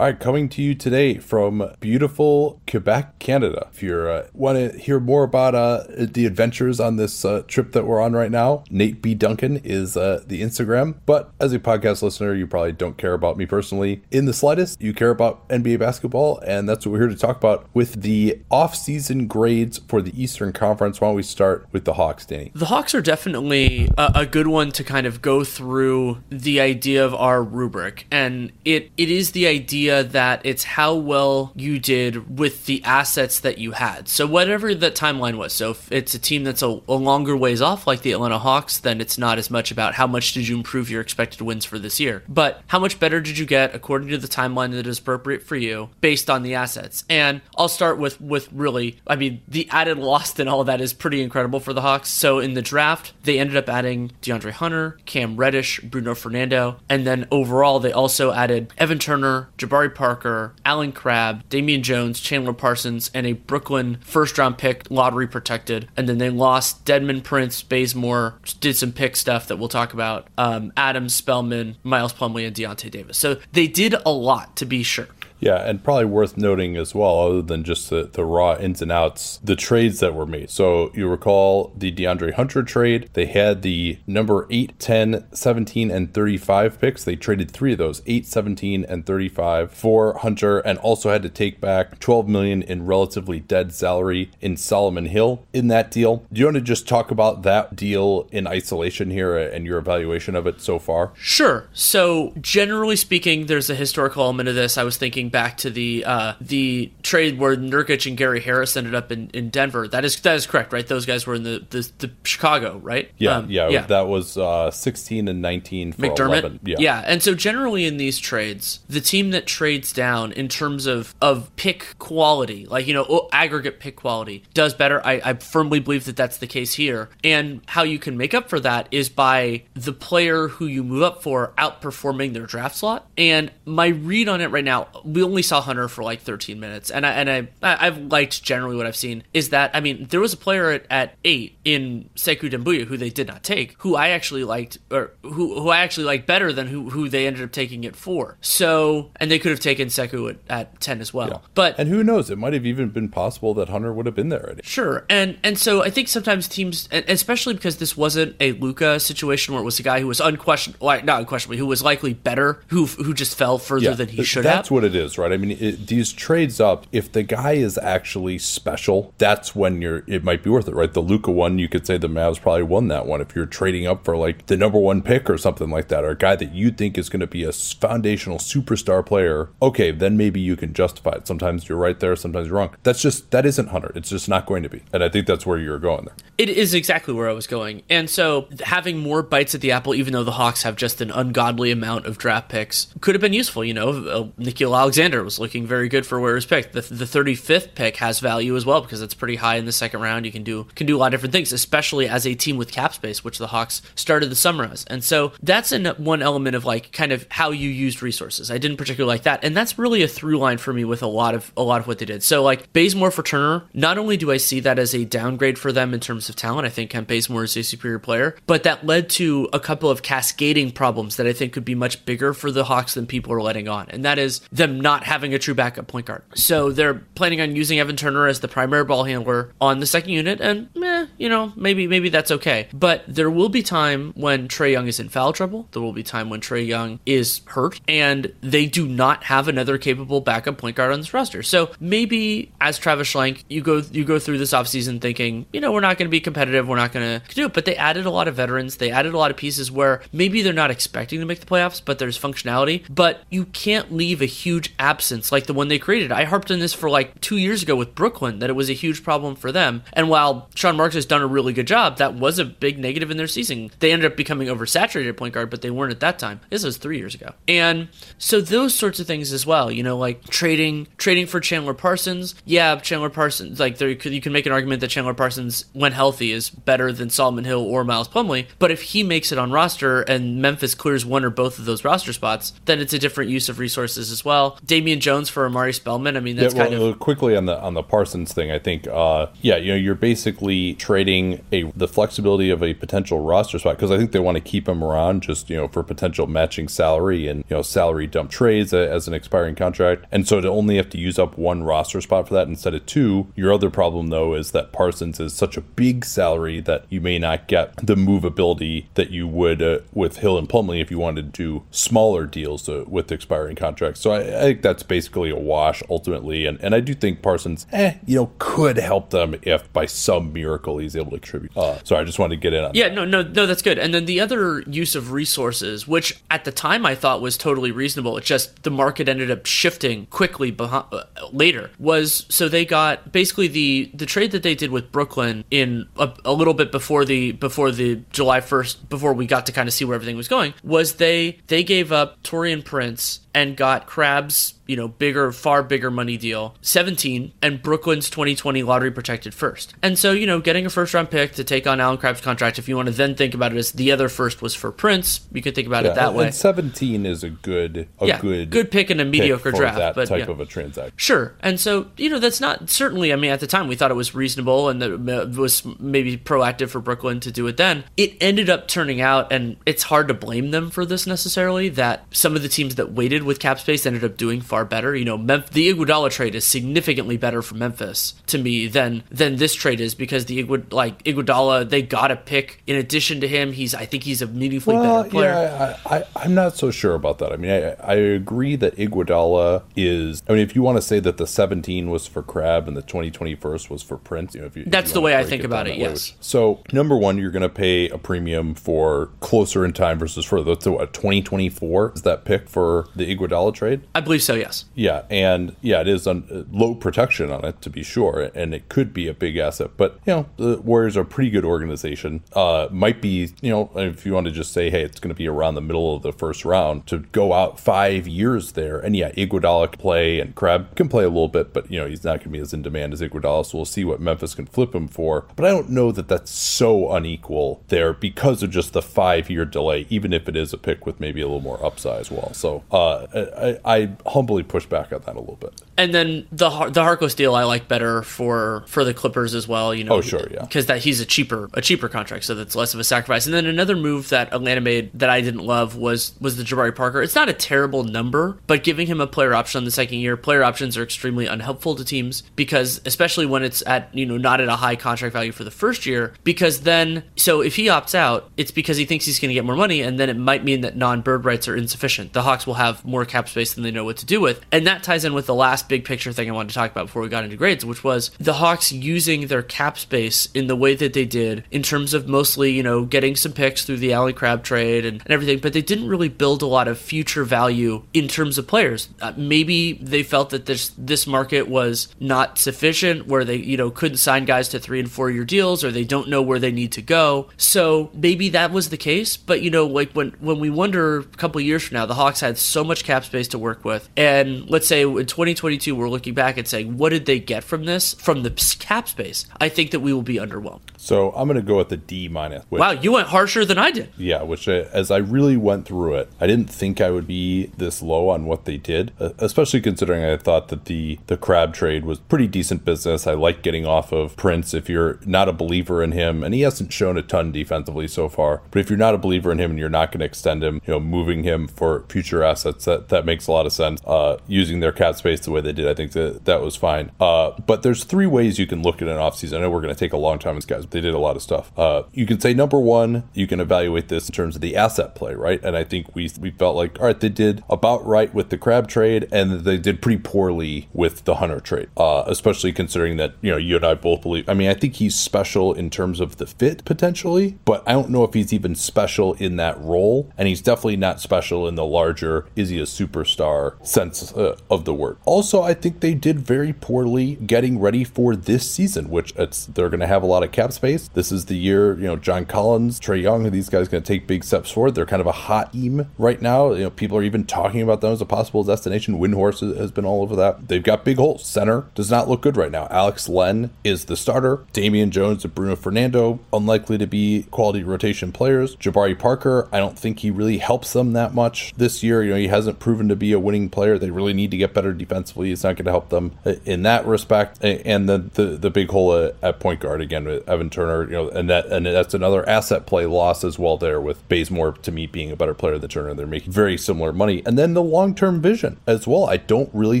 All right, coming to you today from beautiful Quebec, Canada. If you uh, want to hear more about uh, the adventures on this uh, trip that we're on right now, Nate B. Duncan is uh, the Instagram. But as a podcast listener, you probably don't care about me personally in the slightest. You care about NBA basketball, and that's what we're here to talk about with the off-season grades for the Eastern Conference. Why don't we start with the Hawks, Danny? The Hawks are definitely a, a good one to kind of go through the idea of our rubric, and it it is the idea that it's how well you did with the assets that you had. So whatever the timeline was. So if it's a team that's a, a, longer ways off, like the Atlanta Hawks, then it's not as much about how much did you improve your expected wins for this year, but how much better did you get according to the timeline that is appropriate for you based on the assets. And I'll start with with really, I mean, the added loss and all that is pretty incredible for the Hawks. So in the draft, they ended up adding DeAndre Hunter, Cam Reddish, Bruno Fernando, and then overall they also added Evan Turner, Parker, Allen Crabbe, Damian Jones, Chandler Parsons, and a Brooklyn first round pick, lottery protected. And then they lost Dedmon Prince, Bazemore, did some pick stuff that we'll talk about, um, Spellman, Miles Plumlee, and Deyonta Davis. So they did a lot to be sure. Yeah, and probably worth noting as well, other than just the, the raw ins and outs, the trades that were made. So you recall the DeAndre Hunter trade. They had the number 8, 10, 17, and 35 picks. They traded three of those, 8, 17, and 35 for Hunter, and also had to take back 12 million in relatively dead salary in Solomon Hill in that deal. Do you want to just talk about that deal in isolation here and your evaluation of it so far? Sure. So generally speaking, there's a historical element of this. I was thinking back to the uh, the trade where Nurkic and Gary Harris ended up in, in Denver. That is that is correct, right? Those guys were in the the, the Chicago, right? Yeah, um, yeah, yeah, That was uh, sixteen and nineteen for McDermott. 11. Yeah, yeah. And so generally in these trades, the team that trades down in terms of of pick quality, like you know aggregate pick quality, does better. I, I firmly believe that that's the case here. And how you can make up for that is by the player who you move up for outperforming their draft slot. And my read on it right now, we only saw Hunter for like 13 minutes, and I and I I've liked generally what I've seen is that I mean there was a player at, at eight in Sekou Doumbouya who they did not take, who I actually liked or who who I actually liked better than who who they ended up taking at four. So and they could have taken Sekou at, at 10 as well. Yeah. But and who knows, it might have even been possible that Hunter would have been there already. Sure, and and so I think sometimes teams, especially because this wasn't a Luka situation where it was a guy who was unquestionably, not unquestionably, who was likely better, who who just fell further yeah, than he should that's have. That's what it is, right? I mean, it, these trades up, if the guy is actually special, that's when you're. It might be worth it, right? The Luka one, you could say the Mavs probably won that one if you're trading up for like the number one pick or something like that, or a guy that you think is going to be a foundational superstar player. Okay, then maybe you can justify it. Sometimes you're right there, sometimes you're wrong. That's just that isn't Hunter. It's just not going to be, and I think that's where you're going there. It is exactly where I was going, and so having more bites at the apple, even though the Hawks have just an ungodly amount of draft picks, could have been useful. You know, uh, Nickeil Alexander was looking very good for where it was picked. The, the 35th pick has value as well because it's pretty high in the second round. You can do can do a lot of different things, especially as a team with cap space, which the Hawks started the summer as. And so that's an, one element of like kind of how you used resources. I didn't particularly like that, and that's really a through line for me with a lot of a lot of what they did. So like Bazemore for Turner, not only do I see that as a downgrade for them in terms of talent, I think Kent Bazemore is a superior player, but that led to a couple of cascading problems that I think could be much bigger for the Hawks than people are letting on, and that is them not having a true backup point guard. So they're planning on using Evan Turner as the primary ball handler on the second unit, and eh, you know, maybe maybe that's okay. But there will be time when Trae Young is in foul trouble. There will be time when Trae Young is hurt, and they do not have another capable backup point guard on this roster. So maybe as Travis Schlenk, you go you go through this offseason thinking, you know, we're not going to be competitive, we're not going to do it. But they added a lot of veterans, they added a lot of pieces where maybe they're not expecting to make the playoffs, but there's functionality. But you can't leave a huge absence like the one they created. I harped on this for like two years ago with Brooklyn that it was a huge problem for them. And while Sean Marks has done a really good job, that was a big negative in their season. They ended up becoming oversaturated point guard, but they weren't at that time. This was three years ago. And so those sorts of things as well, you know, like trading trading for Chandler Parsons. Yeah, Chandler Parsons, like there you can make an argument that Chandler Parsons, when healthy, is better than Solomon Hill or Miles Plumlee. But if he makes it on roster and Memphis clears one or both of those roster spots, then it's a different use of resources as well. Damian Jones for Omari Spellman. I mean, that's yeah, well, kind of quickly on the on the Parsons thing. I think, uh, yeah, you know, you're basically trading a the flexibility of a potential roster spot because I think they want to keep him around just you know for potential matching salary and you know salary dump trades as an expiring contract. And so to only have to use up one roster spot for that instead of two. Your other problem though is that Parsons is such a big salary that you may not get the movability that you would uh, with Hill and Plumlee if you wanted to do smaller deals uh, with expiring contracts. So I, I, think that's basically a wash ultimately. And and I do think Parsons, eh, you know, could help them if by some miracle he's able to contribute. Uh, so I just wanted to get in on. Yeah, that. no, no, no, that's good. And then the other use of resources, which at the time I thought was totally reasonable, it's just the market ended up shifting quickly behind, uh, later. Was so they got basically the the trade that they did with Brooklyn in a, a little bit before the before the July first, before we got to kind of see where everything was going. Was they they gave up Taurean Prince and got Crabbe's you know, bigger, far bigger money deal, 17, and Brooklyn's 2020 lottery protected first. And so, you know, getting a first round pick to take on Allen Crabbe's contract, if you want to then think about it as the other first was for Prince, you could think about yeah, it that way. 17 is a good, a yeah, good, good pick in a mediocre draft, that but type yeah. of a transaction. Sure. And so, you know, that's not certainly, I mean, at the time we thought it was reasonable and that it was maybe proactive for Brooklyn to do it then. It ended up turning out, and it's hard to blame them for this necessarily, that some of the teams that waited with cap space ended up doing far better. You know, the Iguodala trade is significantly better for Memphis to me than than this trade is because the Iguod like Iguodala they got a pick in addition to him. He's I think he's a meaningfully well, better player. Yeah, I, am not so sure about that. I mean, I, I agree that Iguodala is. I mean, if you want to say that the 17 was for Crabbe and the 2021 was for Prince, you know, if you, that's if you the way I think about it. Yes. Way. So number one, you're going to pay a premium for closer in time versus further. So what 2024 is that pick for the Iguodala trade? I believe so. Yes. Yeah, and yeah, it is un- low protection on it to be sure, and it could be a big asset. But you know, the Warriors are a pretty good organization. Uh, might be you know if you want to just say, hey, it's going to be around the middle of the first round to go out five years there, and yeah, Iguodala can play and Crabbe can play a little bit, but you know he's not going to be as in demand as Iguodala. So we'll see what Memphis can flip him for. But I don't know that that's so unequal there because of just the five year delay, even if it is a pick with maybe a little more upside as well. So uh, I, I humbly push back on that a little bit. And then the the Harkless deal I like better for for the Clippers as well. You know, oh sure, yeah, because that he's a cheaper a cheaper contract, so that's less of a sacrifice. And then another move that Atlanta made that I didn't love was was the Jabari Parker. It's not a terrible number, but giving him a player option on the second year, player options are extremely unhelpful to teams because especially when it's at you know not at a high contract value for the first year, because then so if he opts out, it's because he thinks he's going to get more money, and then it might mean that non bird rights are insufficient. The Hawks will have more cap space than they know what to do with, and that ties in with the last big picture thing I wanted to talk about before we got into grades, which was the Hawks using their cap space in the way that they did in terms of mostly, you know, getting some picks through the Allen Crabbe trade and, and everything, but they didn't really build a lot of future value in terms of players. Uh, maybe they felt that this this market was not sufficient, where they, you know, couldn't sign guys to three and four year deals, or they don't know where they need to go. So maybe that was the case, but you know, like when when we wonder a couple years from now, the Hawks had so much cap space to work with, and let's say in 2022 we're looking back and saying, what did they get from this, from the cap space? I think that we will be underwhelmed. So I'm going to go with the D minus. Wow, you went harsher than I did. Yeah, which I, as I really went through it, I didn't think I would be this low on what they did, especially considering I thought that the the Crabbe trade was pretty decent business. I like getting off of Prince if you're not a believer in him, and he hasn't shown a ton defensively so far. But if you're not a believer in him and you're not going to extend him, you know, moving him for future assets, that that makes a lot of sense. Uh, using their cap space the way they did, I think that that was fine. Uh, but there's three ways you can look at an offseason. I know we're going to take a long time, this they did a lot of stuff. Uh, you can say number one, you can evaluate this in terms of the asset play, right? And I think we we felt like all right, they did about right with the Crabbe trade, and they did pretty poorly with the hunter trade, uh, especially considering that you know you and I both believe. I mean, I think he's special in terms of the fit potentially, but I don't know if he's even special in that role, and he's definitely not special in the larger is he a superstar sense uh, of the word. Also, I think they did very poorly getting ready for this season, which they're going to have a lot of cap space. This is the year, you know, John Collins, Trae Young, these guys going to take big steps forward. They're kind of a hot team right now. You know, people are even talking about them as a possible destination. Windhorst has been all over that. They've got big holes. Center does not look good right now. Alex Len is the starter. Damian Jones and Bruno Fernando unlikely to be quality rotation players. Jabari Parker, I don't think he really helps them that much this year. You know, he hasn't proven to be a winning player. They really need to get better defensively. He's not going to help them in that respect. And then the the big hole at point guard again with Evan Turner. You know, and that and that's another asset play loss as well there with Bazemore to me being a better player than Turner. They're making very similar money. And then the long term vision as well. I don't really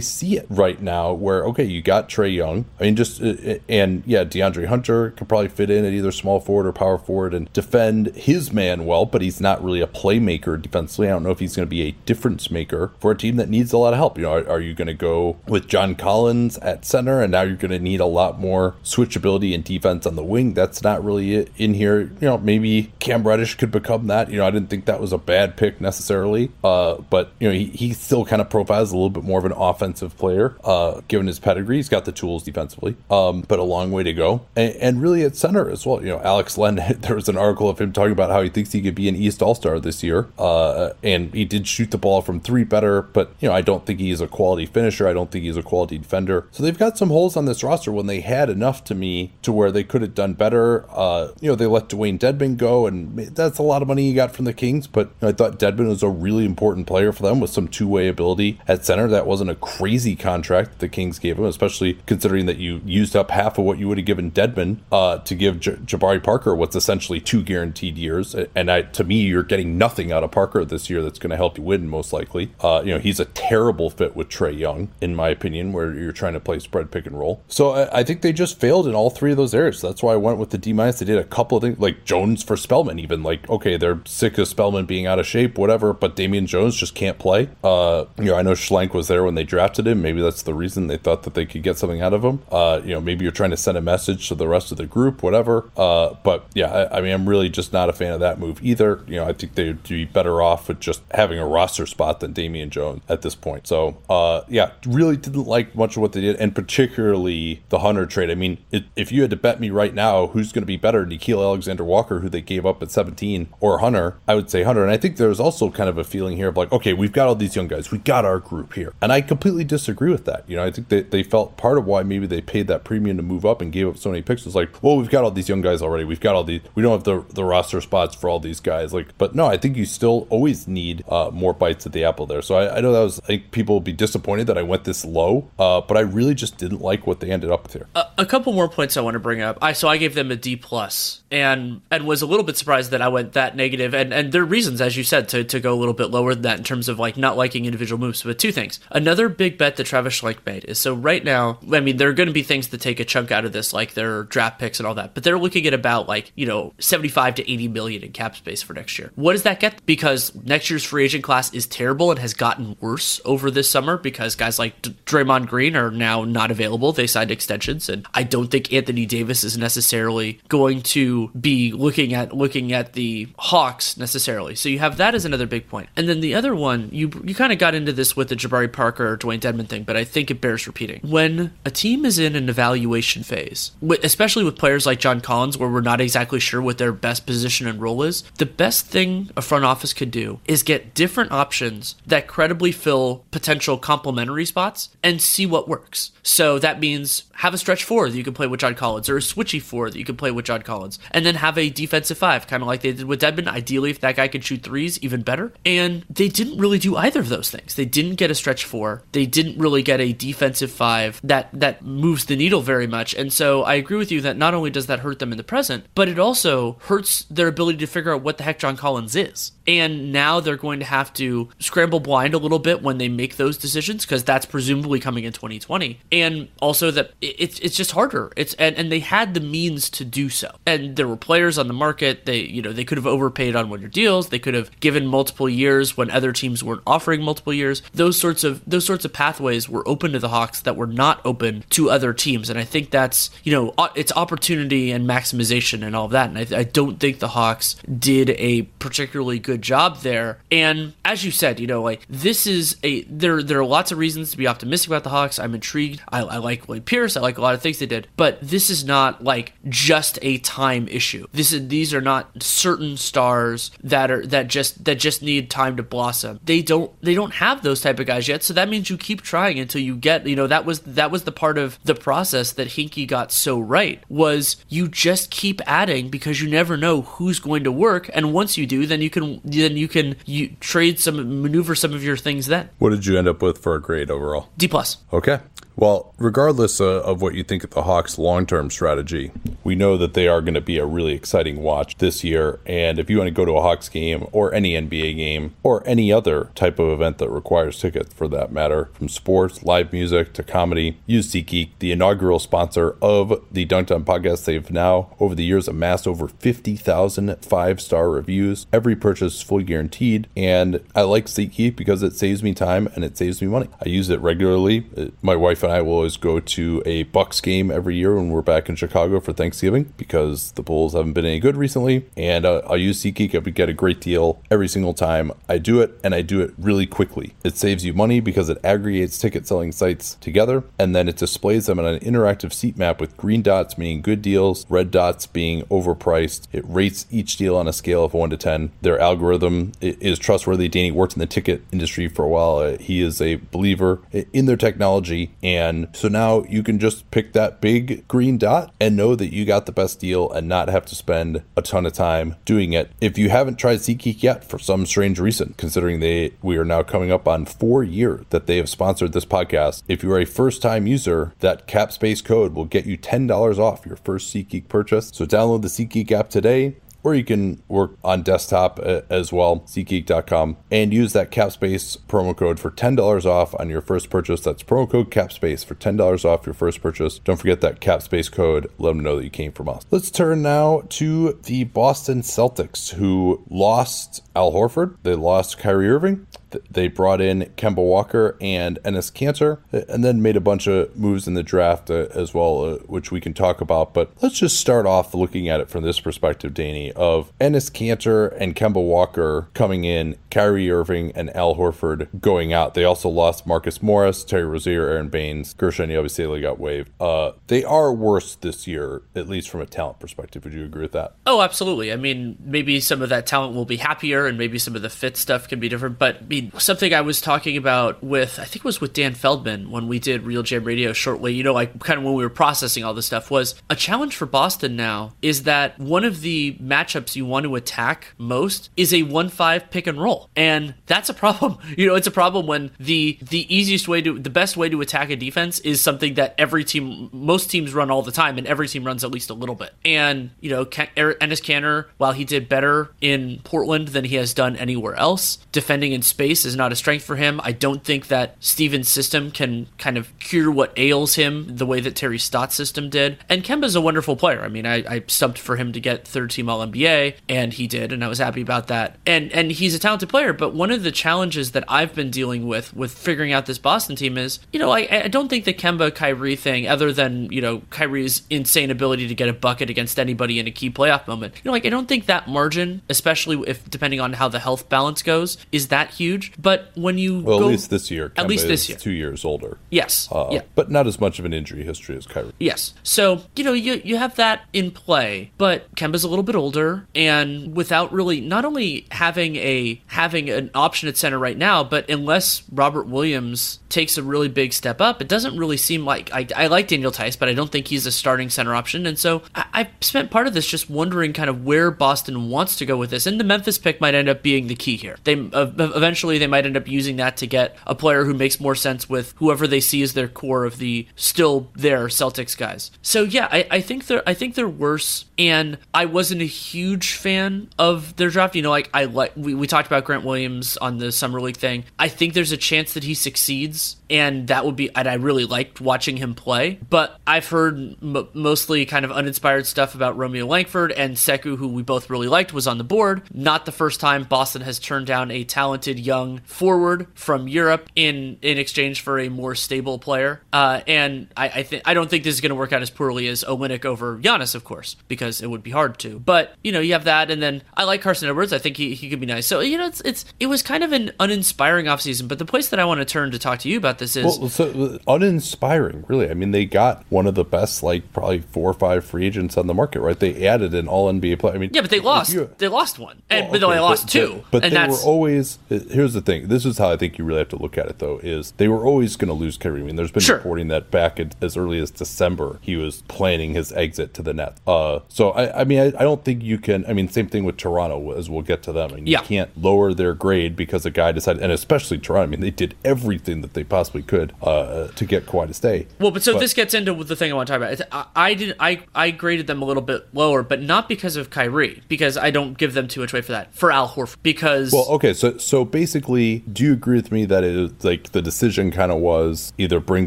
see it right now. Where okay, you got Trae Young. I mean, just uh, and yeah, DeAndre Hunter could probably fit in at either small forward or power forward and defend his man well, but he's not really a playmaker defensively. I don't know if he's going to be a difference maker for a team that needs a lot of help. You know, are, are you going to go with John Collins at center, and now you're going to need a lot more switchability and defense on the wing? That's not really in here. You know, maybe Cam Reddish could become that. You know, I didn't think that was a bad pick necessarily, uh, but you know, he, he still kind of profiles a little bit more of an offensive player, uh, given his pedigree. He's got the tools defensively, um, but a long way to go. And, and, really at center as well. You know, Alex Len, there was an article of him talking about how he thinks he could be an East All Star this year. Uh, and he did shoot the ball from three better, but, you know, I don't think he's a quality finisher. I don't think he's a quality defender. So they've got some holes on this roster when they had enough to me to where they could have done better. Uh, you know, they let Dewayne Dedmon go, and that's a lot of money he got from the Kings, but I thought Dedmon was a really important player for them with some two way ability at center. That wasn't a crazy contract the Kings gave him, especially considering that you used up half of what you would have given Dedmon uh, to give J- Jabari Parker what's essentially two guaranteed years. And I, to me, you're getting nothing out of Parker this year that's going to help you win, most likely. Uh, you know, he's a terrible fit with Trae Young, in my opinion, where you're trying to play spread pick and roll. So I, I think they just failed in all three of those areas. That's why I went with the D minus. They did a couple of things, like Jones for Spellman, even like, okay, they're sick of Spellman being out of shape, whatever, but Damian Jones just can't play. Uh, you know, I know Schlenk was there when they drafted him. Maybe that's the reason they thought that they could get something out of him. Uh, you know, maybe you're trying to send a message to the rest of the group, whatever. Uh, but yeah, I, I, mean, I'm really just not a fan of that move either. You know, I think they'd be better off with just having a roster spot than Damian Jones at this point. So, uh, yeah, really didn't like much of what they did, and particularly the Hunter trade. I mean, it, if you had to bet me right now who's going to be better, Nickeil Alexander Walker, who they gave up at 17, or Hunter, I would say Hunter. And I think there's also kind of a feeling here of like, okay, we've got all these young guys, we got our group here, and I completely disagree with that. You know, I think they, they felt part of why maybe they paid that premium to move up and gave up so many picks was like, well, we've got all these young guys already, we've got all these, we don't have the the roster spots for all these guys. Like, but no, I think you still always need uh, more bites at the apple there. So I, I know that was, I think people will be disappointed that I went this low, uh, but I really just didn't like what they ended up with here. A, a couple more points I want to bring up. I so I gave them a D plus, and and was a little bit surprised that I went that negative, and and there are reasons, as you said, to to go a little bit lower than that in terms of like not liking individual moves. But two things. Another big bet that Travis Schlenk made is so right now. I mean, there are going to be things that take a chunk out of this, like their draft picks and all that, but they're looking at about like you know seventy five to eighty million in cap space for next year. What does that get? Because next year's free agent class is terrible and has gotten worse over this summer because guys like D- Draymond Green are now not available. They signed extensions, and I don't think Anthony Davis is necessarily going to be looking at looking at the Hawks necessarily. So you have that as another big point. And then the other one, you you kind of got into this with the Jabari Parker or Dewayne Dedmon thing, but I think it bears repeating. When a team is in an evaluation phase, especially with players like John Collins, where we're not exactly sure what their best position and role is, the best thing a front office could do is get different options that credibly fill potential complementary spots and see what works. So that means have a stretch four that you can play with John Collins, or a switchy four that you can play with John Collins, and then have a defensive five, kind of like they did with Dedmon. Ideally, if that guy could shoot threes, even better. And they didn't really do either of those things. They didn't get a stretch four. They didn't really get a defensive five that that moves the needle very much. And so I agree with you that not only does that hurt them in the present, but it also hurts their ability to figure out what the heck John Collins is. And now they're going to have to scramble blind a little bit when they make those decisions because that's presumably coming in 2020. And also that it's it's just harder. It's and, and they had the means means to do so. And there were players on the market. They, you know, they could have overpaid on one year deals. They could have given multiple years when other teams weren't offering multiple years. Those sorts of those sorts of pathways were open to the Hawks that were not open to other teams. And I think that's you know it's opportunity and maximization and all of that. And I, I don't think the Hawks did a particularly good job there. And as you said, you know, like this is a there there are lots of reasons to be optimistic about the Hawks. I'm intrigued. I, I like Lloyd Pierce. I like a lot of things they did, but this is not like just a time issue. This is these are not certain stars that are that just that just need time to blossom. They don't they don't have those type of guys yet, so that means you keep trying until you get you know that was that was the part of the process that Hinkie got so right was you just keep adding because you never know who's going to work, and once you do, then you can then you can you trade some maneuver some of your things then. What did you end up with for a grade overall? D plus. Okay. Well, regardless uh, of what you think of the Hawks' long term strategy, we know that they are going to be a really exciting watch this year. And if you want to go to a Hawks game or any NBA game or any other type of event that requires tickets for that matter, from sports, live music to comedy, use SeatGeek, the inaugural sponsor of the Dunc'd On podcast. They've now, over the years, amassed over 50,000 five star reviews. Every purchase is fully guaranteed. And I like SeatGeek because it saves me time and it saves me money. I use it regularly. My wife and I will always go to a Bucks game every year when we're back in Chicago for Thanksgiving because the Bulls haven't been any good recently. And uh, I'll use SeatGeek. I get a great deal every single time I do it, and I do it really quickly. It saves you money because it aggregates ticket selling sites together, and then it displays them on an interactive seat map with green dots meaning good deals, red dots being overpriced. It rates each deal on a scale of 1 to 10. Their algorithm is trustworthy. Danny worked in the ticket industry for a while. Uh, he is a believer in their technology and so now you can just pick that big green dot and know that you got the best deal and not have to spend a ton of time doing it. If you haven't tried SeatGeek yet for some strange reason, considering they we are now coming up on four years that they have sponsored this podcast, if you are a first time user, that CapSpace code will get you $10 off your first SeatGeek purchase. So download the SeatGeek app today or you can work on desktop uh, as well, SeatGeek.com, and use that CapSpace promo code for $10 off on your first purchase. That's promo code CapSpace for $10 off your first purchase. Don't forget that CapSpace code. Let them know that you came from us. Let's turn now to the Boston Celtics, who lost Al Horford. They lost Kyrie Irving. They brought in Kemba Walker and Enes Kanter, and then made a bunch of moves in the draft uh, as well, uh, which we can talk about. But let's just start off looking at it from this perspective, Danny, of Enes Kanter and Kemba Walker coming in, Kyrie Irving and Al Horford going out. They also lost Marcus Morris, Terry Rozier, Aron Baynes, Guerschon obviously got waived. Uh, they are worse this year, at least from a talent perspective. Would you agree with that? Oh, absolutely. I mean, maybe some of that talent will be happier, and maybe some of the fit stuff can be different. But I mean, something I was talking about with, I think it was with Dan Feldman when we did RealGM Radio shortly, you know, like kind of when we were processing all this stuff, was a challenge for Boston now is that one of the matchups you want to attack most is a 1 5 pick and roll. And that's a problem. You know, it's a problem when the the easiest way to, the best way to attack a defense is something that every team, most teams run all the time, and every team runs at least a little bit. And, you know, Enes Kanter, while he did better in Portland than he has done anywhere else, defending in space is not a strength for him. I don't think that Stevens' system can kind of cure what ails him the way that Terry Stotts' system did. And Kemba's a wonderful player. I mean, I, I stumped for him to get third team All NBA, and he did, and I was happy about that. And and he's a talented player. But one of the challenges that I've been dealing with with figuring out this Boston team is, you know, I, I don't think the Kemba Kyrie thing, other than you know Kyrie's insane ability to get a bucket against anybody in a key playoff moment, you know, like I don't think that margin, especially if depending on how the health balance goes, is that huge. But when you well, go, at least this year, Kemba at least this year, two years older. Yes, uh, yeah, but not as much of an injury history as Kyrie. Yes, so you know you you have that in play, but Kemba's a little bit older, and without really not only having a having an option at center right now, but unless Robert Williams takes a really big step up, it doesn't really seem like I, I like Daniel Theis, but I don't think he's a starting center option, and so I, I spent part of this just wondering kind of where Boston wants to go with this, and the Memphis pick might end up being the key here. They uh, eventually they might end up using that to get a player who makes more sense with whoever they see as their core of the still there Celtics guys. So yeah, I, I think they're I think they're worse. And I wasn't a huge fan of their draft. You know, like I like we, we talked about Grant Williams on the summer league thing. I think there's a chance that he succeeds and that would be, and I really liked watching him play. But I've heard m- mostly kind of uninspired stuff about Romeo Langford and Sekou, who we both really liked, was on the board. Not the first time Boston has turned down a talented young forward from Europe in in exchange for a more stable player. Uh, and I, I think I don't think this is going to work out as poorly as Olynyk over Giannis, of course, because it would be hard to. But you know, you have that, and then I like Carson Edwards. I think he, he could be nice. So you know, it's it's it was kind of an uninspiring offseason. But the place that I want to turn to talk to you about this is well, so uninspiring, really. I mean, they got one of the best, like probably four or five free agents on the market, right? They added an All NBA player. I mean, yeah, but they lost. You, they lost one, and well, okay, but they lost but, two. But, but and they that's, were always. Here's the thing. This is how I think you really have to look at it, though. Is they were always going to lose Kyrie. I mean, there's been sure. reporting that back as early as December he was planning his exit to the net. Uh, so I, I mean, I, I, don't think you can. I mean, same thing with Toronto as we'll get to them. I mean, yeah. you can't lower their grade because a guy decided, and especially Toronto. I mean, they did everything that they possibly could uh, to get Kawhi to stay. Well, but so but, this gets into the thing I want to talk about. I, I did I I graded them a little bit lower, but not because of Kyrie, because I don't give them too much weight for that. For Al Horford, because well, okay, so so basically, do you agree with me that it like the decision kind of was either bring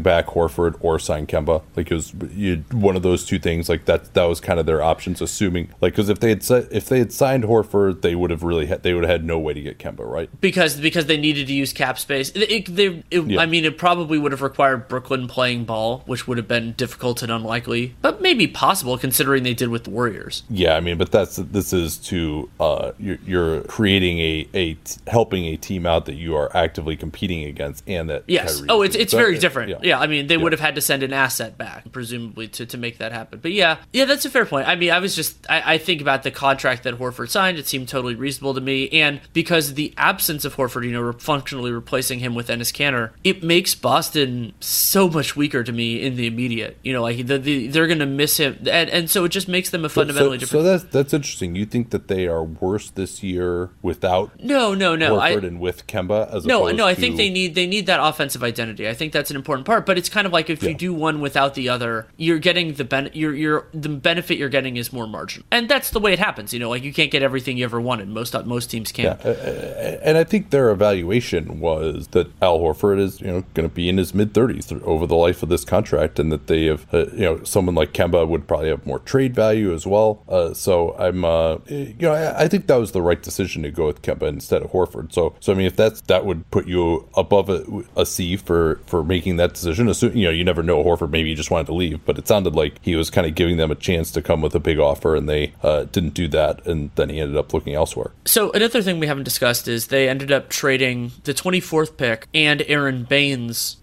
back Horford or sign Kemba? Like it was you, one of those two things. Like that that was kind of their options, assuming like because if they had said if they had signed Horford, they would have really had, they would have had no way to get Kemba, right? Because because they needed to use cap space. It, it, they, it, yeah. I mean, it probably would have required Brooklyn playing ball, which would have been difficult and unlikely, but maybe possible considering they did with the Warriors. Yeah, I mean, but that's this is to uh, you're, you're creating a a helping a team out that you are actively competing against, and that yes, Kyrie oh, it's it's very different. Yeah. yeah, I mean, they Yeah. would have had to send an asset back, presumably, to, to make that happen. But yeah, yeah, that's a fair point. I mean, I was just I, I think about the contract that Horford signed; it seemed totally reasonable to me, and because the absence of Horford, you know, re- functionally replacing him with Enes Kanter, it makes Boston so much weaker to me in the immediate. You know, like the, the they're going to miss him, and, and so it just makes them a fundamentally so, different. So that's that's interesting. You think that they are worse this year without no, no, no. I, and with Kemba as no, no. I to- think they need they need that offensive identity. I think that's an important part. But it's kind of like if Yeah. you do one without the other, you're getting the ben- you're, you're the benefit you're getting is more marginal, and that's the way it happens. You know, like you can't get everything you ever wanted. Most most teams can. Yeah, and I think their evaluation was that Al Horford is, you know, going to be in his mid 30s over the life of this contract, and that they have, uh, you know, someone like Kemba would probably have more trade value as well. Uh, so I'm, uh, you know, I, I think that was the right decision to go with Kemba instead of Horford. So, so I mean, if that's that would put you above a, a C for for making that decision. Assume, you know, you never know Horford. Maybe he just wanted to leave, but it sounded like he was kind of giving them a chance to come with a big offer, and they uh, didn't do that, and then he ended up looking elsewhere. So another thing we haven't discussed is they ended up trading the 24th pick and Aron Baynes,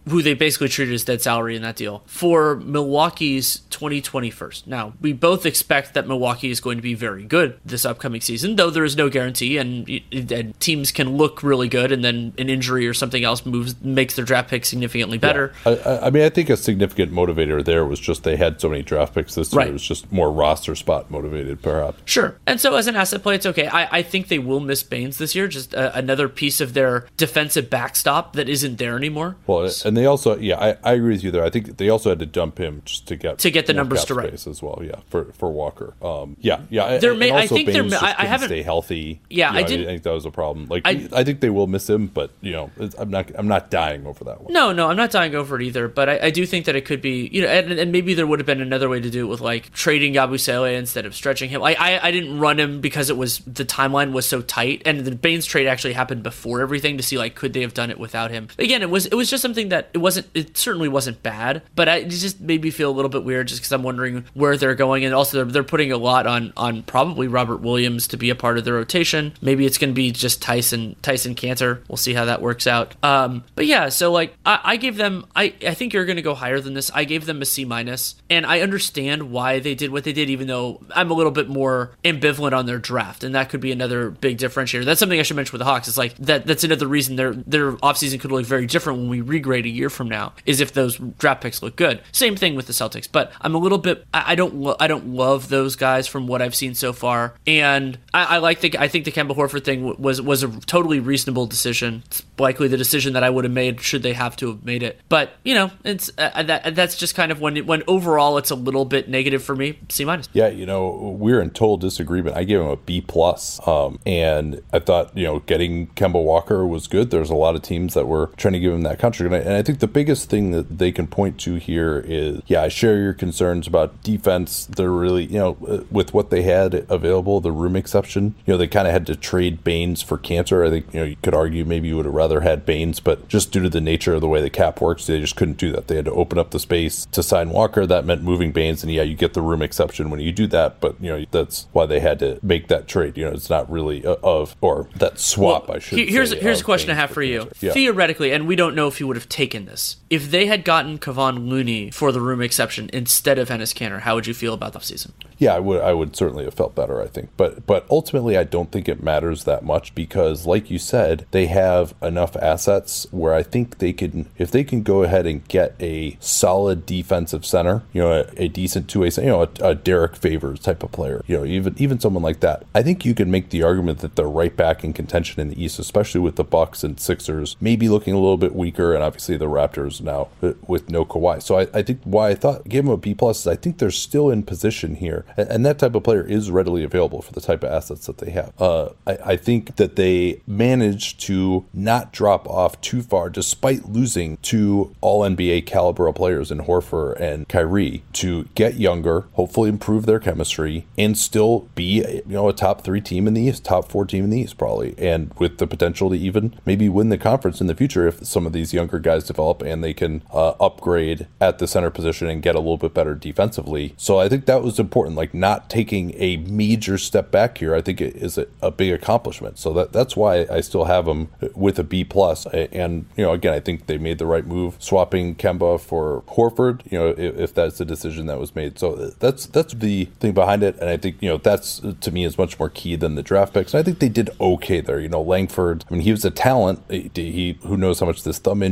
who they basically treated as dead salary in that deal, for Milwaukee's 2020 first. Now we both expect that Milwaukee is going to be very good this upcoming season, though there is no guarantee, and, and teams can look really good, and then an injury or something else moves makes their draft pick significantly better. I, I- I mean, I think a significant motivator there was just they had so many draft picks this year. Right. It was just more roster spot motivated, perhaps. Sure. And so as an asset play, it's okay. I, I think they will miss Baynes this year, just uh, another piece of their defensive backstop that isn't there anymore. Well, and they also, yeah, I, I agree with you there. I think they also had to dump him just to get To get the numbers to right. as well. Yeah, for for Walker. Um, yeah, yeah. There may- I think there I- I haven't- stay healthy. Yeah, You know, I I, didn't- think that was a problem. Like, I- I, think they will miss him, but you know, it's, I'm not, I'm not dying over that one. No, no, I'm not dying over it either. But I, I do think that it could be, you know, and, and maybe there would have been another way to do it with like trading Yabusele instead of stretching him. I, I, I didn't run him because it was the timeline was so tight, and the Baynes trade actually happened before everything to see like could they have done it without him. Again, it was it was just something that it wasn't. It certainly wasn't bad, but I, it just made me feel a little bit weird just because I'm wondering where they're going, and also they're, they're putting a lot on on probably Robert Williams to be a part of the rotation. Maybe it's going to be just Tyson Tyson Kanter. We'll see how that works out. Um, but yeah, so like I, I gave them. I I think you're going to go higher than this. I gave them a C minus, and I understand why they did what they did, even though I'm a little bit more ambivalent on their draft, and that could be another big differentiator. That's something I should mention with the Hawks. It's like that. That's another reason their their offseason could look very different when we regrade a year from now. Is if those draft picks look good. Same thing with the Celtics, but I'm a little bit. I, don't. Lo- I don't love those guys from what I've seen so far, and I, I like the. I think the Kemba Horford thing was was a totally reasonable decision. It's likely the decision that I would have made should they have to have made it. But you know, it's uh, that that's just kind of when when overall it's a little bit negative for me. C minus. Yeah, you know, we're in total disagreement. I gave him a B plus, um, and I thought you know getting Kemba Walker was good. There's a lot of teams that were trying to give him that contract. Contract. And I, and I think the biggest thing that they can point to here is, yeah, I share your concerns about defense. They're really, you know, uh, with what they had available, the room exception, you know, they kind of had to trade Baynes for Kanter. I think, you know, you could argue maybe you would have rather had Baynes, but just due to the nature of the way the cap works, they just couldn't do that. They had to open up the space to sign Walker. That meant moving Baynes. and yeah, you get the room exception when you do that, but you know that's why they had to make that trade. You know, it's not really of or that swap. Well, I should. Here's say, here's a question Baynes I have for you. Yeah. Theoretically, and we don't know if would have taken this if they had gotten Kevon Looney for the room exception instead of Enes Kanter. How would you feel about the season? Yeah, I would. I would certainly have felt better. I think, but but ultimately, I don't think it matters that much because, like you said, they have enough assets where I think they can, if they can go ahead and get a solid defensive center, you know, a, a decent two way, you know, a, a Derrick Favors type of player, you know, even even someone like that. I think you can make the argument that they're right back in contention in the East, especially with the Bucks and Sixers maybe looking a little bit weaker, and obviously the Raptors now with no Kawhi. So I, I think why I thought gave them a B plus is I think they're still in position here, and, and, that type of player is readily available for the type of assets that they have. Uh, I, I think that they managed to not drop off too far, despite losing two All NBA caliber players in Horford and Kyrie, to get younger, hopefully improve their chemistry, and still be you know a top three team in the East, top four team in the East probably, and with the potential to even maybe win the conference in the future if some of these younger guys develop and they can uh, upgrade at the center position and get a little bit better defensively. So I think that was important, like not taking a major step back here. I think it is a, a big accomplishment. So that that's why I still have them with a B plus. And you know, again, I think they made the right move swapping Kemba for Horford. You know, if, if that's the decision that was made. So that's that's the thing behind it. And I think you know that's to me is much more key than the draft picks. And I think they did okay there. You know, Langford. I mean, he was a talent. He, he who knows how much this thumb injury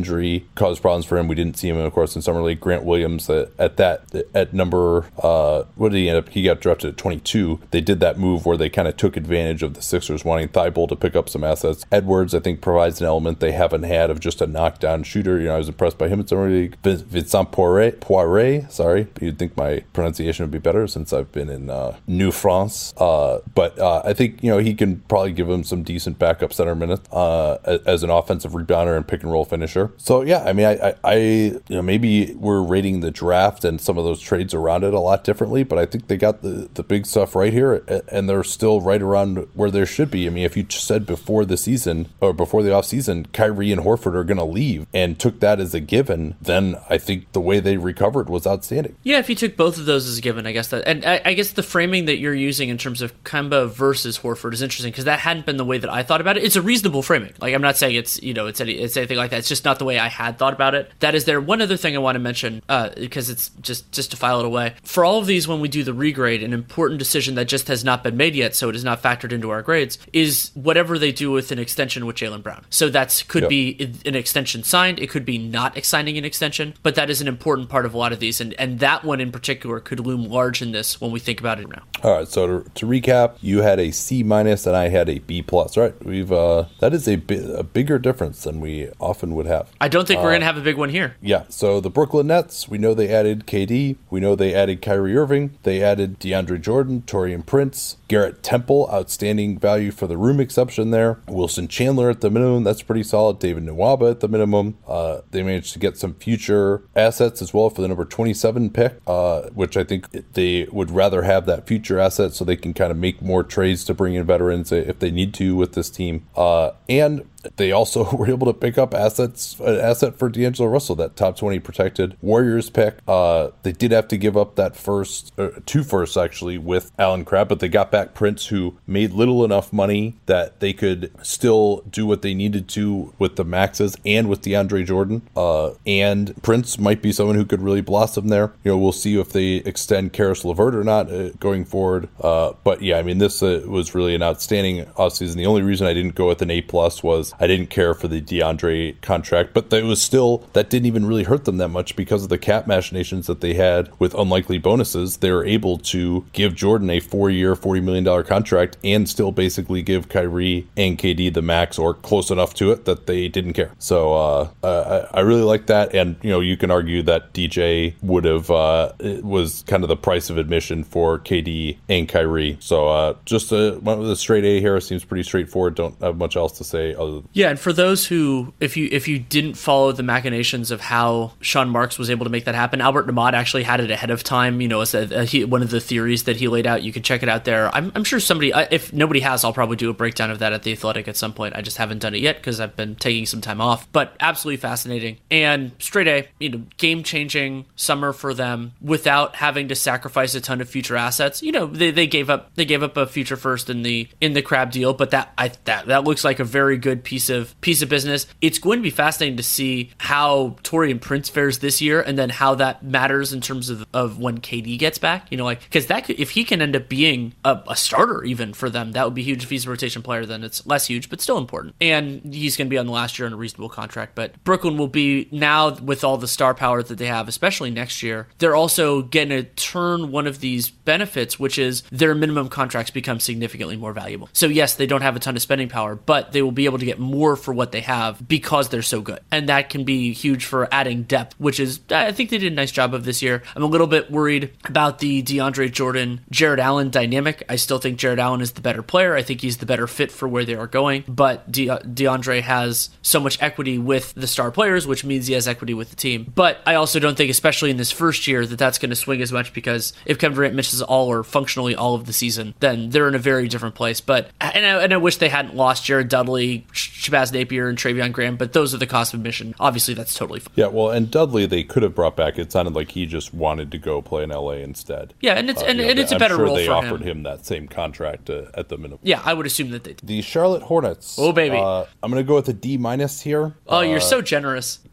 caused problems for him. We didn't see him, of course, in summer league. Grant Williams uh, at that at number uh, what did he end up? He got drafted at 22. They did that move where they kind of took advantage of the Sixers wanting Thybulle to pick up some assets. Edwards, I think, provides an element they haven't had of just a knockdown shooter. You know, I was impressed by him in summer league. Vincent Poirier, Poirier, sorry, you'd think my pronunciation would be better since I've been in uh, New France. Uh, but uh, I think you know he can probably give him some decent backup center minutes uh, as an offensive rebounder and pick and roll finisher. So yeah, I mean, I, I, I, you know maybe we're rating the draft and some of those trades around it a lot differently, but I think they got the the big stuff right here, and they're still right around where there should be. I mean, if you said before the season or before the offseason, Kyrie and Horford are going to leave, and took that as a given, then I think the way they recovered was outstanding. Yeah, if you took both of those as a given, I guess that, and I, I guess the framing that you're using in terms of Kemba versus Horford is interesting because that hadn't been the way that I thought about it. It's a reasonable framing. Like I'm not saying it's you know it's any, it's anything like that. It's just not the way I had thought about it. That is there. One other thing I want to mention uh, because it's just just to file it away for all of these when we do the regrade, an important decision that just has not been made yet, so it is not factored into our grades, is whatever they do with an extension with Jaylen Brown. So that's could yep. be an extension signed. It could be not signing an extension, but that is an important part of a lot of these, and and that one in particular could loom large in this when we think about it now. All right. So to, to recap, you had a C minus and I had a B plus. Right. We've uh that is a, bi- a bigger difference than we often would have. I don't think uh, we're gonna have a big one here. Yeah. So the Brooklyn Nets, we know they added KD. We know they added Kyrie Irving. They added DeAndre Jordan, Taurean Prince, Garrett Temple, outstanding value for the room exception there. Wilson Chandler at the minimum, that's pretty solid. David Nwaba at the minimum. Uh, they managed to get some future assets as well for the number 27 pick, uh, which I think they would rather have that future asset so they can kind of make more trades to bring in veterans if they need to with this team. Uh, and they also were able to pick up assets, an asset for D'Angelo Russell, that top 20 protected Warriors pick. Uh, they did have to give up that first, uh, two firsts actually, with Allen Crabbe, but they got back Prince, who made little enough money that they could still do what they needed to with the Maxes and with DeAndre Jordan. Uh, and Prince might be someone who could really blossom there. You know, we'll see if they extend Caris LeVert or not uh, going forward. Uh, but yeah, I mean, this uh, was really an outstanding offseason. The only reason I didn't go with an A plus was I didn't care for the DeAndre contract, but it was still that didn't even really hurt them that much because of the cap machinations that they had with unlikely bonuses. They were able to give Jordan a four-year, forty million contract and still basically give Kyrie and KD the max or close enough to it that they didn't care. So uh, uh, I really like that. And, you know, you can argue that DJ would have, uh, was kind of the price of admission for KD and Kyrie. So uh, just a, straight A here. Seems pretty straightforward. Don't have much else to say other Yeah. And for those who, if you, if you didn't follow the machinations of how Sean Marks was able to make that happen, Albert Nahmad actually had it ahead of time, you know, as a, a, he, one of the theories that he laid out. You can check it out there. I'm, I'm sure somebody, if nobody has, I'll probably do a breakdown of that at the Athletic at some point. I just haven't done it yet because I've been taking some time off. But absolutely fascinating and straight A, you know, game changing summer for them without having to sacrifice a ton of future assets. You know, they, they gave up they gave up a future first in the in the Crabbe deal, but that I that that looks like a very good piece of piece of business. It's going to be fascinating to see how Taurean Prince fares this year, and then how that matters in terms of, of when KD gets back. You know, like because that could, if he can end up being a, a starter even for them, that would be huge. If he's a rotation player, then it's less huge, but still important. And he's going to be on the last year on a reasonable contract. But Brooklyn will be now with all the star power that they have, especially next year. They're also going to turn one of these benefits, which is their minimum contracts become significantly more valuable. So yes, they don't have a ton of spending power, but they will be able to get more for what they have because they're so good, and that can be huge for adding depth, which is I think they did a nice job of this year. I'm a little bit worried about the DeAndre Jordan Jarrett Allen dynamic. I still think Jarrett Allen is the better player. I think he's the better fit for where they are going, but De- DeAndre has so much equity with the star players, which means he has equity with the team. But I also don't think, especially in this first year, that that's going to swing as much because if Kevin Durant misses all or functionally all of the season, then they're in a very different place. But and I, and I wish they hadn't lost Jared Dudley, Shabazz Napier, and Treveon Graham, but those are the cost of admission. Obviously, that's totally fine. Yeah, well, and Dudley they could have brought back. It sounded like he just wanted to go play in LA instead. Yeah, and it's uh, and, and, it's a better sure role they for offered him. him. that same contract uh, at the minimum. Yeah, I would assume that they. Did. The Charlotte Hornets. Oh baby, uh, I'm going to go with a D minus here. Oh, you're so generous.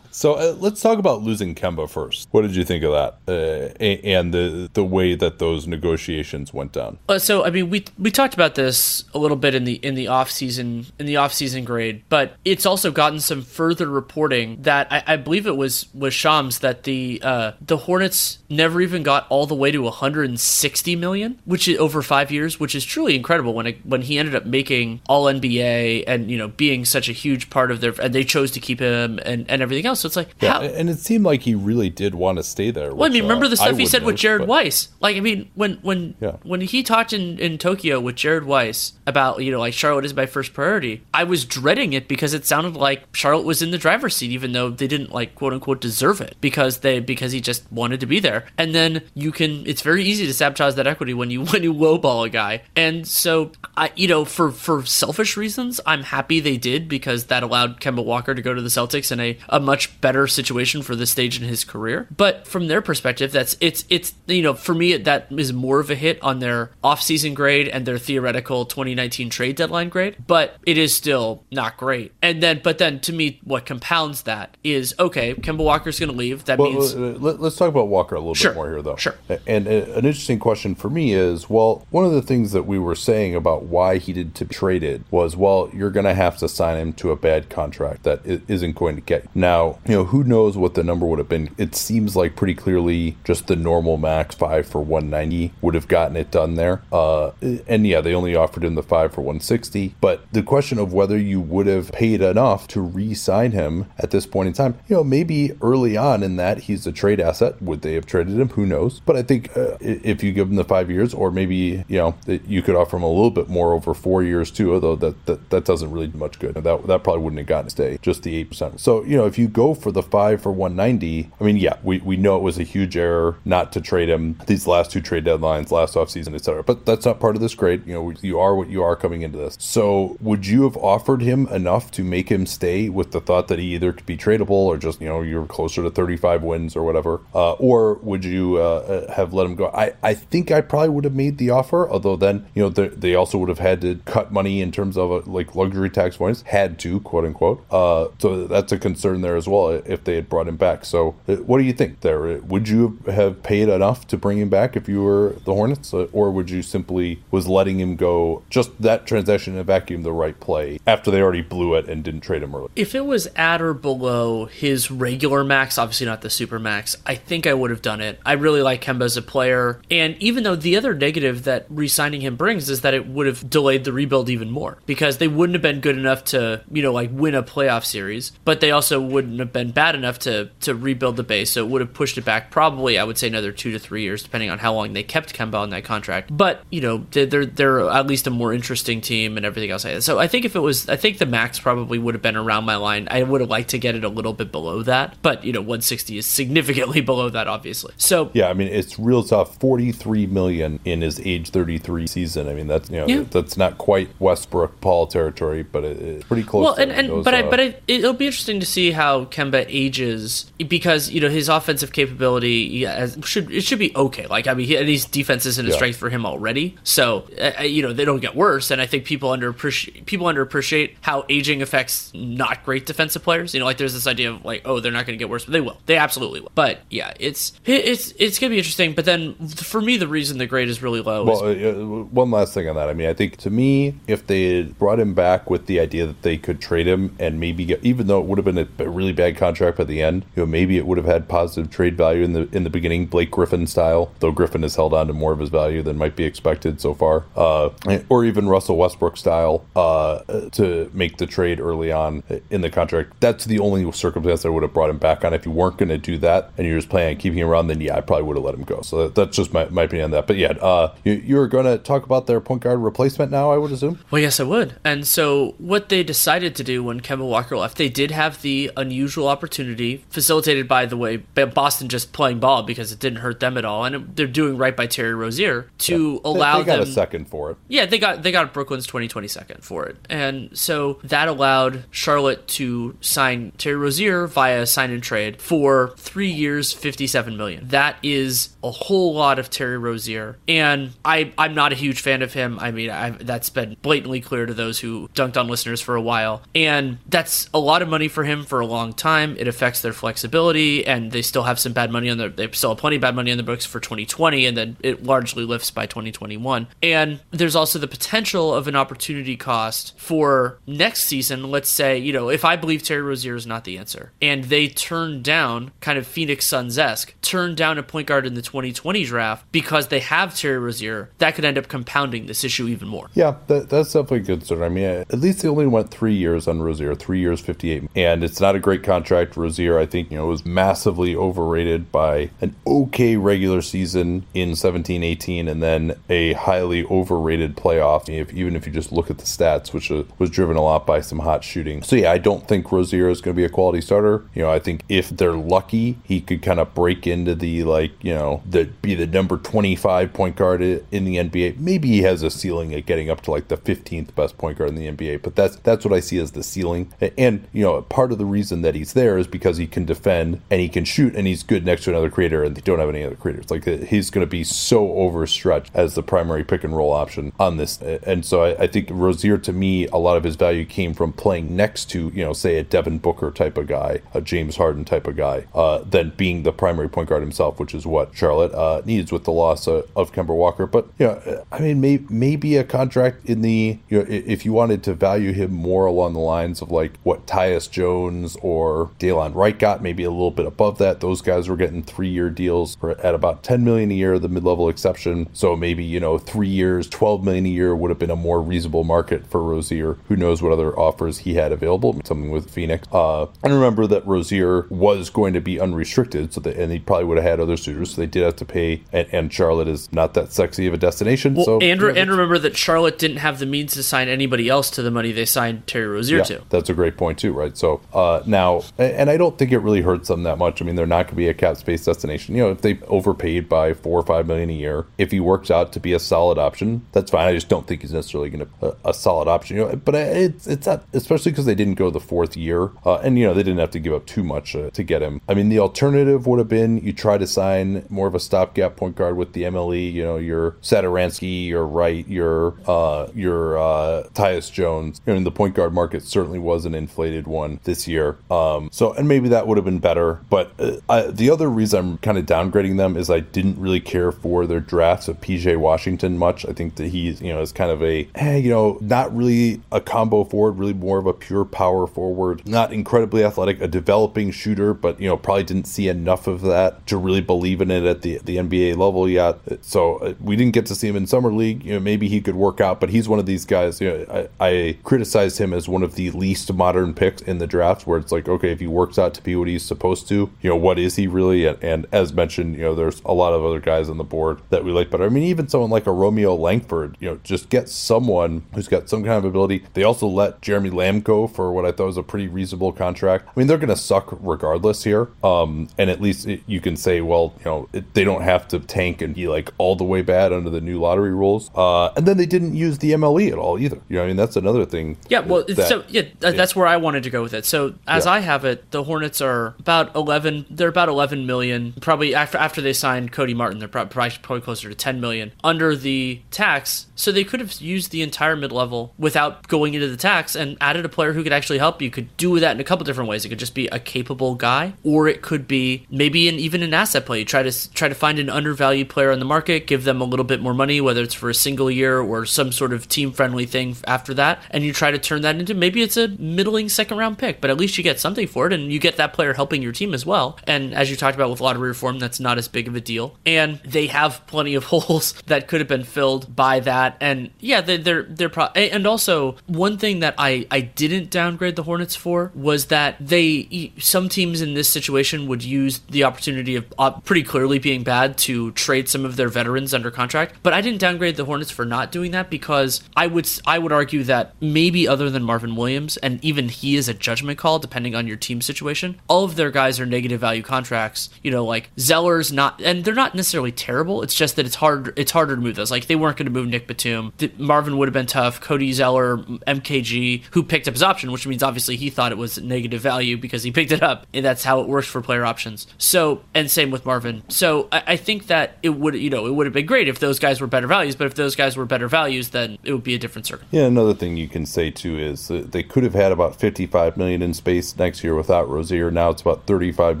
So uh, let's talk about losing Kemba first. What did you think of that, uh, and the the way that those negotiations went down? Uh, so I mean, we we talked about this a little bit in the in the off season in the off season grade, but it's also gotten some further reporting that I, I believe it was was Shams that the uh, the Hornets never even got all the way to 160 million, which is over five years, which is truly incredible. When it, when he ended up making All NBA and you know being such a huge part of their, and they chose to keep him and and everything else. So it's like, Yeah, how? and it seemed like he really did want to stay there. Well, I mean, remember uh, the stuff he said with Jared but- Weiss. Like, I mean, when when Yeah. when he talked in, in Tokyo with Jared Weiss about you know like Charlotte is my first priority, I was dreading it because it sounded like Charlotte was in the driver's seat, even though they didn't like quote unquote deserve it because they because he just wanted to be there. And then you can, it's very easy to sabotage that equity when you when you lowball a guy. And so I you know for for selfish reasons, I'm happy they did because that allowed Kemba Walker to go to the Celtics in a a much better situation for this stage in his career. But from their perspective, that's it's it's you know for me that is more of a hit on their offseason grade and their theoretical 2019 trade deadline grade. But it is still not great. And then but then to me, what compounds that is okay. Kemba Walker's going to leave. That Well, means uh, let, us talk about Walker a little Sure, bit more here, though. sure. And uh, an interesting question for me is, well, one of the things that we were saying about why he did to be traded was, well, you're going to have to sign him to a bad contract that isn't going to get. Now, you know, who knows what the number would have been? It seems like pretty clearly just the normal max five for 190 would have gotten it done there. Uh, and yeah, they only offered him the five for 160. But the question of whether you would have paid enough to re-sign him at this point in time, you know, maybe early on in that he's a trade asset. Would they have traded him? Who knows? But I think uh, if you give him the five years, or maybe you know you could offer him a little bit more over four years too. Although that that, that doesn't really do much good. That that probably wouldn't have gotten stay. Just the eight percent. So you know, if you go for the five for 190, I mean, yeah, we, we know it was a huge error not to trade him these last two trade deadlines, last offseason, et cetera. But that's not part of this grade. You know, you are what you are coming into this. So would you have offered him enough to make him stay with the thought that he either could be tradable or just, you know, you're closer to 35 wins or whatever? Uh, or would you uh, uh, have let him go? I, I think I probably would have made the offer, although then, you know, they, they also would have had to cut money in terms of uh, like luxury tax points, had to, quote unquote. Uh, so that's a concern there as well. If they had brought him back. So, uh, what do you think there? Would you have paid enough to bring him back if you were the Hornets, uh, or would you simply was letting him go just that transaction in a vacuum the right play after they already blew it and didn't trade him early? If it was at or below his regular max, obviously not the super max, I think I would have done it. I really like Kemba as a player, and even though the other negative that re-signing him brings is that it would have delayed the rebuild even more because they wouldn't have been good enough to you know like win a playoff series, but they also wouldn't have been bad enough to to rebuild the base. So it would have pushed it back probably I would say another two to three years depending on how long they kept Kemba on that contract. But you know they're they're at least a more interesting team and everything else. So I think if it was I think the max probably would have been around my line. I would have liked to get it a little bit below that, but you know 160 is significantly below that obviously. So yeah, I mean it's real tough. 43 million in his age 33 season. I mean that's you know yeah. that's not quite Westbrook Paul territory, but it, it's pretty close. Well, and, and those, but uh, I, but I, it'll be interesting to see how Kemba ages because you know his offensive capability yeah, should it should be okay. Like I mean, he, these defense isn't a yeah. strength for him already, so uh, you know they don't get worse. And I think people underappreciate people underappreciate how aging affects not great defensive players. You know, like there's this idea of like oh they're not going to get worse, but they will. They absolutely will. But yeah, it's it's it's gonna be interesting. But then for me, the reason the grade is really low. Well, is, uh, one last thing on that. I mean, I think to me, if they brought him back with the idea that they could trade him and maybe get, even though it would have been a really bad contract by the end, you know, maybe it would have had positive trade value in the in the beginning, Blake Griffin style. Though Griffin has held on to more of his value than might be expected so far, uh, or even Russell Westbrook style uh, to make the trade early on in the contract. That's the only circumstance I would have brought him back on. If you weren't going to do that and you're just planning on keeping him around, then yeah, I probably would have let him go. So that, that's just my, my opinion on that. But yeah, uh, you, you're going to talk about their point guard replacement now, I would assume. Well, yes, I would. And so what they decided to do when Kemba Walker left, they did have the unusual opportunity, facilitated by the way Boston just playing ball because it didn't hurt them at all, and they're doing right by Terry Rozier to yeah. allow they, they got them a second for it. Yeah, they got they got Brooklyn's 2020 second for it, and so that allowed Charlotte to sign Terry Rozier via sign and trade for three years, 57 million. That is a whole lot of Terry Rozier, and I I'm not a huge fan of him. I mean, I've, that's been blatantly clear to those who Dunc'd On listeners for a while, and that's a lot of money for him for a long time. It affects their flexibility, and they still have some bad money on their they still have plenty of bad money on the books for 2020, and then it largely lifts by 2021. And there's also the potential of an opportunity cost for next season. Let's say you know if I believe Terry Rozier is not the answer, and they turn down kind of Phoenix Suns esque, turn down a point guard in the 2020 draft because they have Terry Rozier, that could end up compounding this issue even more. Yeah, that, that's definitely a good concern. I mean, at least they only went three years on Rozier, three years, 58. And it's not a great contract. Rozier, I think, you know, was massively overrated by an okay regular season in 17 18 and then a highly overrated playoff, if, even if you just look at the stats, which was, was driven a lot by some hot shooting. So, yeah, I don't think Rozier is going to be a quality starter. You know, I think if they're lucky, he could kind of break into the, like, you know, the be the number 25 point guard in the NBA. Maybe he has a ceiling at getting up to like the 15th best point guard in the NBA, but that's that's what I see as the ceiling. And you know, part of the reason that he's there is because he can defend and he can shoot and he's good next to another creator and they don't have any other creators. Like he's going to be so overstretched as the primary pick and roll option on this. And so I, I think Rozier to me, a lot of his value came from playing next to, you know, say a Devin Booker type of guy, a James Harden type of guy, uh, than being the primary point guard himself, which is what Charlotte uh, needs with the loss of, of Kemba Walker. But you know, I mean, may, maybe a contract in the you know, if you wanted to value him more along the lines of like what Tyus Jones or Delon Wright got, maybe a little bit above that. Those guys were getting three year deals for at about 10 million a year, the mid level exception. So maybe you know three years, 12 million a year would have been a more reasonable market for Rozier. Who knows what other offers he had available? Something with Phoenix. Uh, and remember that Rozier was going to be unrestricted, so that and he probably would have had other suitors. So they did have to pay, and, and Charlotte is not that sexy of a destination. Well, so and, and remember that Charlotte didn't have the means to sign anybody else to the money they signed Terry Rozier yeah, to. That's a great point too, right? So uh, now, and I don't think it really hurts them that much. I mean, they're not going to be a cap space destination. You know, if they overpaid by four or five million a year, if he works out to be a solid option, that's fine. I just don't think he's necessarily going to uh, a solid option. You know, but it's it's not especially because they didn't go the fourth year, uh, and you know they didn't have to give up too much uh, to get him. I mean, the alternative would have been you try to sign more of a stopgap point guard with the MLE. You know, your Satoransky, your Wright, your uh, your uh, Tyus Jones. You know, the point guard market certainly was an inflated one this year. Uh, Um, so, and maybe that would have been better. But uh, I, the other reason I'm kind of downgrading them is I didn't really care for their drafts of PJ Washington much. I think that he's, you know, is kind of a, eh, you know, not really a combo forward, really more of a pure power forward, not incredibly athletic, a developing shooter, but, you know, probably didn't see enough of that to really believe in it at the, the NBA level yet. So uh, we didn't get to see him in Summer League. You know, maybe he could work out, but he's one of these guys, you know, I, I criticized him as one of the least modern picks in the draft where it's like, okay, if he works out to be what he's supposed to, you know, what is he really? And, and as mentioned, you know, there's a lot of other guys on the board that we like better. I mean, even someone like a Romeo Langford, you know, just get someone who's got some kind of ability. They also let Jeremy Lamb go for what I thought was a pretty reasonable contract. I mean, they're going to suck regardless here. Um, and at least it, you can say, well, you know, it, they don't have to tank and be like all the way bad under the new lottery rules. Uh, and then they didn't use the MLE at all either. You know, I mean, that's another thing. Yeah, well, that, so yeah, that's where I wanted to go with it. So as yeah. I have it, the Hornets are about 11. They're about 11 million. Probably after after they signed Cody Martin, they're probably, probably closer to 10 million under the tax. So they could have used the entire mid level without going into the tax and added a player who could actually help you. Could do that in a couple different ways. It could just be a capable guy, or it could be maybe an, even an asset play. You try to try to find an undervalued player on the market, give them a little bit more money, whether it's for a single year or some sort of team friendly thing after that, and you try to turn that into maybe it's a middling second round pick, but at least you get something for it, and you get that player helping your team as well. And as you talked about with lottery reform, that's not as big of a deal. And they have plenty of holes that could have been filled by that. And yeah, they're they're, they're pro- and also one thing that I I didn't downgrade the Hornets for was that they some teams in this situation would use the opportunity of uh, pretty clearly being bad to trade some of their veterans under contract. But I didn't downgrade the Hornets for not doing that because I would I would argue that maybe other than Marvin Williams, and even he is a judgment call depending on your team situation. All of their guys are negative value contracts. You know, like Zeller's not, and they're not necessarily terrible. It's just that it's hard. It's harder to move those. Like they weren't going to move Nick Batum. Marvin would have been tough. Cody Zeller, MKG, who picked up his option, which means obviously he thought it was negative value because he picked it up, and that's how it works for player options. So, and same with Marvin. So I, I think that it would, you know, it would have been great if those guys were better values. But if those guys were better values, then it would be a different circle. Yeah, another thing you can say too is they could have had about 55 million in space next year without Rozier. Now it's about 35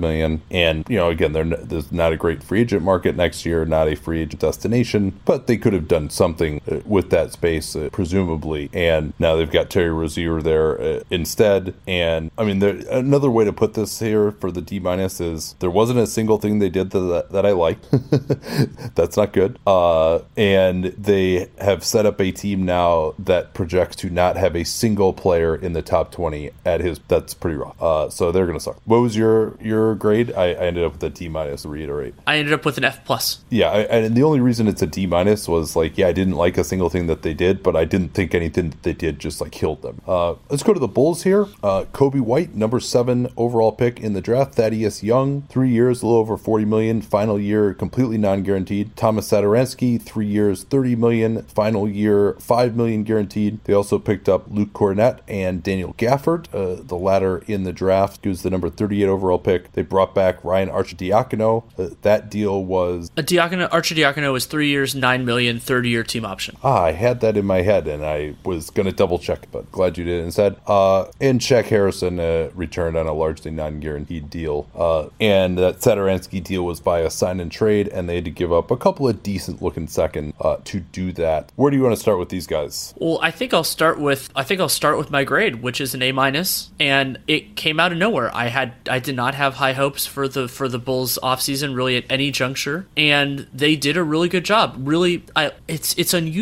million, and you know, again, there's not a great free agent market next year, not a free agent destination, but they could have done something with that space, uh, presumably. And now they've got Terry Rozier there uh, instead. And I mean, there, another way to put this here for the D minus is there wasn't a single thing they did that, that I liked. That's not good. Uh, and they have set up a team now that projects to not have a single player in the top 20 at his. That's pretty rough. Uh, so they're going to suck. What was your your grade? I, I ended up with a D minus. Reiterate, I ended up with an F plus. Yeah, I, and the only reason it's a D minus was like, yeah, I didn't like a single thing that they did, but I didn't think anything that they did just like killed them. Uh, let's go to the Bulls here. Uh, Coby White, number seven overall pick in the draft. Thaddeus Young, three years, a little over 40 million. Final year, completely non-guaranteed. Thomas Satoransky, three years, 30 million. Final year, five million guaranteed. They also picked up Luke Kornet and Daniel Gafford, uh, the latter in the draft. He was the number 38 overall pick. They brought back Ryan Arcidiacono. Uh, that deal was a Diacono. Arcidiacono was three years, nine million, 30 year team option. Ah, I had that in my head, and I was going to double check, but glad you did instead. Uh, and Shaq Harrison uh, returned on a largely non-guaranteed deal, uh, and that Satoransky deal was by a sign and trade, and they had to give up a couple of decent-looking second uh, to do that. Where do you want to start with these guys? Well, I think I'll start with I think I'll start with my grade, which is an A minus, and it came out of nowhere. I had I did not have high hopes for the for the Bulls offseason really at any juncture, and they did a really good job. Really, I it's it's unusual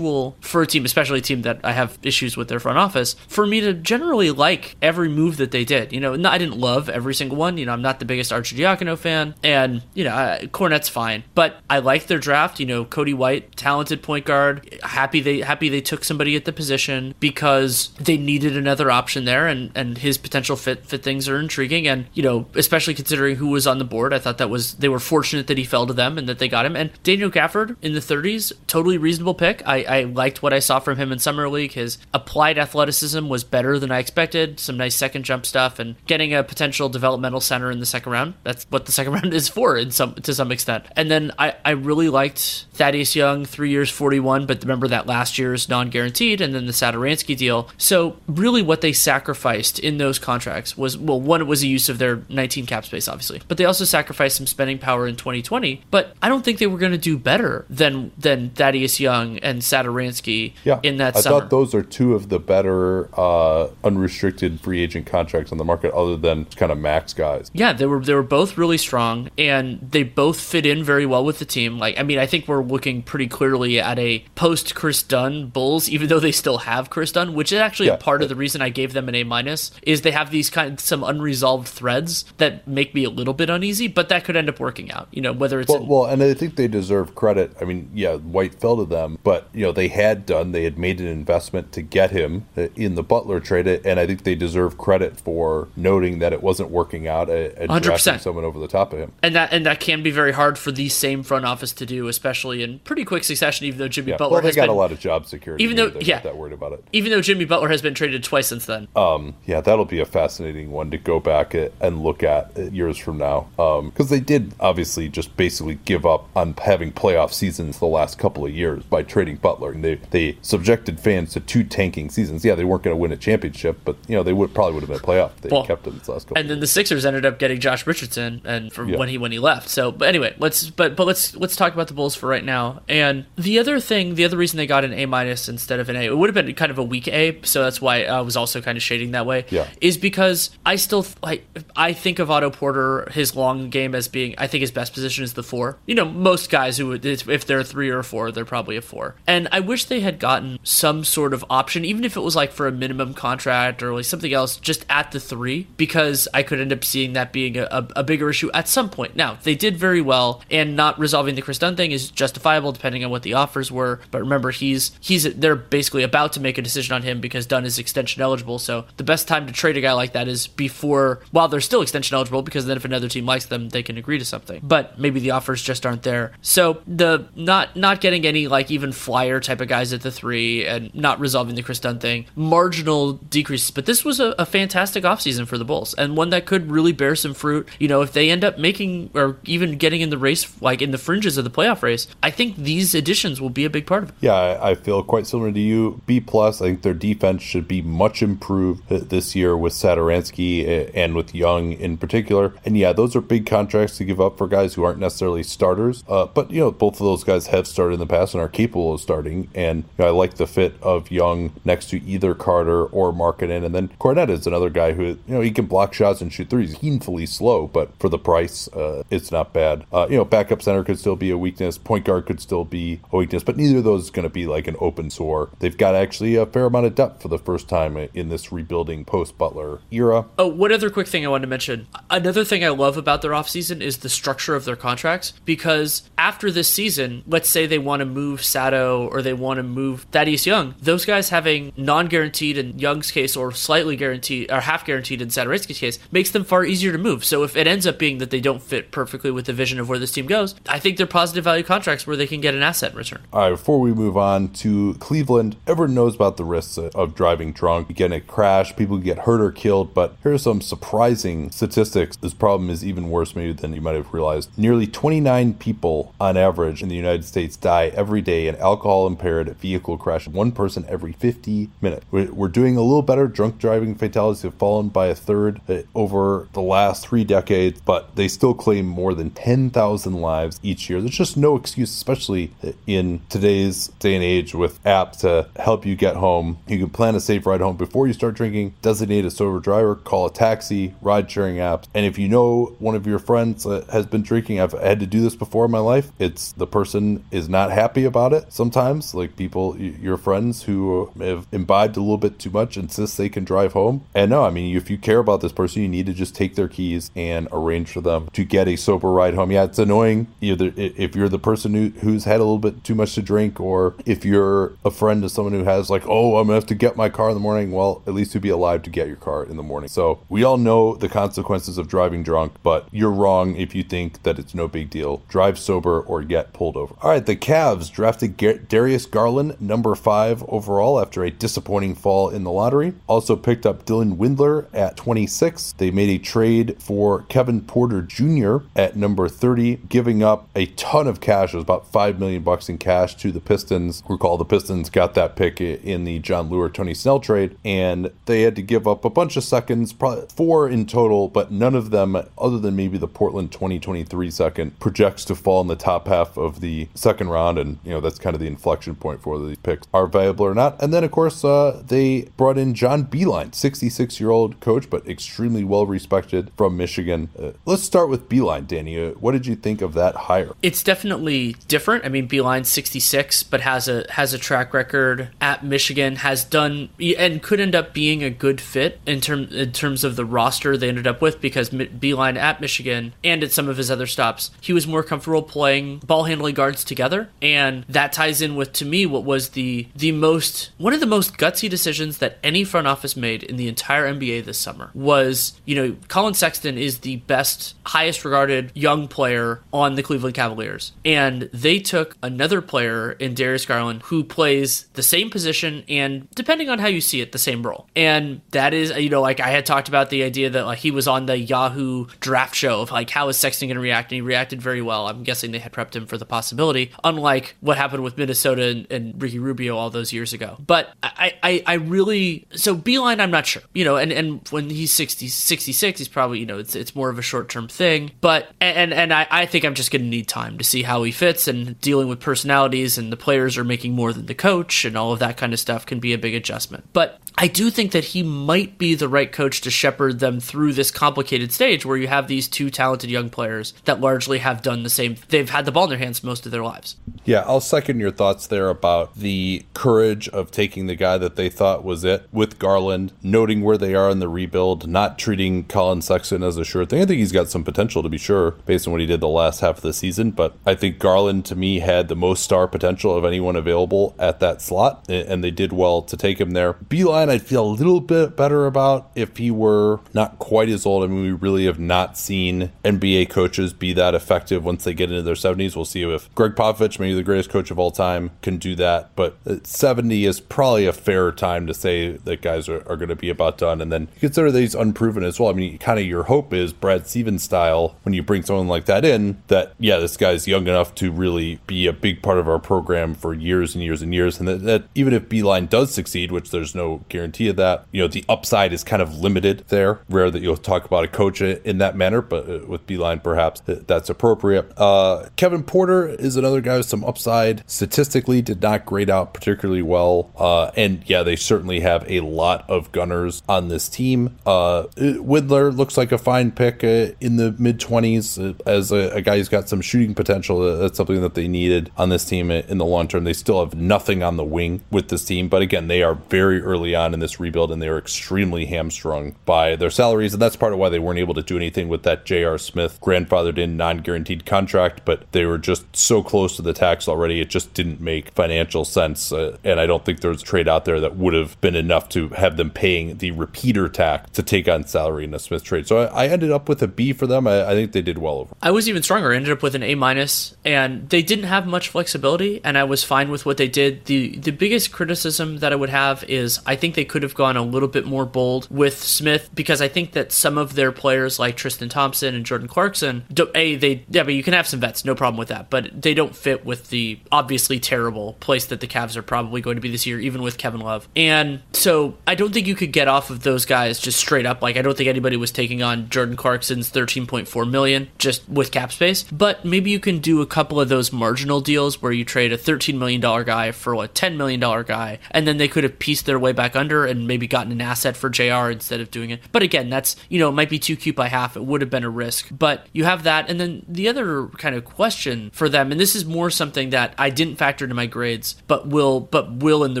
for a team, especially a team that I have issues with their front office, for me to generally like every move that they did. You know, I didn't love every single one. You know, I'm not the biggest Archie Arcidiacono fan, and you know, uh, Kornet's fine, but I like their draft. You know, Coby White, talented point guard. Happy they happy they took somebody at the position because they needed another option there, and and his potential fit fit things are intriguing. And you know, especially considering who was on the board, I thought that was they were fortunate that he fell to them and that they got him. And Daniel Gafford in the 30s, totally reasonable pick. I, I liked what I saw from him in summer league. His applied athleticism was better than I expected. Some nice second jump stuff, and getting a potential developmental center in the second round. That's what the second round is for, in some to some extent. And then I I really liked Thaddeus Young, three years, 41. But remember that last year's non-guaranteed, and then the Satoransky deal. So really, what they sacrificed in those contracts was well, one was a use of their 19 cap space, obviously, but they also sacrificed some spending power in 2020. But I don't think they were going to do better than than Thaddeus Young and Satoransky Yeah, in that I summer. thought those are two of the better uh, unrestricted free agent contracts on the market, other than kind of max guys. Yeah, they were they were both really strong, and they both fit in very well with the team. Like, I mean, I think we're looking pretty clearly at a post Kris Dunn Bulls, even though they still have Kris Dunn, which is actually Yeah. a part of the reason I gave them an A minus. Is they have these kind of, some unresolved threads that make me a little bit uneasy, but that could end up working out. You know, whether it's Well, in- well, and I think they deserve credit. I mean, yeah, White fell to them, but you know they had done, they had made an investment to get him uh, in the Butler trade, and I think they deserve credit for noting that it wasn't working out uh, and 100%. drafting someone over the top of him. and that and that can be very hard for the same front office to do, especially in pretty quick succession. Even though Jimmy Yeah, Butler well, they has got been, a lot of job security. Even though- they're yeah. not that worried about it. even though Jimmy Butler has been traded twice since then. Um, yeah, that'll be a fascinating one to go back at and look at uh, years from now. Because they did obviously just basically give up on having playoff seasons the last couple of years by trading Butler. And they, they subjected fans to two tanking seasons. Yeah, they weren't going to win a championship, but you know they would probably would have been a playoff. They Well, kept him this last couple. and then the Sixers ended up getting Josh Richardson and for Yeah. when he when he left. So, but anyway, let's but but let's let's talk about the Bulls for right now. And the other thing, the other reason they got an A minus instead of an A, it would have been kind of a weak A. So that's why I was also kind of shading that way. Yeah. is because I still like I think of Otto Porter his long game as being I think his best position is the four. You know, most guys who would if if they're a three or a four, they're probably a four. And I wish they had gotten some sort of option, even if it was like for a minimum contract or like something else, just at the three, because I could end up seeing that being a, a, a bigger issue at some point. Now they did very well, and not resolving the Kris Dunn thing is justifiable depending on what the offers were. But remember, he's he's they're basically about to make a decision on him because Dunn is extension eligible. So the best time to trade a guy like that is before while they're still extension eligible, because then if another team likes them, they can agree to something. But maybe the offers just aren't there. So the not not getting any like even flyer type of guys at the three and not resolving the Kris Dunn thing, marginal decreases. But this was a, a fantastic offseason for the Bulls and one that could really bear some fruit. You know, if they end up making or even getting in the race, like in the fringes of the playoff race, I think these additions will be a big part of it. Yeah, I, I feel quite similar to you. B plus. I think their defense should be much improved this year with Satoransky uh, and with Young in particular. And yeah, those are big contracts to give up for guys who aren't necessarily starters. Uh, but you know, both of those guys have started in the past and are capable of starting. And you know, I like the fit of Young next to either Carter or Markkanen. And then Kornet is another guy who you know he can block shots and shoot threes. He's painfully slow, but for the price, uh, it's not bad. Uh, you know, backup center could still be a weakness. Point guard could still be a weakness, but neither of those is going to be like an open sore. They've got actually a fair amount of depth for the first time in this rebuilding post Butler era. Oh, one other quick thing I wanted to mention. Another thing I love about their offseason is the structure of their contracts because after this season, let's say they want to move Or they want to move Thaddeus Young, those guys having non guaranteed in Young's case or slightly guaranteed or half guaranteed in Satoransky's case makes them far easier to move. So if it ends up being that they don't fit perfectly with the vision of where this team goes, I think they're positive value contracts where they can get an asset in return. All right, before we move on to Cleveland, everyone knows about the risks of driving drunk. You get in a crash, people get hurt or killed, but here are some surprising statistics. This problem is even worse, maybe, than you might have realized. Nearly 29 people on average in the United States die every day in alcohol impaired vehicle crash. One person every 50 minutes. We're doing a little better. Drunk driving fatalities have fallen by a third uh, over the last three decades, but they still claim more than 10,000 lives each year. There's just no excuse, especially in today's day and age with apps to help you get home. You can plan a safe ride home before you start drinking, designate a sober driver, call a taxi, ride sharing apps. And if you know one of your friends has been drinking, I've had to do this before in my life, it's the person is not happy about it sometimes. Like people, your friends who have imbibed a little bit too much insist they can drive home. And no, I mean, if you care about this person, you need to just take their keys and arrange for them to get a sober ride home. Yeah, it's annoying either if you're the person who, who's had a little bit too much to drink or if you're a friend of someone who has like, oh, I'm gonna have to get my car in the morning. Well, at least you'd be alive to get your car in the morning. So we all know the consequences of driving drunk, but you're wrong if you think that it's no big deal. Drive sober or get pulled over. All right, the Cavs drafted Darius Garland, number five overall, after a disappointing fall in the lottery. Also picked up Dylan Windler at 26. They made a trade for Kevin Porter Jr. at number 30, giving up a ton of cash. It was about five million bucks in cash to the Pistons. Recall the Pistons got that pick in the Jon Leuer Tony Snell trade, and they had to give up a bunch of seconds, probably four in total, but none of them, other than maybe the Portland 2023 second, projects to fall in the top half of the second round. And, you know, that's kind of the inflection point for these picks are valuable or not. And then, of course, uh, they brought in John Beilein, 66 year old coach, but extremely well respected from Michigan. Uh, let's start with Beilein, Danny. Uh, what did you think of that hire? It's definitely different. I mean, Beilein's 66, but has a has a track record at Michigan, has done and could end up being a good fit in term in terms of the roster they ended up with because Beilein at Michigan and at some of his other stops, he was more comfortable playing ball handling guards together, and that ties in with to me what was the the most one of the most gutsy decisions that any front office made in the entire NBA this summer was you know Collin Sexton is the best highest regarded young player on the Cleveland Cavaliers. And they took another player in Darius Garland who plays the same position and depending on how you see it the same role. And that is you know like I had talked about the idea that like he was on the Yahoo draft show of like how is Sexton going to react? And he reacted very well. I'm guessing they had prepped him for the possibility unlike what happened with Minnesota and, and Ricky Rubio all those years ago. But I, I I really so Beilein, I'm not sure you know and and when he's 60 66 he's probably you know it's it's more of a short term thing. But and and I, I think I'm just going to need time to see how he fits and dealing with personalities and the players are making more than the coach and all of that kind of stuff can be a big adjustment. But I do think that he might be the right coach to shepherd them through this complicated stage where you have these two talented young players that largely have done the same. They've had the ball in their hands most of their lives. Yeah, I'll second your thoughts there about the courage of taking the guy that they thought was it with Garland, noting where they are in the rebuild, not treating Collin Sexton as a sure thing. I think he's got some potential to be sure based on what he did the last half of the season, but I think Garland to me had the most star potential of anyone available at that slot, and they did well to take him there. Beilein I'd feel a little bit better about if he were not quite as old. I mean, we really have not seen NBA coaches be that effective once they get into their 70s. We'll see if Gregg Popovich, maybe the greatest coach of all time, can do that. But uh, 70 is probably a fair time to say that guys are, are going to be about done. And then consider that he's unproven as well. I mean, kind of your hope is Brad Stevens style when you bring someone like that in that, yeah, this guy's young enough to really be a big part of our program for years and years and years. And that, that even if Beilein does succeed, which there's no guarantee of that. You know, the upside is kind of limited there. Rare that you'll talk about a coach in that manner, but uh, with Beilein, perhaps that's appropriate. Uh, Kevin Porter is another guy with some upside. Statistically, did not grade out particularly well. Uh, and yeah, they certainly have a lot of gunners on this team. Uh, Windler looks like a fine pick uh, in the mid 20s uh, as a, a, guy who's got some shooting potential. That's something that they needed on this team in the long term. They still have nothing on the wing with this team, but again, they are very early on in this rebuild and they were extremely hamstrung by their salaries. And that's part of why they weren't able to do anything with that J.R. Smith grandfathered in non guaranteed contract. But they were just so close to the tax already, it just didn't make financial sense. Uh, and I don't think there's a trade out there that would have been enough to have them paying the repeater tax to take on salary in a Smith trade. So I, I ended up with a B for them. I, I, think they did well over. I was even stronger. I ended up with an A minus, and they didn't have much flexibility, and I was fine with what they did. the The biggest criticism that I would have is I think they could have gone a little bit more bold with Smith because I think that some of their players like Tristan Thompson and Jordan Clarkson, a they yeah, but you can have some vets, no problem with that, but they don't fit with the obviously terrible place that the Cavs are probably going to be this year, even with Kevin Love. And so I don't think you could get off of those guys just straight up. Like I don't think anybody was taking on Jordan Clarkson's 13.4 million just with cap space, but maybe you can do a couple of those marginal deals where you trade a 13 million dollar guy for a 10 million dollar guy, and then they could have pieced their way back under and maybe gotten an asset for JR instead of doing it. But again, that's, you know, it might be too cute by half. It would have been a risk. But you have that. And then the other kind of question for them, and this is more something that I didn't factor into my grades, but will, but will in the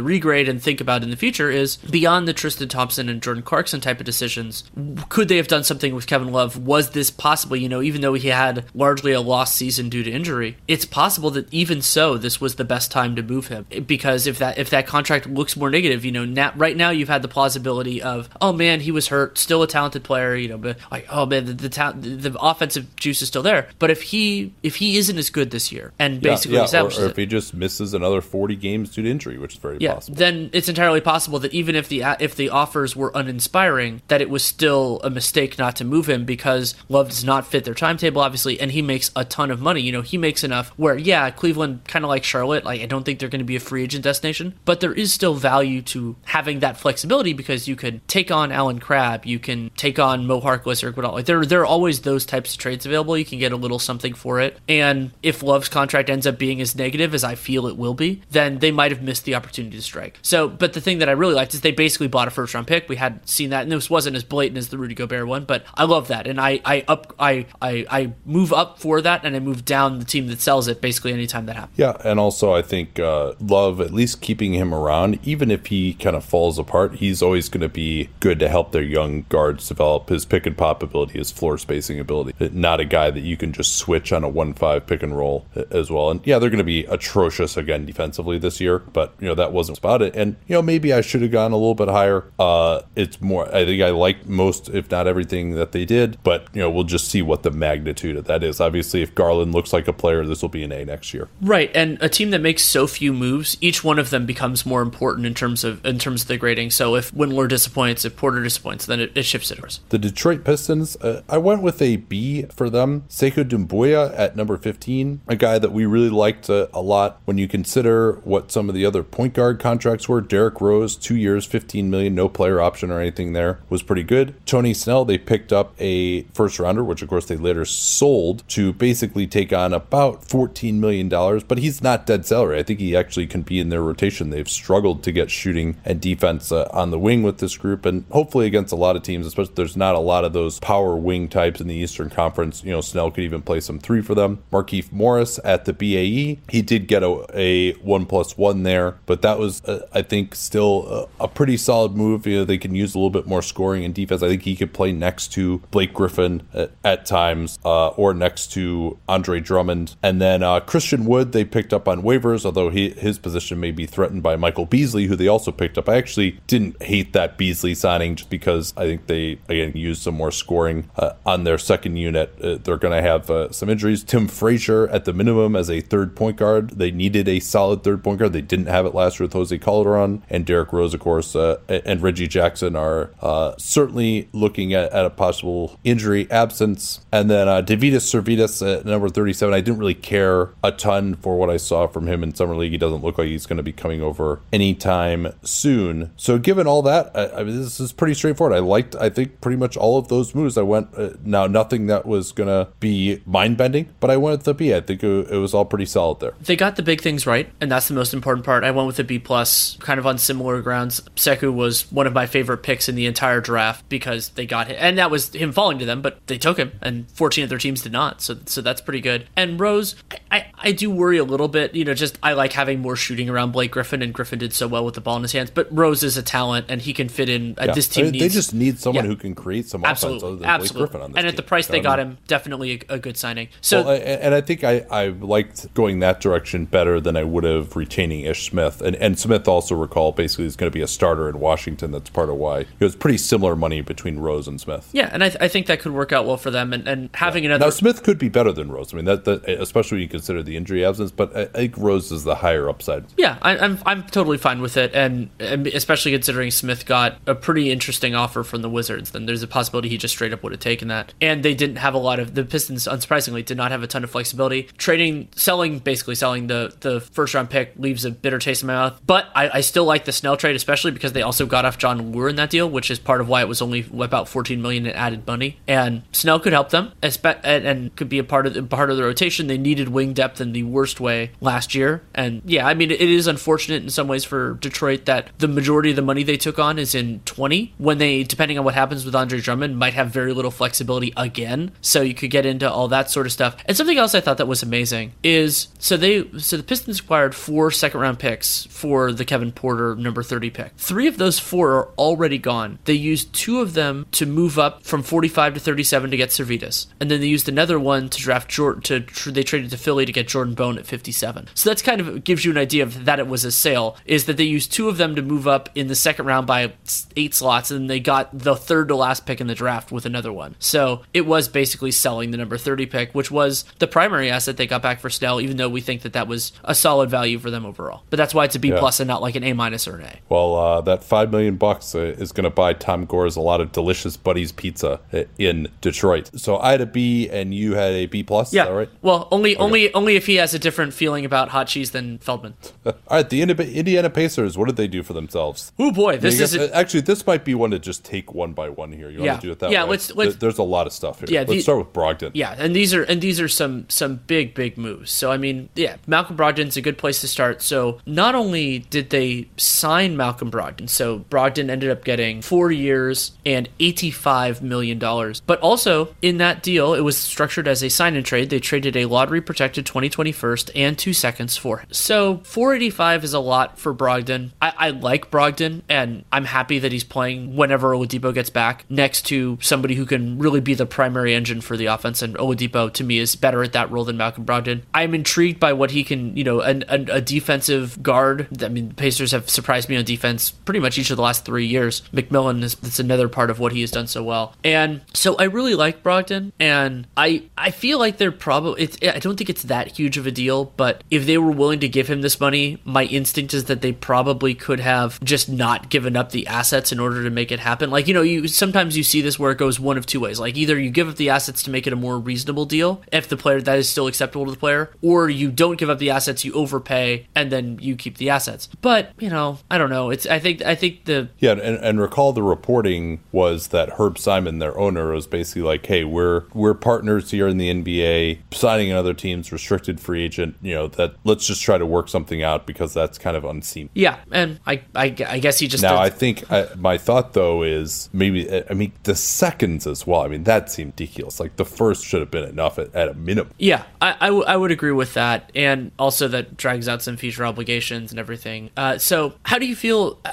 regrade and think about in the future is beyond the Tristan Thompson and Jordan Clarkson type of decisions, could they have done something with Kevin Love? Was this possible, you know, even though he had largely a lost season due to injury, it's possible that even so, this was the best time to move him because if that, if that contract looks more negative, you know, now, right right now you've had the plausibility of, oh man, he was hurt, still a talented player, you know, but like, oh man, the the, ta- the offensive juice is still there. But if he if he isn't as good this year and basically yeah, yeah. or, or if he just misses another 40 games due to injury, which is very yeah, possible. then it's entirely possible that even if the if the offers were uninspiring, that it was still a mistake not to move him because Love does not fit their timetable, obviously, and he makes a ton of money. You know, he makes enough where yeah, Cleveland kind of like Charlotte, like I don't think they're going to be a free agent destination, but there is still value to having that flexibility because you could take on Allen Crabbe, you can take on Mo Harkless or Guadal. Like there, there are always those types of trades available. You can get a little something for it, and if Love's contract ends up being as negative as I feel it will be, then they might have missed the opportunity to strike. So, but the thing that I really liked is they basically bought a first round pick. We had seen that, and this wasn't as blatant as the Rudy Gobert one, but I love that, and I, I up, I, I, I move up for that, and I move down the team that sells it basically anytime that happens. Yeah, and also I think uh, Love, at least keeping him around, even if he kind of falls apart, he's always going to be good to help their young guards develop his pick and pop ability, his floor spacing ability. Not a guy that you can just switch on a one-five pick and roll as well. And yeah, they're going to be atrocious again defensively this year, but you know that wasn't about it. And you know maybe I should have gone a little bit higher. Uh, it's more. I think I like most, if not everything, that they did. But you know we'll just see what the magnitude of that is. Obviously, if Garland looks like a player, this will be an A next year. Right, and a team that makes so few moves, each one of them becomes more important in terms of in terms of the grading. So if Windler disappoints, if Porter disappoints, then it, it shifts it. The Detroit Pistons, uh, I went with a B for them. Sekou Doumbouya at number 15, a guy that we really liked uh, a lot when you consider what some of the other point guard contracts were. Derrick Rose, two years, 15 million, no player option or anything there, was pretty good. Tony Snell, they picked up a first rounder, which of course they later sold to basically take on about 14 million dollars, but he's not dead salary. I think he actually can be in their rotation. They've struggled to get shooting and defense uh, on the wing with this group, and hopefully against a lot of teams, especially there's not a lot of those power wing types in the Eastern Conference. You know, Snell could even play some three for them. Markieff Morris at the BAE, he did get a, a one plus one there, but that was, uh, I think, still a, a, pretty solid move. You know, they can use a little bit more scoring and defense. I think he could play next to Blake Griffin at, at times, uh, or next to Andre Drummond, and then uh, Christian Wood they picked up on waivers, although he, his position may be threatened by Michael Beasley, who they also picked up. I actually didn't hate that Beasley signing just because I think they again used some more scoring uh, on their second unit. Uh, they're going to have uh, some injuries. Tim Frazier at the minimum as a third point guard. They needed a solid third point guard. They didn't have it last year with Jose Calderon and Derrick Rose, of course, uh, and Reggie Jackson are uh, certainly looking at, at, a possible injury absence. And then uh, Deividas Sirvydis at number 37. I didn't really care a ton for what I saw from him in summer league. He doesn't look like he's going to be coming over anytime soon. So given all that, I, I mean, this is pretty straightforward. I liked, I think, pretty much all of those moves. I went uh, now nothing that was to be mind bending, but I went with the B. I think it, it, was all pretty solid there. They got the big things right, and that's the most important part. I went with a B plus, kind of on similar grounds. Sekou was one of my favorite picks in the entire draft because they got him, and that was him falling to them, but they took him, and 14 other teams did not. So, so that's pretty good. And Rose, I, I do worry a little bit. You know, just I like having more shooting around Blake Griffin, and Griffin did so well with the ball in his hands. But Rose is a talent, and he can fit in. Uh, yeah. This team I mean, needs, They just need someone yeah. who can create some Absolutely. offense other than Absolutely. Blake Griffin on this And at team. the price You they got what I mean? him, definitely a, a good signing. So, Well, I- and I think I, I liked going that direction better than I would have retaining Ish Smith. And and Smith also recall basically is going to be a starter in Washington. That's part of why it was pretty similar money between Rose and Smith. yeah, and I, th- I think that could work out well for them. And, and having Now another Smith could be better than Rose. I mean that, that especially when you consider the injury absence. But I, I think Rose is the higher upside. Yeah, I, I'm I'm totally fine with it, and, and especially considering Smith got a pretty interesting offer from the Wizards, then there's a possibility he just straight up would have taken that. And they didn't have a lot of the Pistons, unsurprisingly, did not have a ton of flexibility. Trading, selling, basically selling the the first round pick leaves a bitter taste in my mouth. But I, I still like the Snell trade, especially because they also got off Jon Leuer in that deal, which is part of why it was only about 14 million in added money. And Snell could help them, and, could be a part of the, part of the rotation. They needed wing depth in the worst way last year, and yeah, I mean it is unfortunate in some ways for Detroit that the majority of the money they took on is in 20 when they, depending on what happens with Andre Drummond, might have very little flexibility again. So you could get into all that sort of stuff. And something else I thought that was amazing is so they so the Pistons acquired four second round picks for the Kevin Porter number 30 pick. Three of those four are already gone. They used two of them to move up from 45 to 37 to get Sirvydis, and then they used another one to draft Jordan. To they traded to Philly to get Jordan Bone at 57. So that's kind of gives you an idea of that it was a sale. Is that they used two of them to move up up in the second round by eight slots, and they got the third to last pick in the draft with another one. So it was basically selling the number 30 pick, which was the primary asset they got back for Snell, even though we think that that was a solid value for them overall. But that's why it's a B plus and not like an A minus or an A. Well, uh, that five million bucks uh, is going to buy Tom Gores a lot of delicious Buddy's Pizza uh, in Detroit. So I had a B, and you had a B plus. Yeah. All right. Well, only only only if he has a different feeling about hot cheese than Feldman. All right. The Indiana Pacers. What did they do for themselves? Oh boy, this is guys- uh, actually this might be one to just take one by one here. You Yeah. want to do it that Yeah, way? let's- let's- There's a lot of stuff here. Yeah, let's the- start with Brogdon. Yeah, and these are and these are some some big big moves. So I mean, yeah, Malcolm Brogdon's a good place to start. So not only did they sign Malcolm Brogdon, so Brogdon ended up getting four years and eighty five million dollars, but also in that deal, it was structured as a sign and trade. They traded a lottery protected 2020 first and two seconds for him. So 485 is a lot for Brogdon. I, I like Brogdon, and I'm happy that he's playing whenever Oladipo gets back next to somebody who can really be the primary engine for the offense. And Oladipo, to me, is better at that role than Malcolm Brogdon. I'm intrigued by what he can, you know, an, an, a defensive guard. I mean, the Pacers have surprised me on defense pretty much each of the last three years. McMillan is that's another part of what he has done so well. And so I really like Brogdon, and I I feel like they're probably. I don't think it's that huge of a deal, but if they were willing to give him this money, my instinct is that they probably could have just not given up the assets in order to make it happen. Like you know, you sometimes you see this where it goes one of two ways. Like either you give up the assets to make it a more reasonable deal if the player that is still acceptable to the player, or you don't give up the assets, you overpay, and then you keep the assets. But you know, I don't know. It's I think I think the Yeah, and, and recall the reporting was that Herb Simon, their owner, was basically like, "Hey, we're we're partners here in the NBA, signing another team's restricted free agent. You know that let's just try to work something out because that's kind of unseen." yeah, and I I, I guess he just Now, I think I, my thought though is maybe I mean the seconds as well. I mean that seemed ridiculous. Like the first should have been enough at, at a minimum. Yeah, I, I, w- I would agree with that, and also that drags out some future obligations and everything. Uh, so, how do you feel? uh,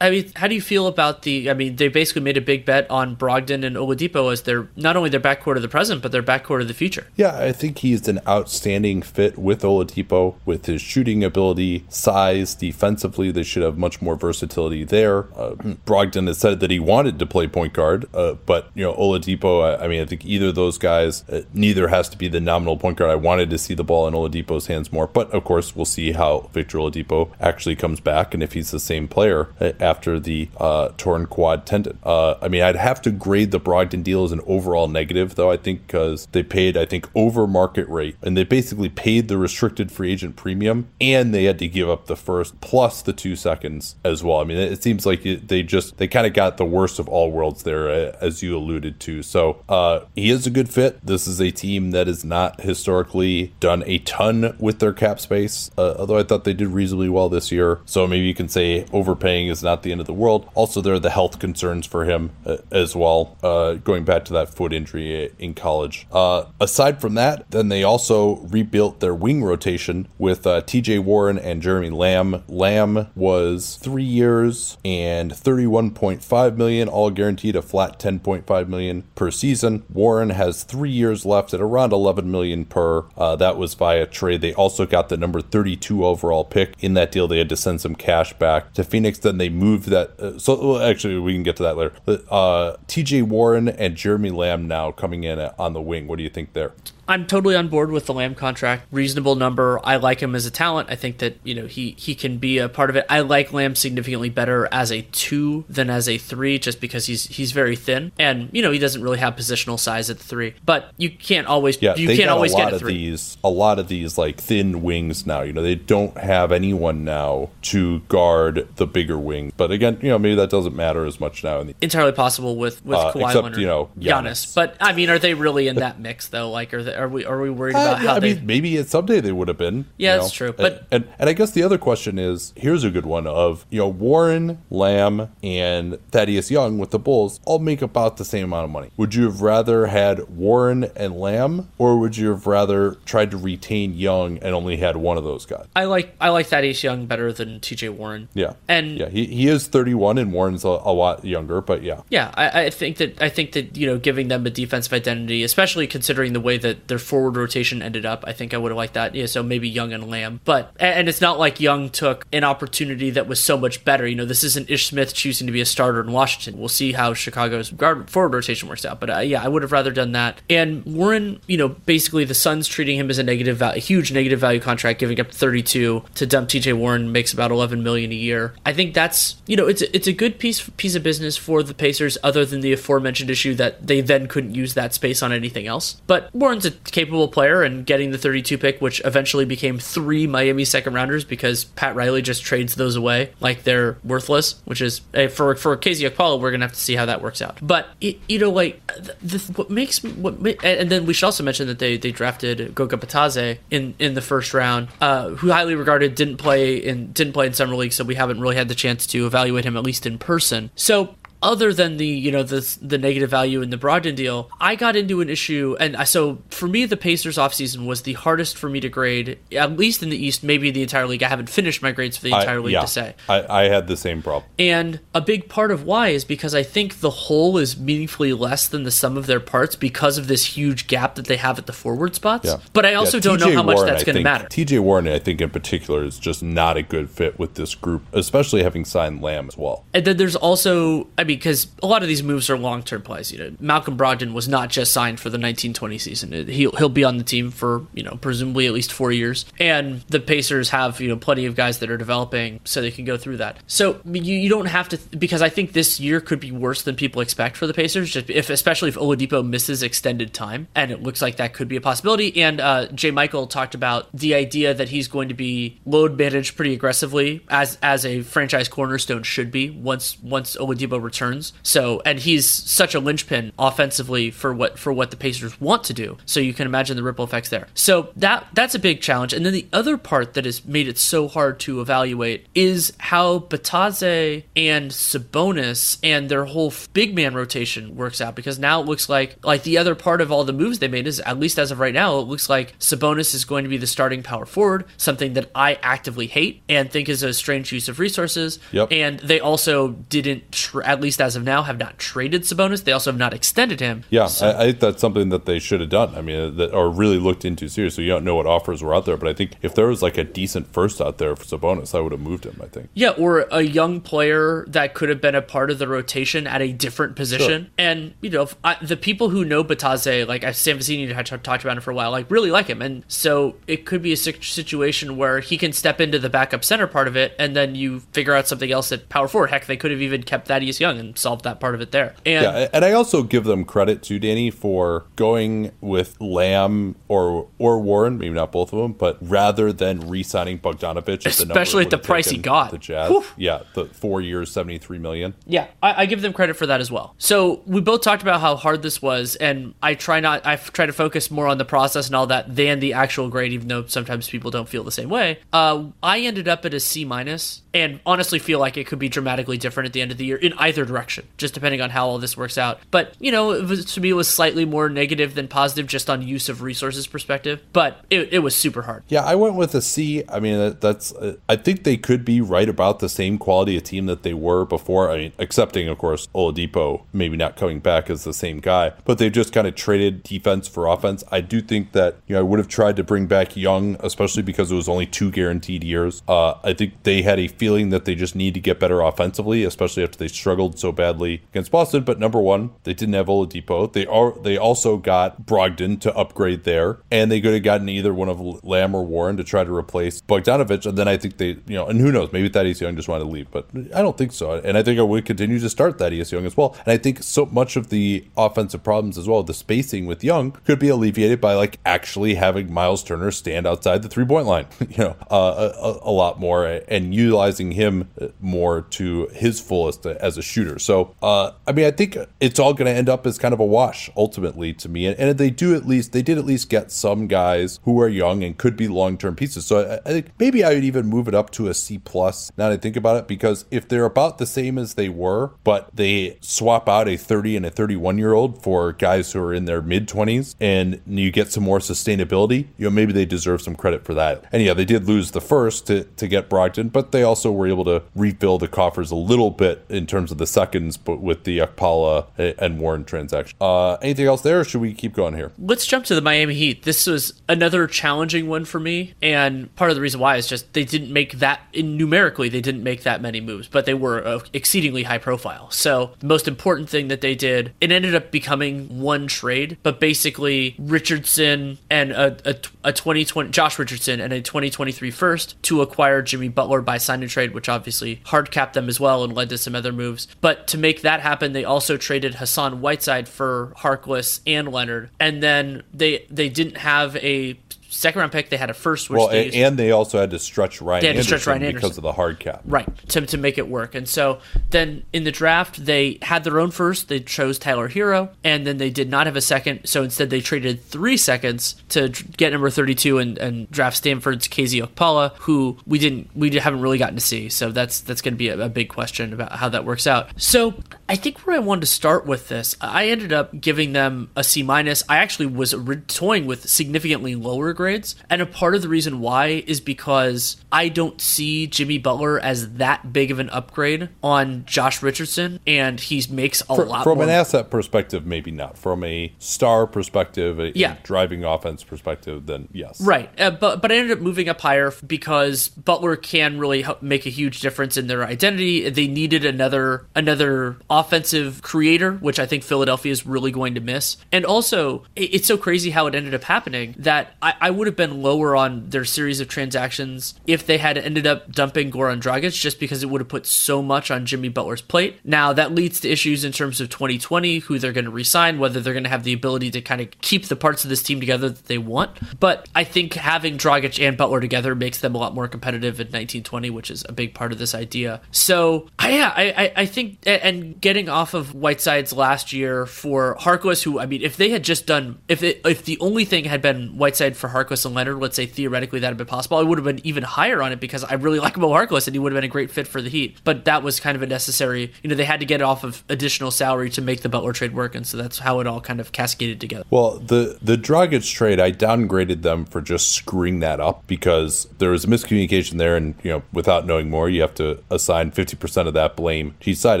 I mean, how do you feel about the? I mean, they basically made a big bet on Brogdon and Oladipo as their not only their backcourt of the present, but their backcourt of the future. Yeah, I think he's an outstanding fit with Oladipo with his shooting ability, size, defensively. They should have much more versatility there. Uh, Brogdon has said that he wanted to play point guard, uh, but you know Oladipo. I, I mean, I think either of those guys, uh, neither has to be the nominal point guard. I wanted to see the ball in Oladipo's hands more, but of course we'll see how Victor Oladipo actually comes back and if he's the same player uh, after the uh, torn quad tendon. Uh, I mean, I'd have to grade the Brogdon deal as an overall negative, though. I think because they paid, I think, over market rate, and they basically paid the restricted free agent premium, and they had to give up the first plus the two seconds as well. I mean, it, seems like they just they kind of got the worst of all worlds there, uh, as you alluded to. So uh, he is a good fit. This is a team that has not historically done a ton with their cap space, uh, although I thought they did reasonably well this year. So maybe you can say overpaying is not the end of the world. Also, there are the health concerns for him uh, as well, uh, going back to that foot injury in college. Uh, aside from that, then they also rebuilt their wing rotation with uh, TJ Warren and Jeremy Lamb. Lamb was three years and 31.5 million, all guaranteed a flat 10.5 million per season. Warren has three years left at around 11 million per. Uh, that was via trade. They also got the number 32 overall pick in that deal. They had to send some cash back to Phoenix. Then they moved that. Uh, so well, actually, we can get to that later. Uh, TJ Warren and Jeremy Lamb now coming in on the wing. What do you think there? I'm totally on board with the Lamb contract. Reasonable number. I like him as a talent. I think that you know he he can be a part of it. I like Lamb significantly better as a two than as a three, just because he's he's very thin and you know he doesn't really have positional size at the three. But you can't always Yeah, you can't always a lot get a of three. these. A lot of these like thin wings now. You know, they don't have anyone now to guard the bigger wing. But again, you know, maybe that doesn't matter as much now. In the, Entirely possible with with Uh, Kawhi except, Leonard, you know, Giannis. Giannis. But I mean, are they really in that mix though? Like, are they, are we are we worried Uh, about yeah, how I they? mean, maybe someday they would have been. Yeah, you that's know. true, but- and, and and I guess the other question is here's a good one of you know Warren, Lamb, and Thaddeus Young with the Bulls all make about the same amount of money. Would you have rather had Warren and Lamb, or would you have rather tried to retain Young and only had one of those guys? I like I like Thaddeus Young better than T.J. Warren. Yeah, and yeah, he, he is 31 and Warren's a, a lot younger, but yeah. Yeah, I, I think that I think that you know giving them a defensive identity, especially considering the way that their forward rotation ended up. I think I would have liked that. Yeah, so maybe Young and Lamb. But and it's not like Young took an opportunity that was so much better. You know, this isn't Ish Smith choosing to be a starter in Washington. We'll see how Chicago's guard forward rotation works out. But uh, yeah, I would have rather done that. And Warren, you know, basically the Suns treating him as a negative, a huge negative value contract, giving up 32 to dump TJ Warren makes about 11 million a year. I think that's you know it's it's a good piece piece of business for the Pacers, other than the aforementioned issue that they then couldn't use that space on anything else. But Warren's a capable player, and getting the 32 pick, which eventually became three Miami second rounders because Pat Riley just trades those away like they're worthless, which is eh, for for KZ Okpala, we're gonna have to see how that works out. But it, you know, like the, the, what makes what and then we should also mention that they they drafted Goga Bitadze in in the first round, uh, who highly regarded didn't play in didn't play in summer league, so we haven't really had the chance to evaluate him at least in person. So other than the you know the the negative value in the Brogdon deal, I got into an issue, and I, so for me, the Pacers offseason was the hardest for me to grade, at least in the East, maybe the entire league. I haven't finished my grades for the entire I, league yeah, to say. I, I had the same problem, and a big part of why is because I think the whole is meaningfully less than the sum of their parts because of this huge gap that they have at the forward spots. Yeah. But I also Yeah, don't know how much that's going to matter. TJ Warren, I think in particular, is just not a good fit with this group, especially having signed Lamb as well. And then there's also, I mean, because a lot of these moves are long term plays. You know, Malcolm Brogdon was not just signed for the 1920 season. He'll he'll be on the team for you know presumably at least four years. And the Pacers have you know plenty of guys that are developing, so they can go through that. So you, you don't have to because I think this year could be worse than people expect for the Pacers. Just if especially if Oladipo misses extended time, and it looks like that could be a possibility. And uh, Jay Michael talked about the idea that he's going to be load managed pretty aggressively as as a franchise cornerstone should be once once Oladipo returns. Turns so and he's such a linchpin offensively for what for what the Pacers want to do. So you can imagine the ripple effects there. So that that's a big challenge. And then the other part that has made it so hard to evaluate is how Bitadze and Sabonis and their whole big man rotation works out because now it looks like like the other part of all the moves they made is at least as of right now it looks like Sabonis is going to be the starting power forward, something that I actively hate and think is a strange use of resources. Yep. And they also didn't, tr- at least as of now, have not traded Sabonis. They also have not extended him. Yeah, So- I, I think that's something that they should have done. I mean, that or really looked into seriously. You don't know what offers were out there, but I think if there was like a decent first out there for Sabonis, I would have moved him. I think. Yeah, or a young player that could have been a part of the rotation at a different position. And, you know, if I, the people who know Bitadze, like I've Sam Vecenie had t- talked about him for a while, like really like him. And so it could be a situation where he can step into the backup center part of it and then you figure out something else at power forward. Heck, they could have even kept Thaddeus Young and solved that part of it there. And Yeah, and I also give them credit to Danny for going with Lamb or or Warren, maybe not both of them, but rather than re-signing Bogdanovich, at the Especially at the price he got. The Jazz, Whew. yeah, the four years, seventy three million. Yeah, I, I give them credit for that as well. So we both talked about how hard this was, and I try not, I try to focus more on the process and all that than the actual grade, even though sometimes people don't feel the same way. Uh, I ended up at a C minus, and honestly feel like it could be dramatically different at the end of the year in either direction, just depending on how all this works out. But you know, was, to me, it was slightly more negative than positive, just on use of resources perspective. But it, it was super hard. Yeah, I went with a C. I mean, that- that's. Uh, I think they could be right about the same quality of team that they were before. I mean, accepting, of course, Oladipo maybe not coming back as the same guy, but they've just kind of traded defense for offense. I do think that you know I would have tried to bring back Young, especially because it was only two guaranteed years. Uh, I think they had a feeling that they just need to get better offensively, especially after they struggled so badly against Boston. But number one, they didn't have Oladipo. They are. They also got Brogdon to upgrade there, and they could have gotten either one of Lamb or Warren to try to replace Bogdanovich. And then I think they, you know, and who knows, maybe Thaddeus Young just wanted to leave, but I don't think so. And I think I would continue to start Thaddeus Young as well. And I think so much of the offensive problems as well, the spacing with Young, could be alleviated by like actually having Miles Turner stand outside the three point line, you know, uh, a, a lot more and utilizing him more to his fullest as a shooter. So, uh, I mean, I think it's all going to end up as kind of a wash ultimately to me. And, and they do at least, they did at least get some guys who are young and could be long term pieces. So I, I think maybe I would even move it up to a C plus now that I think about it, because if they're about the same as they were, but they swap out a 30 and a 31 year old for guys who are in their mid 20s and you get some more sustainability, you know, maybe they deserve some credit for that. And yeah, they did lose the first to, to get Brogdon, but they also were able to refill the coffers a little bit in terms of the seconds, but with the Okpala and Warren transaction. Uh, anything else there, should we keep going here? Let's jump to the Miami Heat. This was another challenging one for me, and part of the reason why is just they didn't make that numerically they didn't make that many moves, but they were uh, exceedingly high profile. So the most important thing that they did, it ended up becoming one trade, but basically Richardson and a, a, a 2020 Josh Richardson and a 2023 first to acquire Jimmy Butler by sign and trade, which obviously hard capped them as well and led to some other moves. But to make that happen, they also traded Hassan Whiteside for Harkless and Leonard, and then they they didn't have a second round pick. They had a first, which well, they and, and they also had to stretch Ryan, They had to Anderson, stretch Ryan because Anderson. of the hard cap. Right, to, to make it work. And so then in the draft, they had their own first. They chose Tyler Herro, and then they did not have a second. So instead, they traded three seconds to get number 32 and, and draft Stanford's KZ Okpala, who we didn't, we haven't really gotten to see. So that's that's going to be a, a big question about how that works out. So I think where I wanted to start with this, I ended up giving them a C minus. I actually was re- toying with significantly lower grades, and a part of the reason why is because I don't see Jimmy Butler as that big of an upgrade on Josh Richardson, and he makes a Fr- lot from more. an asset perspective, maybe not. From a star perspective, a, a Yeah. driving offense perspective, then yes. Right, uh, but but I ended up moving up higher because Butler can really help make a huge difference in their identity. They needed another another offensive creator, which I think Philadelphia is really going to miss. And also, it's so crazy how it ended up happening that I, I would have been lower on their series of transactions if they had ended up dumping Goran Dragic, just because it would have put so much on Jimmy Butler's plate. Now that leads to issues in terms of 2020, who they're going to resign, whether they're going to have the ability to kind of keep the parts of this team together that they want. But I think having Dragic and Butler together makes them a lot more competitive in 1920, which is a big part of this idea. So yeah, I, I, I think and getting off of Whiteside's last year for Harkless, who I mean, if they had just done if it, if the only thing had been Whiteside for Harkless and Leonard, let's say theoretically that had been possible, I would have been even higher on it because I really like Mo Harkless and he would have been a great fit for the Heat. But that was kind of a necessary, you know, they had to get off of additional salary to make the Butler trade work, and so that's how it all kind of cascaded together. Well, the the Dragic trade, I downgraded them for just screwing that up because there was a miscommunication there, and you know, without knowing more, you have to assign fifty percent of that blame to each side.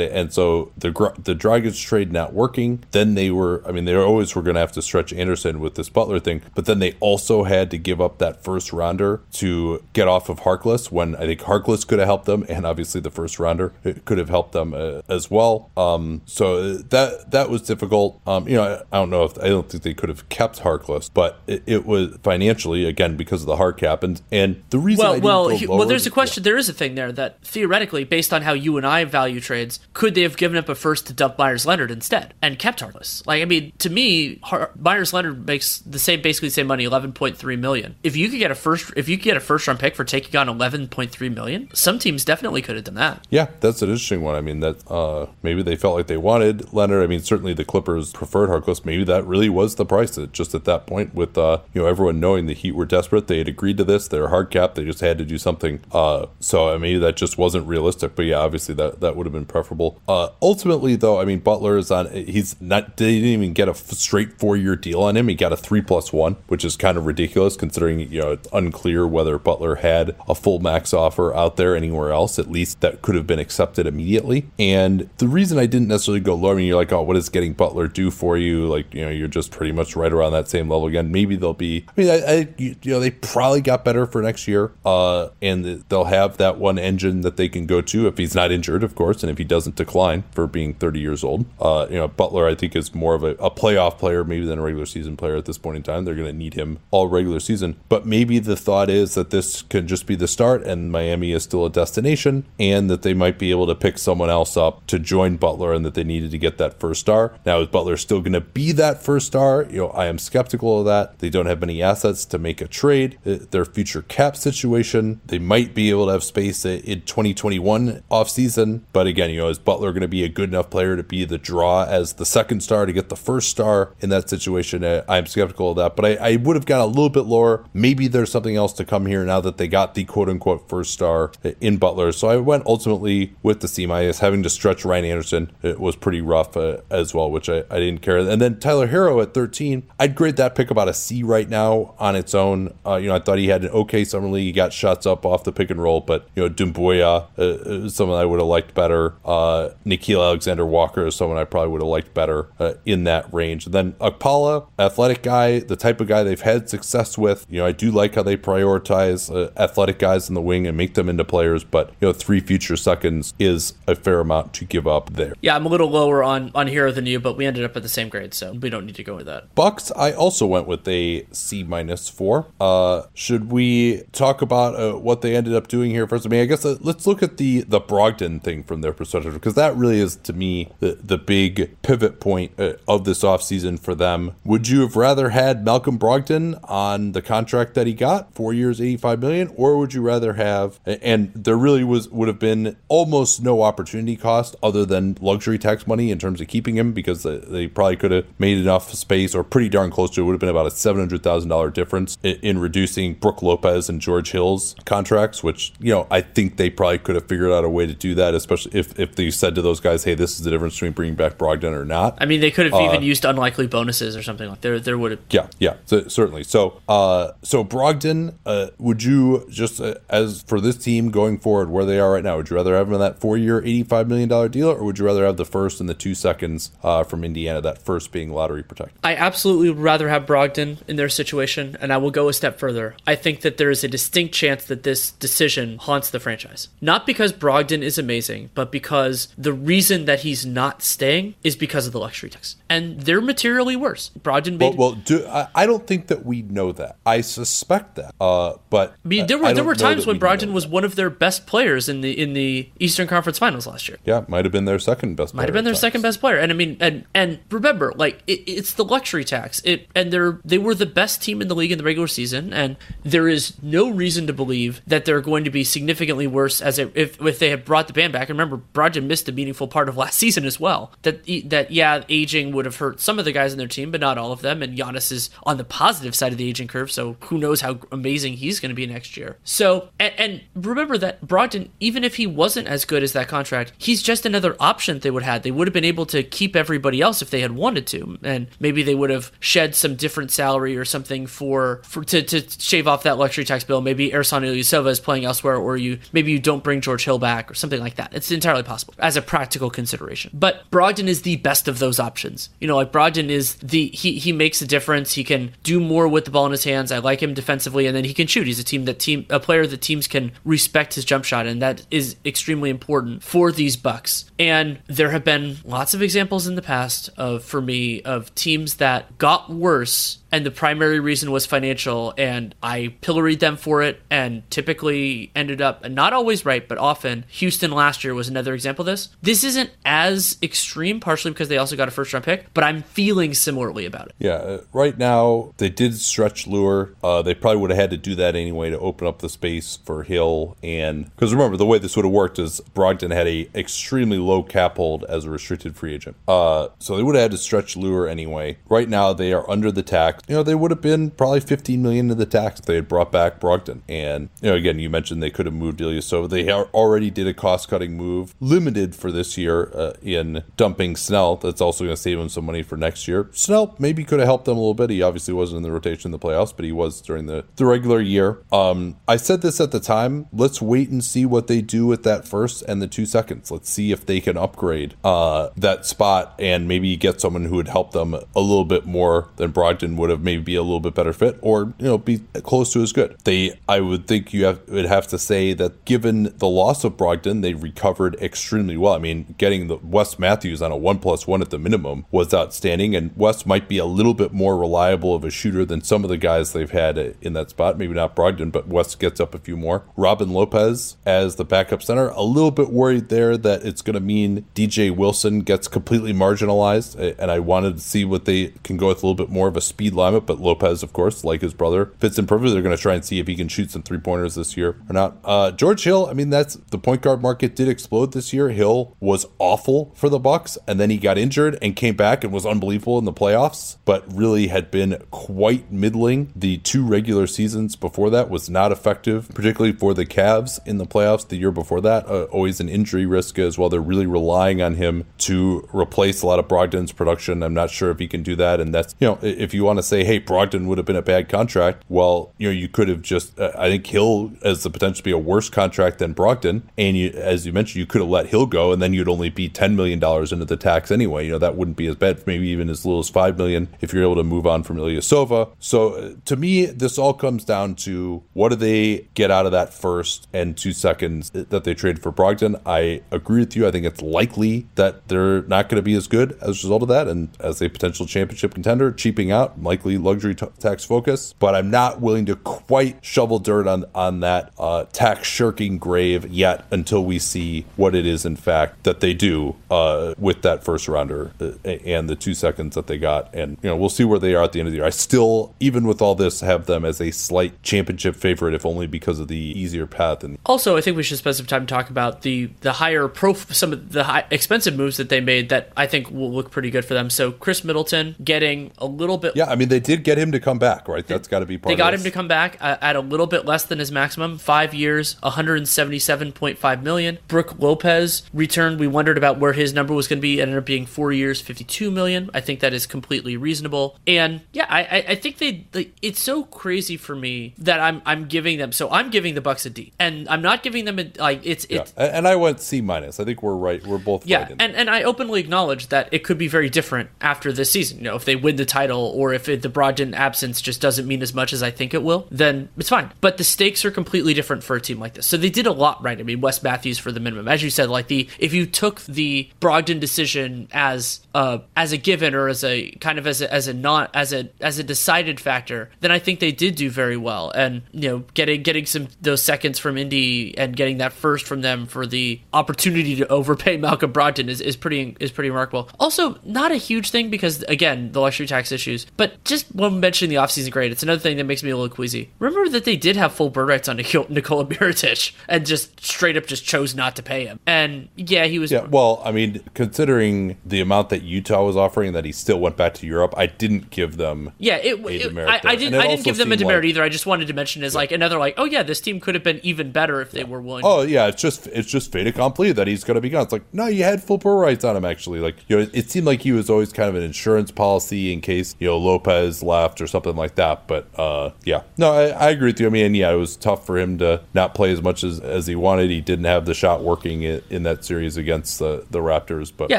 And so the the Dragic trade not working, then they were, I mean, they always were going to have to stretch Anderson with this Butler thing, but then they also had to give up that first rounder to get off of Harkless when I think Harkless could have helped them, and obviously the first rounder could have helped them uh, as well. Um, so that that was difficult. Um, you know, I, I don't know if I don't think they could have kept Harkless, but it, it was financially again because of the hard cap and and the reason. I Well, didn't well, go he- lower- well. There's a question. There is a thing there that theoretically, based on how you and I value trades, could they have given up a first to dump Myers Leonard instead and kept Harkless? Like, I mean, to me, Har- Myers Leonard makes the same, basically the same money, eleven point three million. If you could get a first, if you could get a first round pick for taking on eleven point three million, some teams definitely could have done that. Yeah, that's an interesting one. I mean, that uh, maybe they felt like they wanted Leonard. I mean, certainly the Clippers preferred Harkless. Maybe that really was the price. That just at that point, with uh, you know everyone knowing the Heat were desperate, they had agreed to this. They're hard cap. They just had to do something. Uh, so uh, maybe that just wasn't realistic. But yeah, obviously that that would have been preferable. Uh, ultimately, though, I mean, Butler is on. He's not. They didn't even get a straight four year deal on him. He got a three plus one, which is kind of ridiculous considering you know it's unclear whether Butler had a full max offer out there anywhere else. At least that could have been accepted immediately. And the reason I didn't necessarily go lower, I mean, you're like, oh, what does getting Butler do for you? Like, you know, you're just pretty much right around that same level again. Maybe they'll be. I mean, I, I you know, they probably got better for next year. Uh, and they'll have that one engine that they can go to if he's not injured, of course, and if he doesn't decline for being 30 years old. Uh, you know, Butler, I think, is more of a, a playoff player maybe than a regular season player at this point in time. They're going to need him all regular season. But maybe the thought is that this can just be the start, and Miami is still a destination, and that they might be able to pick someone else up to join Butler, and that they needed to get that first star. Now, is Butler still going to be that first star? You know, I am skeptical of that. They don't have many assets to make a trade. Uh, Their future cap situation, they might be able to have space in 2021 offseason. But again, you know, is Butler going to be a good enough player to be the draw as the second star to get the first star in that situation? Uh, I'm skeptical of that. But I, I would have got a little bit lower. Maybe there's something else to come here now that they got the quote unquote first star in Butler. So I went ultimately with the C minus. Having to stretch Ryan Anderson it was pretty rough uh, as well, which I, I didn't care. And then Tyler Herro at 13, I'd grade that pick about a C right now on its own. Uh, you know, I thought he had an okay summer league. He got shots up off the pick and roll, but you know, Doumbouya uh, is someone I would have liked better. Uh, Nickeil Alexander Walker is someone I probably would have liked better uh, in that range. And then Okpala, athletic guy, the type of guy they've had success with. You know, I do like how they prioritize uh, athletic guys in the wing and make them into players, but you know, three future seconds is a fair amount to give up there. Yeah, I'm a little lower on on Herro than you, but we ended up at the same grade, so we don't need to go with that. Bucks, I also went with a C minus four. Uh, should we talk about uh, what they ended up doing here first? I mean, I guess uh, let's look at the the Brogdon thing from their perspective because that really is to me the the big pivot point uh, of this offseason for them. Would you have rather had Malcolm Brogdon on the contract that he got, four years, eighty five million, or would you rather have? And there really was would have been almost no opportunity cost other than luxury tax money in terms of keeping him because they, they probably could have made enough space or pretty darn close to it. Would have been about a seven hundred thousand dollar difference in, in reducing Brook Lopez and George Hill's contracts, which you know I think they probably could have figured out a way to do that, especially if if they said to those guys, "Hey, this is the difference between bringing back Brogdon or not." I mean, they could have uh, even used unlikely bonuses or something like there. There would have. Yeah, yeah, so, certainly. So, uh, so Brogdon, uh, would you just uh, as for this team going forward, where they are right now, would you rather have him in that four-year, eighty-five million dollar deal, or would you rather have the first and the two seconds uh, from Indiana? That first being lottery protected. I absolutely would rather have Brogdon in their situation, and I will go a step further. I think that there is a distinct chance that this decision haunts the franchise. Not because Brogdon is amazing, but because the reason that he's not staying is because of the luxury tax. And they're materially worse. Brogdon made. Well, well do, I, I, don't think that we know that. I suspect that. Uh, but I mean, there were, there were times when Brogdon was one of their best players in the in the Eastern Conference Finals last year. Yeah, might have been their second best. Might have been their times. second best player. And I mean, and and remember, like it, it's the luxury tax. It and they're they were the best team in the league in the regular season, and there is no reason to believe that they're going to be significantly worse as it, if if they had brought the band back. And remember, Brogdon missed a meaningful part of last season as well. That that yeah, aging would have hurt some of the guys in their team, but not all of them. And Giannis is on the positive side of the aging curve, so who knows how amazing he's going to be next year. So and, and remember that Brogdon, even if he wasn't as good as that contract, he's just another option they would have. They would have been able to keep everybody else if they had wanted to, and maybe they would have shed some different salary or something for, for to, to shave off that luxury tax bill. Maybe Ersan Ilyasova is playing elsewhere, or you maybe you don't bring George Hill back or something like that. It's entirely possible as a practical consideration. But Brogdon is the best of those options. You know, like Brogdon is the he he makes a difference. He can do more with the ball in his hands. I like him defensively, and then he can shoot. He's a team that team a player that teams can respect his jump shot, and that is extremely important for these Bucks. And there have been lots of examples in the past of for me of teams that got worse and the primary reason was financial and i pilloried them for it and typically ended up not always right but often. Houston last year was another example of this. This isn't as extreme partially because they also got a first round pick but i'm feeling similarly about it. Yeah uh, right now they did stretch Leuer. Uh, they probably would have had to do that anyway to open up the space for hill and because remember the way this would have worked is brogdon had a extremely low cap hold as a restricted free agent. Uh, so they would have had to stretch Leuer anyway. Right now they are under the tax you know, they would have been probably 15 million in the tax if they had brought back Brogdon. And, you know, again, you mentioned they could have moved Ilyasova. They already did a cost cutting move, limited for this year uh, in dumping Snell. That's also going to save them some money for next year. Snell maybe could have helped them a little bit. He obviously wasn't in the rotation in the playoffs, but he was during the, the regular year. Um, I said this at the time. Let's wait and see what they do with that first and the two seconds. Let's see if they can upgrade uh, that spot and maybe get someone who would help them a little bit more than Brogdon would have maybe be a little bit better fit or you know be close to as good. They I would think you have, would have to say that given the loss of Brogdon, they recovered extremely well. I mean, getting the Wes Matthews on a one plus one at the minimum was outstanding, and Wes might be a little bit more reliable of a shooter than some of the guys they've had in that spot. Maybe not Brogdon, but Wes gets up a few more. Robin Lopez as the backup center, a little bit worried there that it's going to mean DJ Wilson gets completely marginalized, and I wanted to see what they can go with a little bit more of a speed but Lopez, of course, like his brother, fits in perfectly. They're going to try and see if he can shoot some three pointers this year or not. Uh, George Hill, I mean, that's the point guard market did explode this year. Hill was awful for the Bucks, and then he got injured and came back and was unbelievable in the playoffs, but really had been quite middling. The two regular seasons before that was not effective, particularly for the Cavs in the playoffs the year before that. Uh, always an injury risk as well. They're really relying on him to replace a lot of Brogdon's production. I'm not sure if he can do that, and that's you know if you want to say, hey, Brogdon would have been a bad contract. Well, you know, you could have just, uh, I think Hill has the potential to be a worse contract than Brogdon. And you, as you mentioned, you could have let Hill go and then you'd only be $10 million into the tax anyway. You know, that wouldn't be as bad, maybe even as little as 5 million if you're able to move on from Ilyasova. So uh, to me, this all comes down to what do they get out of that first and two seconds that they trade for Brogdon. I agree with you. I think it's likely that they're not going to be as good as a result of that. And as a potential championship contender, cheaping out, likely luxury t- tax focus. But I'm not willing to quite shovel dirt on, on that uh, tax shirking grave yet until we see what it is, in fact, that they do uh, with that first rounder uh, and the two seconds that they got. And, you know, we'll see where they are at the end of the year. I still, even with all this, have them as a slight championship favorite, if only because of the easier path. And also, I think we should spend some time to talk about the the higher pro some of the high, expensive moves that they made that I think will look pretty good for them. So Khris Middleton getting a little bit. Yeah, I mean they did get him to come back, right? That's got to be part. They got him to come back uh, at a little bit less than his maximum, five years, 177.5 million. Brook Lopez returned. We wondered about where his number was going to be. It ended up being four years, 52 million. I think that is completely reasonable. And yeah, I, I think they. It's so crazy for me that I'm I'm giving them. So I'm giving the Bucks a D, and I'm not giving them a, like it's it's. Yeah. And I went C minus. I think we're right. We're both yeah, right and and I openly acknowledge that it could be very different after this season. You know, if they win the title or if it, the Brogdon absence just doesn't mean as much as I think it will, then it's fine. But the stakes are completely different for a team like this. So they did a lot right. I mean, Wes Matthews for the minimum, as you said, like the if you took the Brogdon decision as uh as a given or as a kind of as a as a not as a as a decided factor, then I think they did do very well. And you know, getting getting some those seconds from Indy and getting that first from them for the opportunity to overpay Malcolm Brogdon is, is pretty is pretty remarkable. Also, not a huge thing because again, the luxury tax issues. But just when mentioning the offseason grade, it's another thing that makes me a little queasy. Remember that they did have full bird rights on Nikola Mirotic and just straight up just chose not to pay him. And yeah, he was Yeah, well, I mean, considering the amount that Utah was offering that he still went back to Europe, I didn't give them Yeah, it, a it I. I didn't I didn't give them a demerit like- either. I just wanted to mention as like another like, oh yeah, this team could have been even better if they were willing Oh yeah, it's just it's just fait accompli that he's going to be gone. It's like no, you had full pro rights on him actually. Like you know, it seemed like he was always kind of an insurance policy in case you know Lopez left or something like that. But uh, yeah, no, I, I agree with you. I mean, yeah, it was tough for him to not play as much as, as he wanted. He didn't have the shot working in, in that series against the, the Raptors. But Yeah,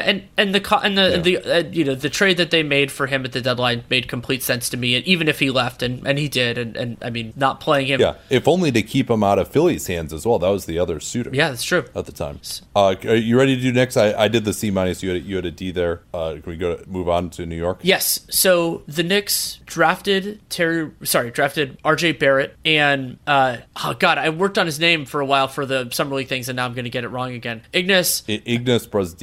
and and the and the Yeah. the uh, you know the trade that they made for him at the deadline made complete sense to me. And even if he left, and, and he did, and, and I mean, not playing him. yeah, if only to keep him out of Philly's hands as well. That was the other suitor. yeah, that's true. at the time. Uh, are you ready to do next? I, I did the C minus. You had a, you had a D there. Uh, can we go to, move on to New York? Yes. So the Knicks drafted Terry. Sorry, drafted R.J. Barrett, and uh, oh god, I worked on his name for a while for the summer league things, and now I'm going to get it wrong again. Ignas I-.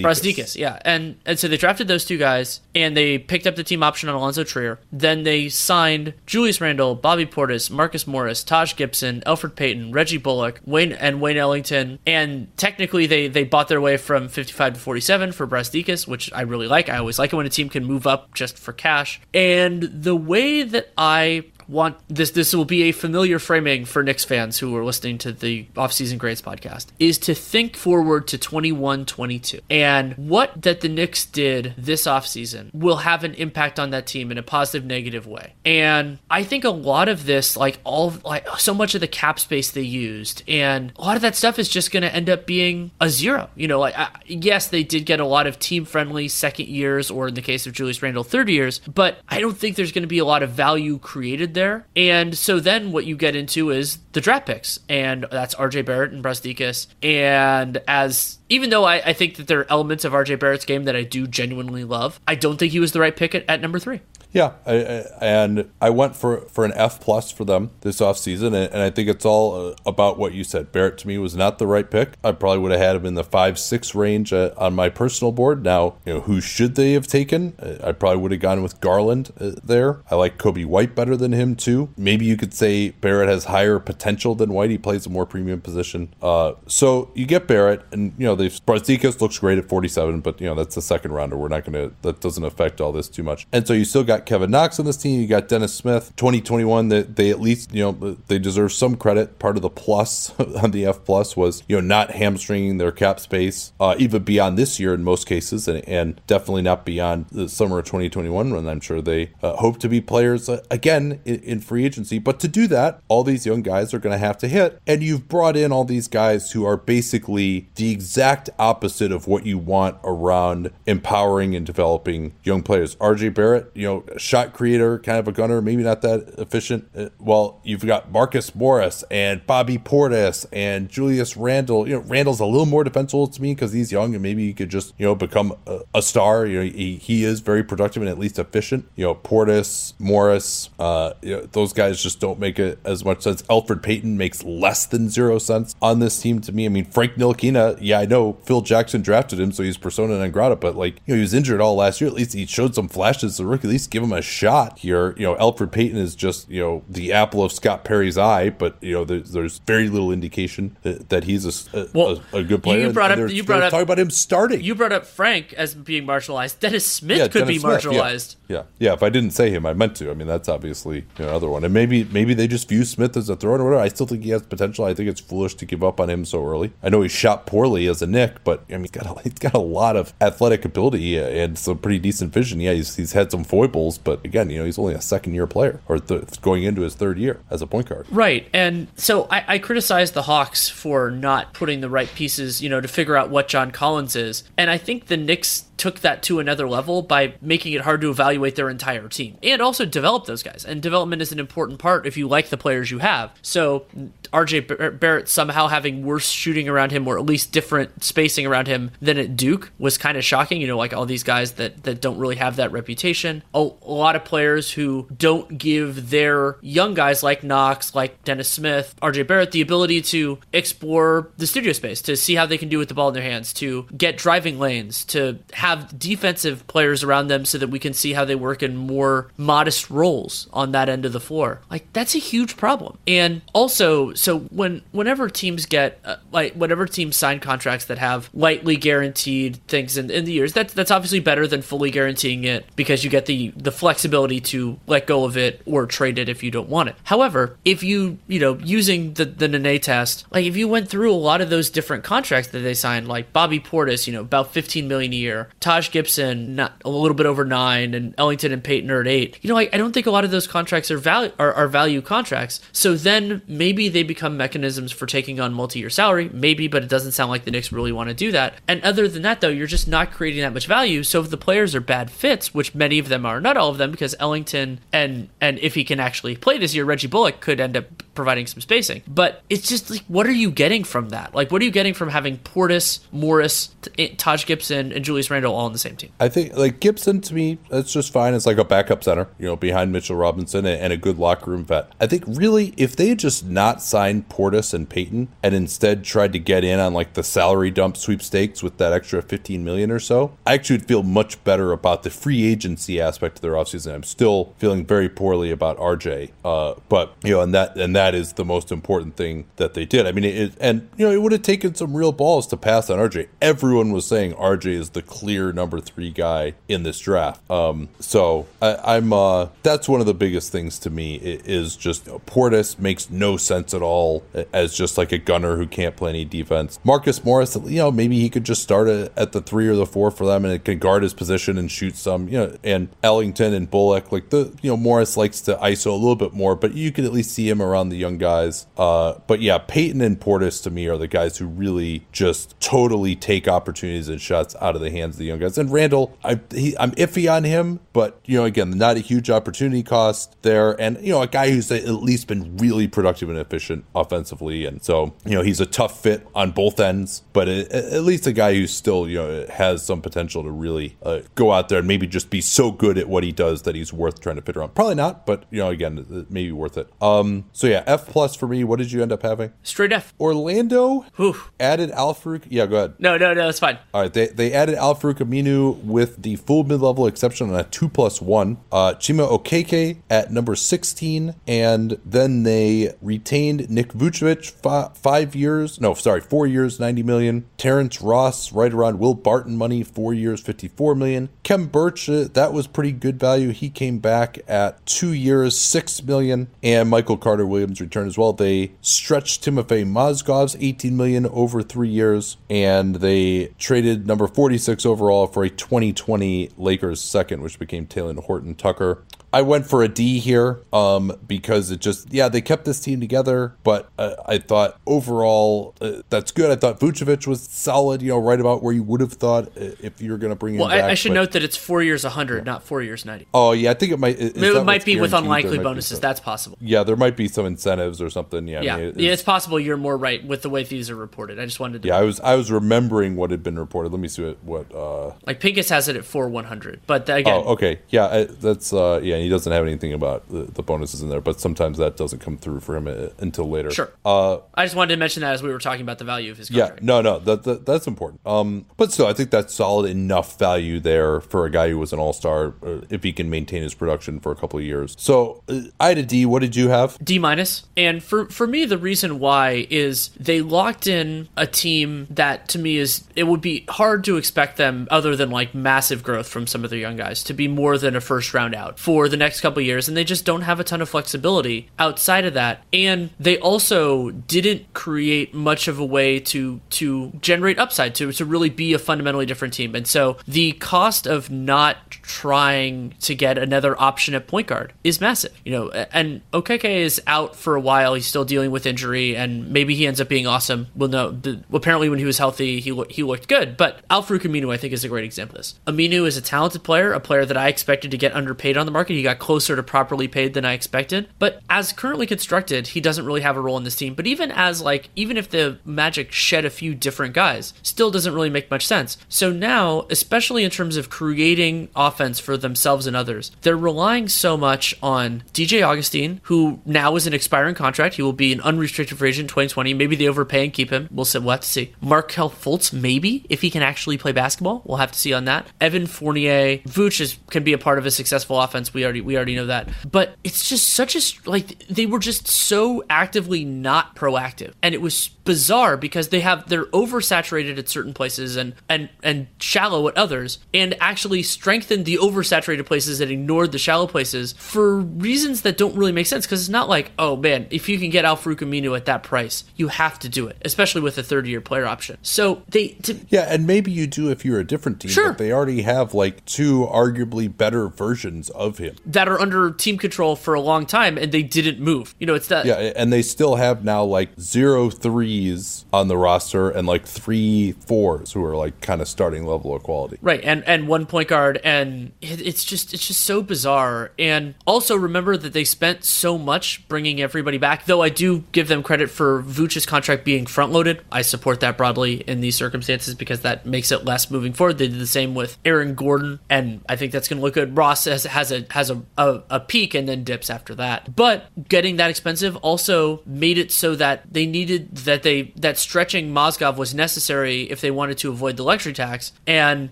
Brazdeikis, yeah, and and so they drafted those two guys, and they picked up the team option on Alonzo Trier. Then they signed Julius Randle, Bobby Portis, Marcus Morris, Taj Gibson, Elfrid Payton, Reggie Bullock, Wayne and Wayne Ellington, and technically they they bought their way from 55 to 47 for Brazdeikis, which I really like. I always like it when a team can move up just for cash. And the way that I want this this will be a familiar framing for Knicks fans who are listening to the offseason grades podcast is to think forward to 21-22 and what that the Knicks did this offseason will have an impact on that team in a positive negative way. And I think a lot of this like all like so much of the cap space they used and a lot of that stuff is just going to end up being a zero. You know, like I, yes, they did get a lot of team friendly second years or in the case of Julius Randle third years, but I don't think there's going to be a lot of value created there. And so then what you get into is the draft picks, and that's RJ Barrett and Brazdeikis. And as even though I, I think that there are elements of RJ Barrett's game that I do genuinely love, I don't think he was the right pick at, at number three. Yeah, I, I, and I went for for an F plus for them this offseason, and, and I think it's all uh, about what you said. Barrett to me was not the right pick. I probably would have had him in the five six range uh, on my personal board. Now, you know, who should they have taken? Uh, I probably would have gone with Garland uh, there. I like Coby White better than him too. Maybe you could say Barrett has higher potential than White. He plays a more premium position. Uh, so you get Barrett, and you know, they've Brazdeikis looks great at 47, but you know that's the second rounder. We're not going to that doesn't affect all this too much. And so you still got Kevin Knox on this team. You got Dennis Smith. 2021, that they, they at least you know they deserve some credit. Part of the plus on the F plus was you know not hamstringing their cap space uh, even beyond this year in most cases, and, and, definitely not beyond the summer of 2021 when I'm sure they uh, hope to be players uh, again in, in free agency. But to do that, all these young guys are going to have to hit, and you've brought in all these guys who are basically the exact opposite of what you want around empowering and developing young players. RJ Barrett, you know, shot creator, kind of a gunner, maybe not that efficient. Uh, well, you've got Marcus Morris and Bobby Portis and Julius Randle. You know, Randle's a little more defensible to me because he's young and maybe he could just, you know, become a, a star. You know, he, he is very productive and at least efficient. You know, Portis, Morris, uh, you know, those guys just don't make it as much sense. Elfrid Payton makes less than zero sense on this team to me. I mean, Frank Ntilikina, yeah, I know Phil Jackson drafted him, so he's persona non grata, but like, you know, he was injured all last year. At least he showed some flashes. The rookie, at least give him a shot here. You know, Elfrid Payton is just, you know, the apple of Scott Perry's eye, but, you know, there's, there's very little indication that, that he's a, a, well, a, a, good player. You brought up, you brought up, talking about him starting. You brought up Frank as being marginalized. Dennis Smith yeah, could Dennis be Smith, marginalized. Yeah. yeah. yeah, If I didn't say him, I meant to. I mean, that's obviously you know, another one. And maybe maybe they just view Smith as a thrower or whatever. I still think he has potential. I think it's foolish to give up on him so early. I know he shot poorly as a Knick, but I mean, he's got a, he's got a lot of athletic ability and some pretty decent vision. Yeah, he's, he's had some foibles, but again, you know, he's only a second year player or th- going into his third year as a point guard. Right. And so I, I criticize the Hawks for not putting the right pieces, you know, to figure out what John Collins is. And I think the Knicks took that to another level by making it hard to evaluate their entire team and also develop those guys. And development is an important part if you like the players you have. So RJ Barrett somehow having worse shooting around him or at least different spacing around him than at Duke was kind of shocking. You know, like all these guys that, that don't really have that reputation. A, a lot of players who don't give their young guys like Knox, like Dennis Smith, RJ Barrett the ability to explore the studio space, to see how they can do with the ball in their hands, to get driving lanes, to have defensive players around them so that we can see how they work in more modest roles on that end of the floor. Like that's a huge problem. And also, so when whenever teams get uh, like whenever teams sign contracts that have lightly guaranteed things in, in the years, that's that's obviously better than fully guaranteeing it because you get the the flexibility to let go of it or trade it if you don't want it. However, if you you know using the the Nene test, like if you went through a lot of those different contracts that they signed, like Bobby Portis, you know about 15 million a year, Taj Gibson, not a little bit over nine, and Ellington and Payton are at eight. You know, I, I don't think a lot of those contracts are value are, are value contracts. So then maybe they become mechanisms for taking on multi-year salary. Maybe, but it doesn't sound like the Knicks really want to do that. And other than that, though, you're just not creating that much value. So if the players are bad fits, which many of them are, not all of them, because Ellington and and if he can actually play this year, Reggie Bullock could end up providing some spacing. But it's just like, what are you getting from that? Like, what are you getting from having Portis, Morris, Taj Gibson, and Julius Randle all on the same team? I think like Gibson to me, that's just fine. It's like a backup center, you know, behind Mitchell Robinson and, and a good locker room vet. I think really, if they just not signed Portis and Payton and instead tried to get in on like the salary dump sweepstakes with that extra 15 million or so, I actually would feel much better about the free agency aspect of their offseason. I'm still feeling very poorly about RJ, uh, but you know, and that and that is the most important thing that they did. I mean, it, and you know, it would have taken some real balls to pass on RJ. Everyone was saying RJ is the clear number three guy in this draft. Um, so I, am uh, that's one of the biggest things to me is just you know, Portis makes no sense at all as just like a gunner who can't play any defense. Marcus Morris, you know, maybe he could just start at the three or the four for them and it can guard his position and shoot some. You know, and Ellington and Bullock, like the you know Morris likes to ISO a little bit more, but you can at least see him around the young guys. Uh, but yeah, Payton and Portis to me are the guys who really just totally take opportunities and shots out of the hands of the young guys. And Randle, I, he, I'm iffy on him, but you know, again, not a huge opportunity cost there, and you know, a guy who's at least been really productive and efficient offensively, and so you know, he's a tough fit on both ends, but at least a guy who still you know has some potential to really uh, go out there and maybe just be so good at what he does that he's worth trying to fit around. Probably not, but you know, again, maybe worth it. Um, so yeah, F plus for me. What did you end up having? Straight F. Orlando Whew. added Al-Farouq. Yeah, go ahead. No, no, no, it's fine. All right, they, they added Al-Farouq Aminu with the full mid level exception on a two plus one. Uh, Chuma Okeke at number 16, and then they retained Nick Vucevic five, five years. No, sorry, four years, 90 million. Terrence Ross right around Will Barton money, four years, 54 million. Khem Birch, uh, that was pretty good value. He came back at two years, six million, and Michael Carter Williams returned as well. They stretched Timofey Mozgov's 18 million over three years, and they traded number 46 overall for a 2020 Lakers second, which became Talen Horton Tucker. I went for a D here um, because it just, yeah, they kept this team together, but uh, I thought overall uh, that's good. I thought Vucevic was solid, you know, right about where you would have thought uh, if you were going to bring well, him back. I, I should but, note that it's four years 100, not four years 90. Oh, yeah, I think it might. It might be with unlikely There might be bonuses. That's possible. yeah, there might be some incentives or something. Yeah, Yeah, I mean, yeah, it's possible you're more right with the way these are reported. I just wanted to. yeah. I was I was remembering what had been reported. Let me see what. what uh, Like Pincus has it at four 100, but th- again, oh, okay, yeah. That's uh, yeah. He doesn't have anything about the, the bonuses in there, but sometimes that doesn't come through for him uh, until later. Sure. Uh, I just wanted to mention that as we were talking about the value of his Yeah, contract. no, no, that, that that's important. Um, but still, I think that's solid enough value there for a guy who was an all star uh, if he can maintain his production for a couple of years. So uh, I had a D. What did you have? D minus. And for for me, the reason why is they locked in a team that to me is it would be hard to expect them other than like massive growth from some of their young guys to be more than a first round out for the next couple years, and they just don't have a ton of flexibility outside of that. And they also didn't create much of a way to to generate upside to to really be a fundamentally different team. And so the cost of not trying to get another option at point guard is massive. You know, and Okeke is out for a while. He's still dealing with injury, and maybe he ends up being awesome. Well, no, the, apparently when he was healthy, he he looked good. But Al-Farouq Aminu, I think, is a great example of this. Aminu is a talented player, a player that I expected to get underpaid on the market. He got closer to properly paid than I expected. But as currently constructed, he doesn't really have a role in this team. But even as like, even if the Magic shed a few different guys, still doesn't really make much sense. So now, especially in terms of creating offense for themselves and others, they're relying so much on DJ Augustine, who now is an expiring contract. He will be an unrestricted free agent in 2020. Maybe they overpay and keep him. We'll see. We'll have to see. Markelle Fultz, maybe if he can actually play basketball. We'll have to see on that. Evan Fournier, Vooch is, can be a part of a successful offense. We already we already know that. But it's just such a like they were just so actively not proactive, and it was bizarre because they have they're oversaturated at certain places and and and shallow at others, and actually strengthened the oversaturated places and ignored the shallow places for reasons that don't really make sense. Because it's not like oh man, if you can get Al-Farouq Aminu at that price, you have to do it, especially with a third year player option. So they to, Yeah, and maybe you do if you're a different team. Sure. But they already have like two arguably better versions of him. That are under team control for a long time and they didn't move. You know, it's that Yeah, and they still have now like zero threes on the roster and like three fours who are like kind of starting level of quality. Right, and and one point guard, and it, it's just it's just so bizarre. And also remember that they spent so much bringing everybody back. Though I do give them credit for Vooch's contract being front loaded. I support that broadly in these circumstances because that makes it less moving forward. They did the same with Aaron Gordon, and I think that's going to look good. Ross has, has a has a, a a peak and then dips after that. But getting that expensive also made it so that they needed that they that stretching Mozgov was necessary if they wanted to avoid the luxury tax, and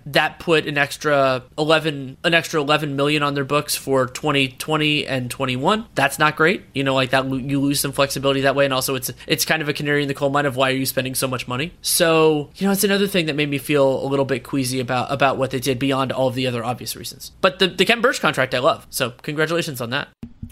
that put an extra eleven an extra eleven million on their books for 2020 and 21. That's not great. You know, like that you lose some flexibility that way, and also it's it's kind of a canary in the coal mine of why are you spending so much money. So you know, it's another thing that made me feel a little bit queasy about about what they did beyond all of the other obvious reasons. But the the Khem Birch contract I love, so congratulations on that.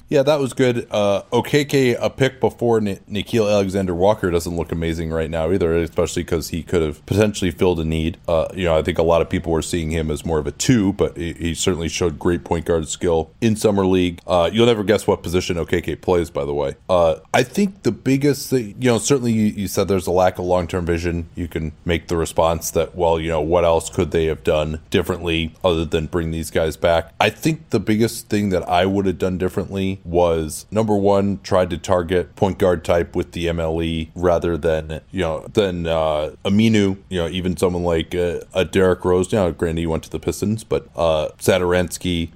Yeah, that was good. Uh, a pick before N- Nickeil Alexander Walker doesn't look amazing right now either, especially because he could have potentially filled a need. Uh, you know, I think a lot of people were seeing him as more of a two, but he, he certainly showed great point guard skill in summer league. Uh, you'll never guess what position Okeke plays, by the way. Uh, I think the biggest thing, you know, certainly you, you said there's a lack of long term vision. You can make the response that, well, you know, what else could they have done differently other than bring these guys back? I think the biggest thing that I would have done differently was number one, tried to target point guard type with the MLE rather than you know than uh, Aminu. You know, even someone like uh, a Derrick Rose. Know, granted he went to the Pistons, but uh.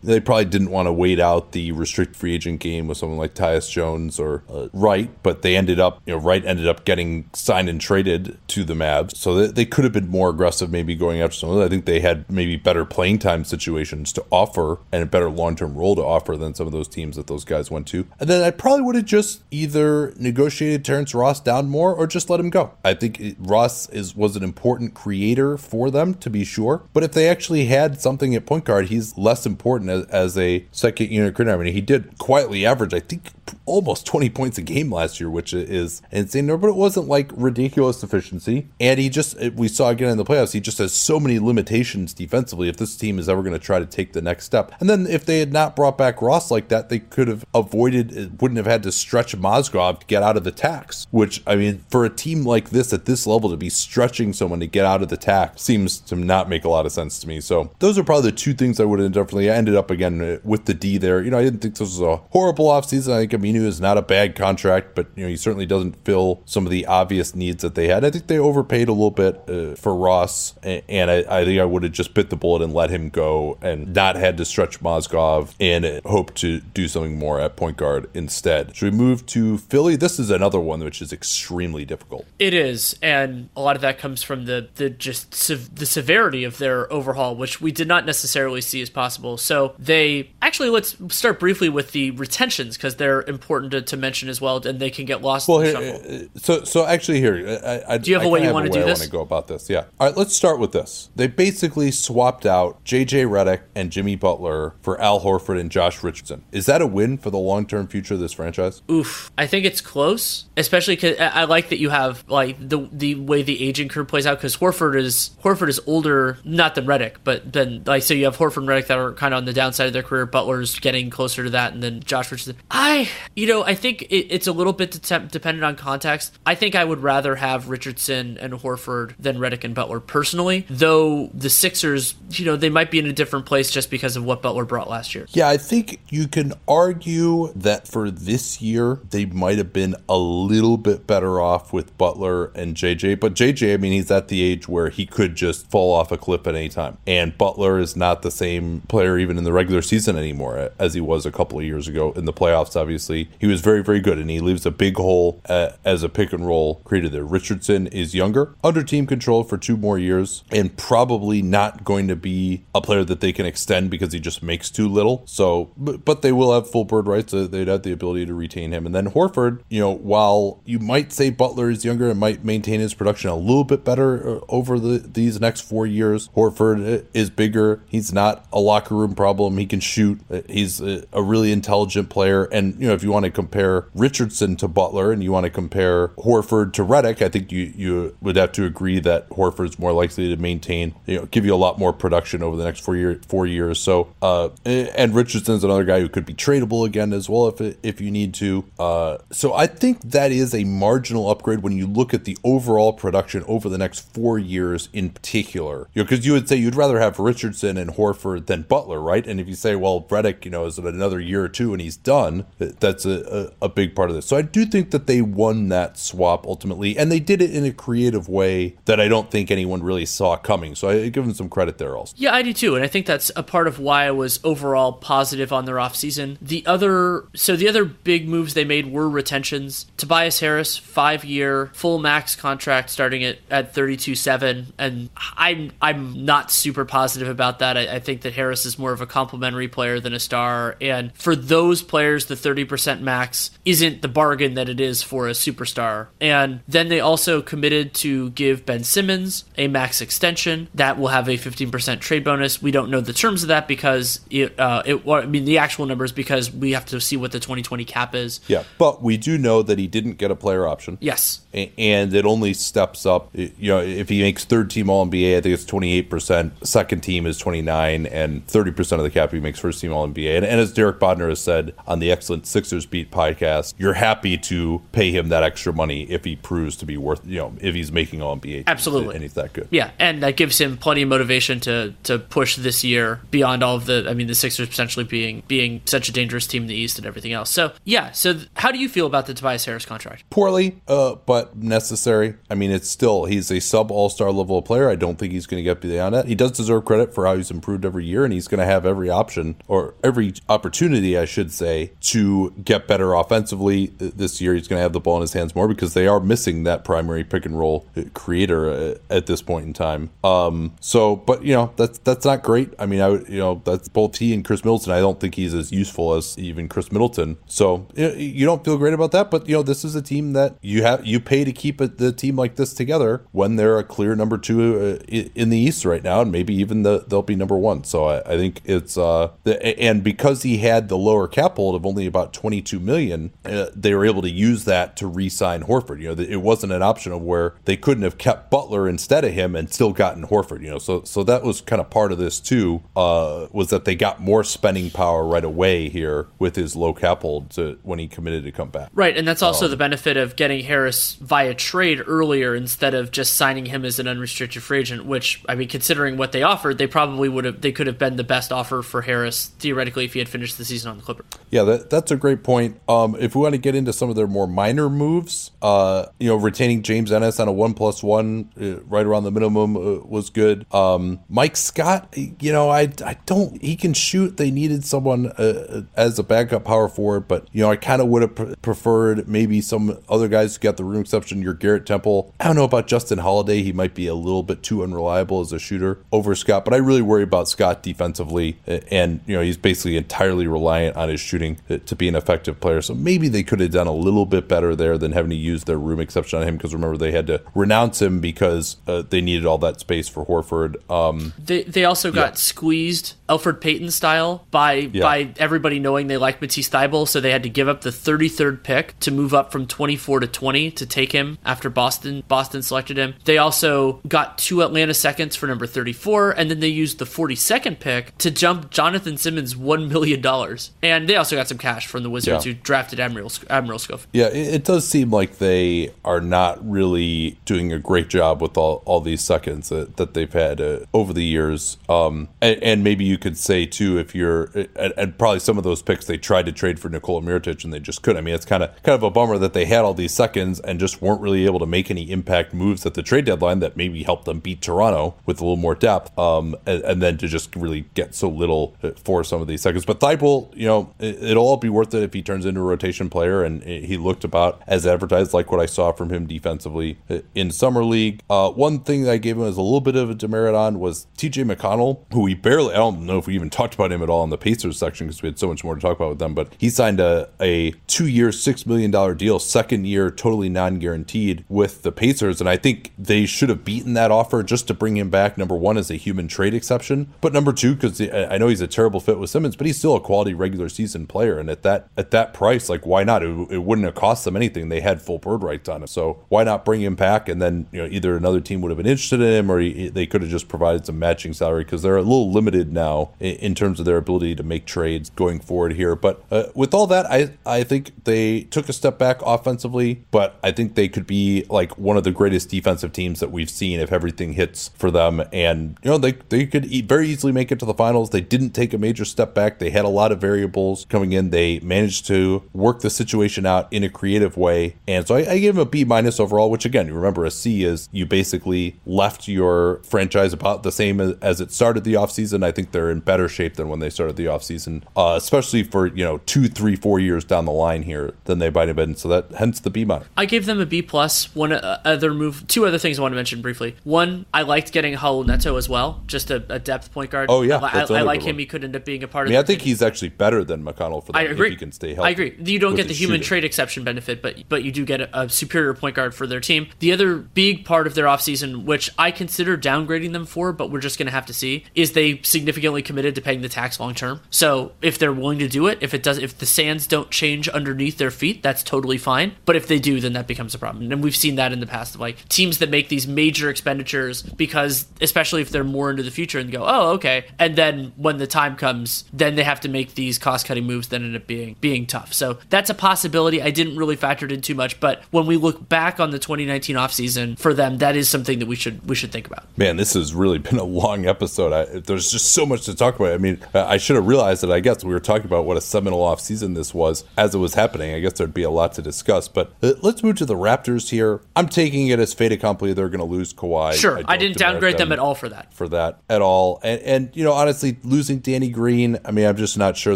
They probably didn't want to wait out the restricted free agent game with someone like Tyus Jones or uh, Wright, but they ended up you know Wright ended up getting signed and traded to the Mavs, so they, they could have been more aggressive, maybe going after someone. I think they had maybe better playing time situations to offer and a better long term role to offer than some of those teams that those guys went to. And then I probably would have just either negotiated Terrence Ross down more or just let him go. I think it, Ross is was an important creator for them to be sure. But if they actually had something at point guard, he's less important as, as a second unit creator. I mean, he did quietly average, I think, almost 20 points a game last year, which is insane. But it wasn't like ridiculous efficiency. And he just, we saw again in the playoffs, he just has so many limitations defensively if this team is ever going to try to take the next step. And then if they had not brought back Ross like that, they could have avoided, wouldn't have had to stretch Mozgov to get out of the tax, which, I mean, for a team like this at this level to be stretching someone to get out of the tax seems to not make a lot of sense to me. So those are probably the two things I would have definitely ended up again uh, with the D there. You know, I didn't think this was a horrible offseason. I think Aminu is not a bad contract, but, you know, he certainly doesn't fill some of the obvious needs that they had. I think they overpaid a little bit uh, for Ross, and I, I think I would have just bit the bullet and let him go and not had to stretch Mozgov and hope to do something more at point guard instead. Should we move to Philly? This is another one which is extremely difficult. It is, and a lot of that comes from the the just sev- the severity of their overhaul, which we did not necessarily see as possible. So they actually let's start briefly with the retentions because they're important to, to, mention as well, and they can get lost. Well, here, uh, so so actually here, I, I, do you have I a way you want to do this? I want to go about this. Yeah. All right, let's start with this. They basically swapped out J.J. Redick and Jimmy Butler for Al Horford and Josh Richardson. Is that a win for the long term future of this franchise? Oof, I think it's close, especially because I like that you have like the the way the aging curve plays out because Horford is Horford is older, not than Redick, but then like so you have Horford and Redick that are kind of on the downside of their career. Butler's getting closer to that, and then Josh Richardson. I you know I think it, it's a little bit de- dependent on context. I think I would rather have Richardson and Horford than Redick and Butler personally, though the Sixers, you know, they might be in a different place just because of what Butler brought last year. Yeah, I think you can argue that for this year they might have been a little bit better off with Butler and JJ, but JJ, I mean, he's at the age where he could just fall off a cliff at any time. And Butler is not the same player even in the regular season anymore as he was a couple of years ago in the playoffs. Obviously, he was very, very good, and he leaves a big hole uh, as a pick and roll creator there. Richardson is younger, under team control for two more years, and probably not going to be a player that they can extend because he just makes too little. So, but, but they will have full bird rights. So they'd have the ability to retain him. And then Horford, you know, while you might say Butler is younger and might maintain his production a little bit better uh, over the these next four years, Horford uh, is bigger. He's not a locker room problem. He can shoot. Uh, he's a, a really intelligent player. And you know, if you want to compare Richardson to Butler and you want to compare Horford to Redick, I think you you would have to agree that Horford's more likely to maintain, you know, give you a lot more production over the next four year four years. So, uh, and Richardson's another guy who could be tradable again as well if if you need to. Uh, so I think that is a marginal upgrade when you look at the overall production over the next four years in particular. You know, because you would say you'd rather have Richardson and Horford than Butler, right? And if you say, well, Redick, you know, is another year or two and he's done, that's a, a, a big part of this. So I do think that they won that swap ultimately, and they did it in a creative way that I don't think anyone really saw coming. So I give them some credit there also. Yeah, I do too, and I think that's a part of why I was overall positive on their offseason. The other, so the other big moves they made were retentions. Tobias Harris, five year full max contract starting at at thirty two seven, and I'm I'm not super positive about that. I, I think that Harris is more of a complementary player than a star, and for those players, the thirty percent max isn't the bargain that it is for a superstar. And then they also committed to give Ben Simmons a max extension that will have a 15% trade bonus. We don't know the terms of that because it, uh, it I mean, the actual numbers because we have to see what the 2020 cap is. Yeah, but we do know that he didn't get a player option. Yes. And it only steps up, you know, if he makes third team All NBA, I think it's 28%. Second team is 29 and 30% of the cap he makes first team All NBA. And, and as Derek Bodner has said on the excellent Sixers Beat podcast, you're happy to pay him that extra money if he proves to be worth, you know, if he's making All NBA. Absolutely. And he's that good. Yeah. And that gives him plenty of motivation to, to push this year beyond all of the, I mean, the Sixers potentially being, being such a dangerous team in the East and everything else. So, yeah. So, th- how do you feel about the Tobias Harris contract? Poorly, uh, but somewhat necessary. I mean, it's still he's a sub All Star level player. I don't think he's going to get beyond that. He does deserve credit for how he's improved every year, and he's going to have every option or every opportunity, I should say, to get better offensively this year. He's going to have the ball in his hands more because they are missing that primary pick and roll creator uh, at this point in time. Um, so, but you know that's that's not great. I mean, I would, you know that's both he and Khris Middleton. I don't think he's as useful as even Khris Middleton. So you don't feel great about that. But you know, this is a team that you have you pay to keep it, the team like this together when they're a clear number two uh, in the East right now, and maybe even the, they'll be number one. So I, I think it's uh, and because he had the lower cap hold of only about twenty two million, uh, they were able to use that to re-sign Horford. You know, it wasn't an option of where they couldn't have kept Butler instead of him and still gotten Horford. You know, so so that was kind of part of this too. Uh, was that they got more spending power right away here with his low cap hold to, when he committed to come back. Right, and that's also um, the benefit of getting Harris via trade earlier instead of just signing him as an unrestricted free agent. Which I mean, considering what they offered, they probably would have they could have been the best offer for Harris theoretically if he had finished the season on the Clippers. Yeah, that, that's a great point. Um, if we want to get into some of their more minor moves, uh, you know, retaining James Ennis on a one plus one uh, right around the minimum uh, was good. Um, Mike Scott, you know, I I don't he can shoot. They needed someone uh, as a backup power forward, but you know, I kind of would have pre- preferred maybe some other guys who got the room exception. Your Garrett Temple. I don't know about Justin Holiday. He might be a little bit too unreliable as a shooter over Scott, but I really worry about Scott defensively, and you know, he's basically entirely reliant on his shooting to be an effective player. So maybe they could have done a little bit better there than having to use their room exception on him because remember they had to renounce him because uh, they needed all that space for Horford. Um, they they also got yeah. squeezed Elfrid Payton style by yeah. by everybody knowing they like Matisse Thybulle, so they had to give up the 33rd pick to move up from 24 to 20 to take him after Boston Boston selected him. They also got two Atlanta seconds for number 34, and then they used the 42nd pick to jump Jonathan Simmons one million dollars, and they also got some cash from the Wizards yeah. who drafted Admiral Admiral Schofield. Yeah, it, it, does seem like they are not really doing a great job with all, all these seconds that, that they've had uh, over the years. Um, and, and maybe you could say too, if you're, and, and, probably some of those picks they tried to trade for Nikola Mirotic and they just couldn't. I mean, it's kind of kind of a bummer that they had all these seconds and just weren't really able to make any impact moves at the trade deadline that maybe helped them beat Toronto with a little more depth. Um, and, and then to just really get so little for some of these seconds. But Thybulle, you know, it, will all be worth it if he turns into a rotation player and he looked about as advertised, like what I saw from him defensively in summer league. Uh, one thing that I gave him as a little bit of a demerit on was T.J. McConnell, who we barely, I don't know if we even talked about him at all in the Pacers section because we had so much more to talk about with them, but he signed a, a two year, $6 million deal, second year, totally non guaranteed with the Pacers. And I think they should have beaten that offer just to bring him back. Number one, as a human trade exception, but number two, because I know he's a terrible fit with Simmons, but he's still a quality regular season player. And at that at that price, like why not? It, it wouldn't have cost them anything. They had full bird rights on him, so why not bring him back? And then you know either another team would have been interested in him, or he, they could have just provided some matching salary because they're a little limited now in, in, terms of their ability to make trades going forward here. But uh, with all that, I I think they took a step back offensively, but I think they could be like one of the greatest defensive teams that we've seen if everything hits for them. And you know they they could very easily make it to the finals. They didn't take a major step back. They had a lot of variables coming in. They managed to work the situation out in a creative way. And so I, I gave them a B minus overall, which again, you remember a C is you basically left your franchise about the same as, as it started the offseason. I think they're in better shape than when they started the offseason, uh, especially for, you know, two, three, four years down the line here than they might have been. So that hence the B minus. I gave them a B plus. One uh, other move, two other things I want to mention briefly. One, I liked getting Raul Neto as well, just a, a, depth point guard. Oh, yeah. I, I like him. He could end up being a part I mean, of I think team. he's actually better than McConnell for that I agree. if he can stay healthy. I agree. You don't get the human shooting. trade exception benefit, but but you do get a, a, superior point guard for their team. The other big part of their offseason, which I consider downgrading them for, but we're just going to have to see, is they significantly committed to paying the tax long term. So if they're willing to do it, if it does, if the sands don't change underneath their feet, that's totally fine. But if they do, then that becomes a problem. And we've seen that in the past of like teams that make these major expenditures because, especially if they're more into the future and go, oh, okay, and then when the time comes, then they have to make these cost cutting moves that end up being being tough. So that's a possibility. I didn't really factor it in too much, but when we look back on the 2019 offseason for them, that is something that we should we should think about. Man, this has really been a long episode. I, there's just so much to talk about. I mean, I should have realized that. I guess we were talking about what a seminal offseason this was as it was happening. I guess there'd be a lot to discuss. But uh, let's move to the the Raptors here, I'm taking it as fait accompli. They're going to lose Kawhi. Sure, I, don't didn't downgrade them. at all for that. For that at all, and and you know honestly, losing Danny Green, I mean, I'm just not sure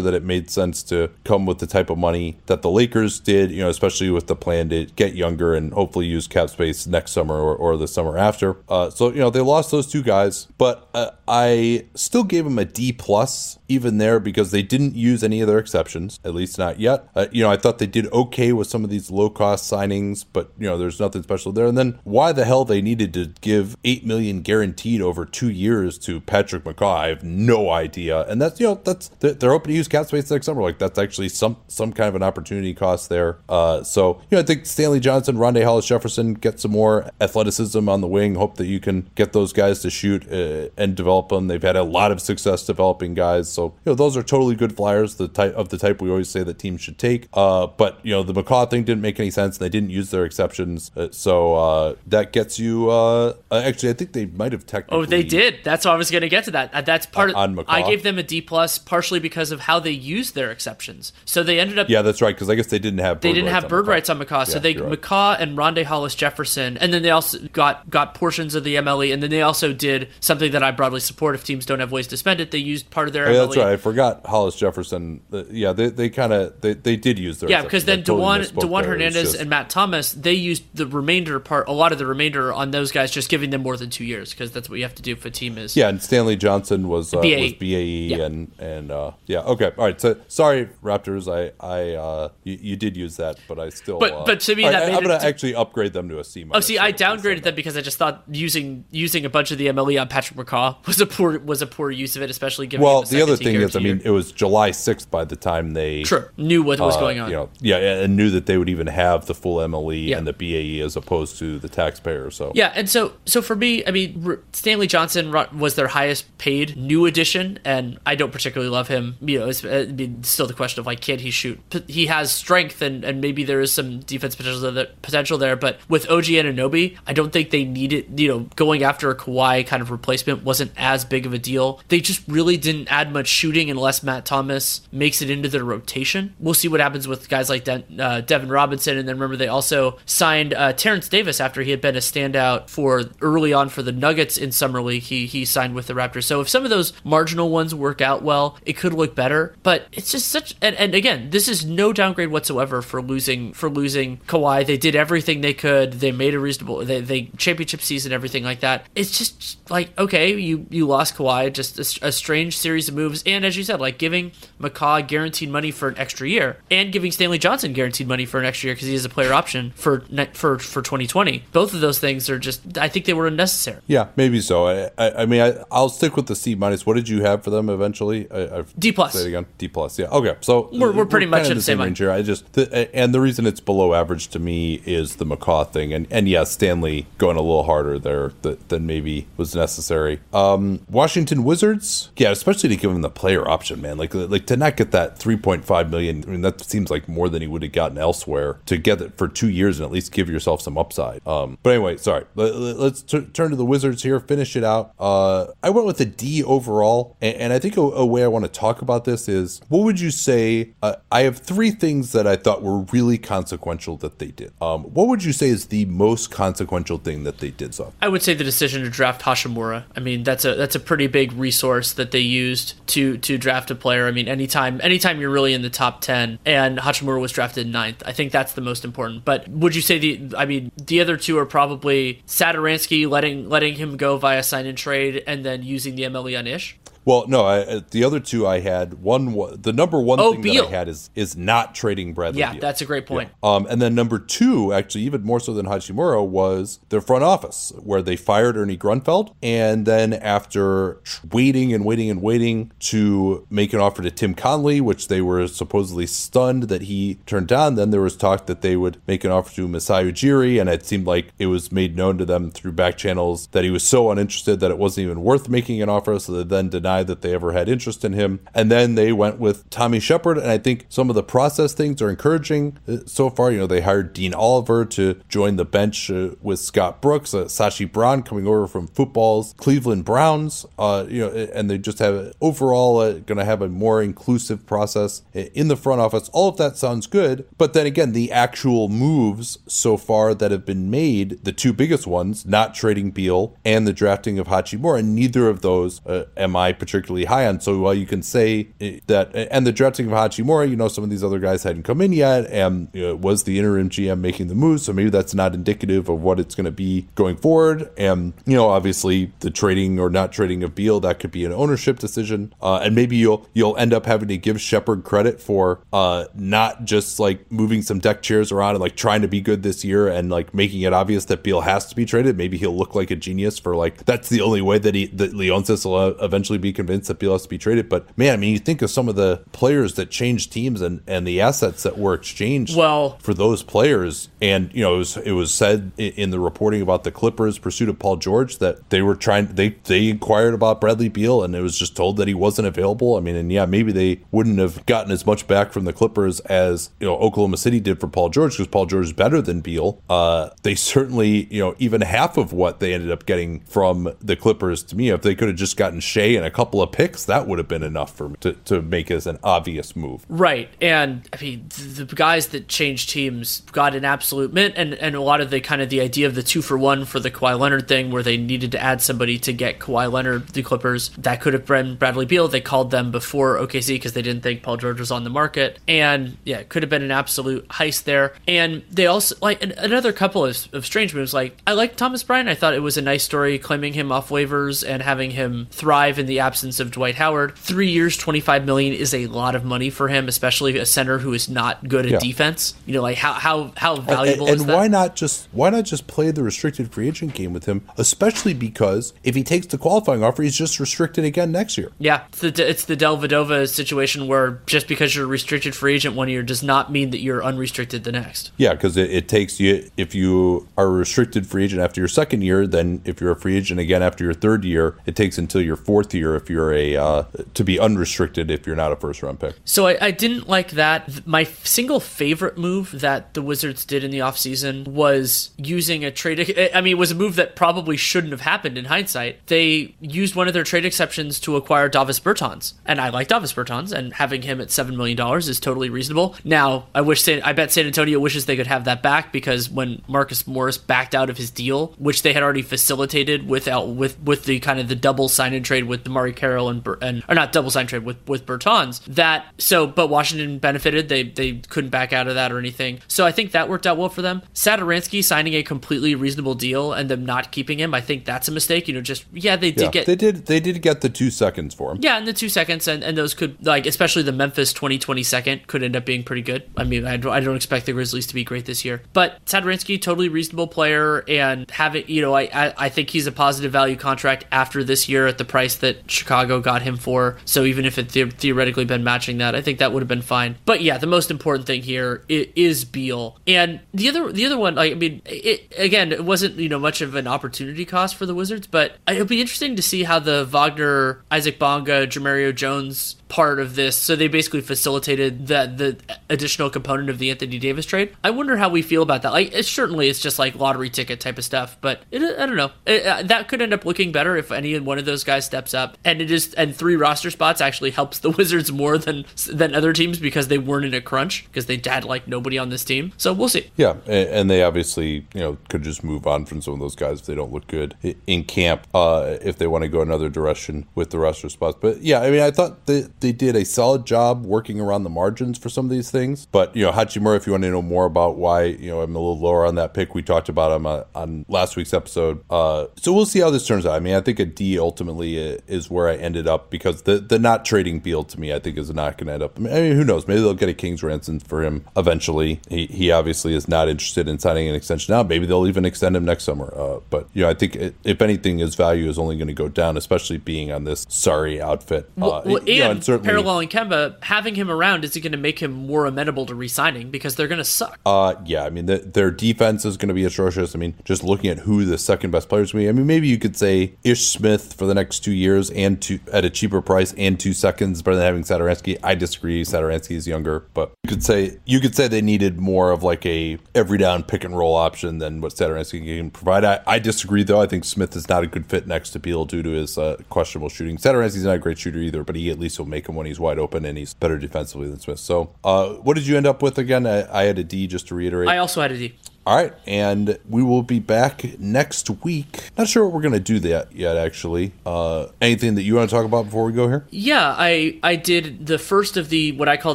that it made sense to come with the type of money that the Lakers did. You know, especially with the plan to get younger and hopefully use cap space next summer or, or the summer after. Uh, so you know they lost those two guys, but uh, I still gave them a D plus even there because they didn't use any of their exceptions, at least not yet. Uh, you know, I thought they did okay with some of these low cost signings, but you know, there's nothing special there. And then why the hell they needed to give eight million guaranteed over two years to Patrick McCaw, I have no idea. And that's you know, that's they're hoping to use cap space next summer. Like that's actually some some kind of an opportunity cost there. Uh, so you know, I think Stanley Johnson, Rondae Hollis Jefferson get some more athleticism on the wing. Hope that you can get those guys to shoot uh, and develop them. They've had a lot of success developing guys. So you know, those are totally good flyers, the type of the type we always say that teams should take. Uh, but you know, the McCaw thing didn't make any sense. They didn't use their exceptions, uh, so uh, that gets you. Uh, uh, actually, I think they might have technically. Oh, they did. That's why I was going to get to that. Uh, that's part on, of. I gave them a D plus, partially because of how they used their exceptions. So they ended up. Yeah, that's right. Because I guess they didn't have. they didn't have bird rights on McCaw, so Yeah, they right. McCaw and Rondae Hollis Jefferson, and then they also got got portions of the MLE, and then they also did something that I broadly support. If teams don't have ways to spend it, they used part of their Oh, yeah, MLE. that's right. I forgot Hollis Jefferson. Yeah, they, they kind of they, they did use their Yeah, because then totally Dewan, Dewan there. Hernandez just- and Matt Thomas, they used the remainder part, a lot of the remainder on those guys, just giving them more than two years, because that's what you have to do if a team is. Yeah, and Stanley Johnson was uh, BAE. was BAE Yeah. and and uh, yeah. Okay, all right. So sorry, Raptors. I I uh, you, you did use that, but I still. But- uh, but to me, that made I'm gonna to- actually upgrade them to a C. Oh, see, I downgraded them because I just thought using using a bunch of the MLE on Patrick McCaw was a poor was a poor use of it, especially given. Well, the other thing is, I mean, it was July 6th by the time they sure knew what was uh, going on. You know, yeah, and knew that they would even have the full MLE Yeah. and the BAE as opposed to the taxpayer. So Yeah, and so so for me, I mean, Stanley Johnson was their highest paid new addition, and I don't particularly love him. You know, it's, mean, still the question of like, can he shoot? He has strength, and, and maybe there is some defense potential there, potential there. But with OG Anunoby, I don't think they needed. You know, going after a Kawhi kind of replacement wasn't as big of a deal. They just really didn't add much shooting unless Matt Thomas makes it into their rotation. We'll see what happens with guys like De- uh, Devin Robinson, and then remember they also signed uh, Terrence Davis after he had been a standout for early on for the Nuggets in summer league. He he signed with the Raptors. So if some of those marginal ones work out well, it could look better. But it's just such and, and again, this is no downgrade whatsoever for losing for losing Kawhi. They did everything they could. They made a reasonable they, they championship season, everything like that. It's just like okay, you you lost Kawhi, just a, a strange series of moves, and as you said, like giving McCaw guaranteed money for an extra year, and giving Stanley Johnson guaranteed money for an extra year because he has a player option for for for 2020. Both of those things are just I think they were unnecessary. yeah, maybe so. I I, I mean, I, I'll stick with the C minus. What did you have for them eventually? I, I've D plus. Say it again. D plus. Yeah. Okay. So We're- we're pretty much kinda in the same range here. I just the, and the reason it's below average to me is the McCaw thing, and and yes, Stanley going a little harder there th- than maybe was necessary. Um, Washington Wizards. Yeah, especially to give him the player option, man. Like like to not get that three point five million. I mean, that seems like more than he would have gotten elsewhere. To get it for two years and at least give yourself some upside. Um, but anyway, sorry. Let, us turn to the Wizards here. Finish it out. Uh, I went with a D overall, and, and I think a, a way I want to talk about this is what would you say? Uh, I have three things that I thought were really consequential that they did. Um, what would you say is the most consequential thing that they did? So I would say the decision to draft Hachimura. I mean, that's a that's a pretty big resource that they used to to draft a player. I mean, anytime anytime you're really in the top ten, and Hachimura was drafted ninth, I think that's the most important. But would you say the? I mean, the other two are probably Satoransky letting letting him go via sign and trade, and then using the MLE on Ish. Well, no, I, uh, the other two I had one. The number one Oh, thing Beal. that I had is is not trading Bradley. Yeah, Beal. that's a great point. Um, and then number two, actually, even more so than Hachimura, was their front office, where they fired Ernie Grunfeld. And then after waiting and waiting and waiting to make an offer to Tim Connelly, which they were supposedly stunned that he turned down, then there was talk that they would make an offer to Masai Ujiri. And it seemed like it was made known to them through back channels that he was so uninterested that it wasn't even worth making an offer. So they then denied that they ever had interest in him. And then they went with Tommy Sheppard, and I think some of the process things are encouraging uh, so far. You know, they hired Dean Oliver to join the bench uh, with Scott Brooks, uh, Sashi Brown coming over from football's Cleveland Browns. Uh, you know, and they just have overall uh, going to have a more inclusive process in the front office. All of that sounds good, but then again, the actual moves so far that have been made, the two biggest ones, not trading Beal and the drafting of Hachimura, and neither of those uh, am I particularly high on. So while you can say uh, that, and the drafting of Hachimura, you know, some of these other guys hadn't come in yet, and you know, was the interim GM making the move, so maybe that's not indicative of what it's going to be going forward. And you know, obviously, the trading or not trading of Beal that could be an ownership decision, uh, and maybe you'll you'll end up having to give Sheppard credit for uh, not just like moving some deck chairs around and like trying to be good this year and like making it obvious that Beal has to be traded. Maybe he'll look like a genius for like that's the only way that he that Leonsis will uh, eventually be convinced that Beal has to be traded. But man, I mean, you think of some of the players that changed teams and and the assets that were exchanged well for those players, and you know it was it was said in the reporting about the Clippers' pursuit of Paul George that they were trying they they inquired about Bradley Beal and it was just told that he wasn't available. I mean, and yeah, maybe they wouldn't have gotten as much back from the Clippers as you know Oklahoma City did for Paul George because Paul George is better than Beal. Uh, they certainly you know even half of what they ended up getting from the Clippers to me, if they could have just gotten Shai and a couple of picks, that would have been enough for me to, to make as an obvious move. Right, and I mean the guys that changed teams got an absolute mint, and and a lot of the kind of the idea of the two for one for the Kawhi Leonard thing, where they needed to add somebody to get Kawhi Leonard, the Clippers. That could have been Bradley Beal. They called them before OKC because they didn't think Paul George was on the market, and yeah, it could have been an absolute heist there. And they also like another couple of, of strange moves. Like I like Thomas Bryant. I thought it was a nice story claiming him off waivers and having him thrive in the absence of Dwight Howard. Three years, twenty five million is a lot of money for him, especially a center who is not good at yeah. defense. You know, like how how how valuable and, and, and why not just why not just play the restricted free agent game with him, especially because if he takes the qualifying offer, he's just restricted again next year. Yeah, it's the, it's the Dellavedova situation where just because you're a restricted free agent one year does not mean that you're unrestricted the next. Yeah, because it, it takes you if you are a restricted free agent after your second year, then if you're a free agent again after your third year, it takes until your fourth year if you're a uh, to be unrestricted if you're not a first round pick. So I, I didn't like that. My single favorite move that the Wizards did in the offseason was using a trade. I mean, it was a move that probably shouldn't have happened in hindsight. They used one of their trade exceptions to acquire Davis Bertans, and I like Davis Bertans, and having him at seven million dollars is totally reasonable. Now, I wish San, I bet San Antonio wishes they could have that back because when Marcus Morris backed out of his deal, which they had already facilitated without with with the kind of the double sign and trade with DeMarre Carroll and and or not double sign trade with with Bertans, that so but Washington benefited. They they couldn't back out of that or anything. So I think that worked out well for them. Satoransky signing a completely reasonable deal and them not keeping him, I think that's a mistake. You know, just yeah, they did yeah, get they did they did get the two seconds for him. Yeah, and the two seconds, and, and those could like especially the Memphis 2020 second could end up being pretty good. I mean, I don't, I don't expect the Grizzlies to be great this year, but Satoransky, totally reasonable player, and having you know, I, I I think he's a positive value contract after this year at the price that Chicago got him for. So even if it the- theoretically been matching that, I think that would have been fine. But yeah, the most important thing here is Beal, and the other the other one. Like, I mean, it, again, it wasn't you know much of an opportunity cost for the Wizards, but it'll be interesting to see how the Wagner, Isaac Bonga, Jemerrio Jones part of this. So they basically facilitated that the additional component of the Anthony Davis trade. I wonder how we feel about that. Like, it's certainly it's just like lottery ticket type of stuff, but it, I don't know. It, uh, that could end up looking better if any one of those guys steps up. And it is and three roster spots actually helps the Wizards more than than other teams because they weren't in a crunch because they had like nobody on this team. So we'll see. Yeah, and they obviously you know could just move on from some of those guys if they don't look good in camp. Uh, if they want to go another direction with the roster spots, but yeah, I mean, I thought that they did a solid job working around the margins for some of these things. But you know, Hachimura, if you want to know more about why you know I'm a little lower on that pick, we talked about him uh, on last week's episode. Uh, so we'll see how this turns out. I mean, I think a D ultimately is where I ended up because the the not trading Beal to me, I think, is not going to end up. I mean, who knows? Maybe they'll get a king's ransom for him eventually. He he obviously is not interested in signing an extension now. Maybe they'll even extend him next summer. Uh, but you know, I think if anything, his value is only going to go down, especially being on this sorry outfit. Well, uh, well, you know, certainly paralleling Kemba, having him around isn't going to make him more amenable to resigning because they're going to suck. Uh, yeah, I mean the, their defense is going to be atrocious. I mean, just looking at who the second best players will be. I mean, maybe you could say Ish Smith for the next two years and two at a cheaper price and two seconds better than having Satoransky. I disagree. Satoransky is younger, but you could say you could say they needed more of like a every down pick and roll option than what Satoransky can provide. I, I disagree though. I think Smith is not a good fit next to Beal due to his uh, questionable shooting. Satoransky's not a great shooter either, but he at least will make him when he's wide open and he's better defensively than Smith. So, uh, what did you end up with again? I, I had a D just to reiterate. I also had a D. All right, and we will be back next week. Not sure what we're going to do that yet, actually. Uh, anything that you want to talk about before we go here? Yeah, I I did the first of the what I call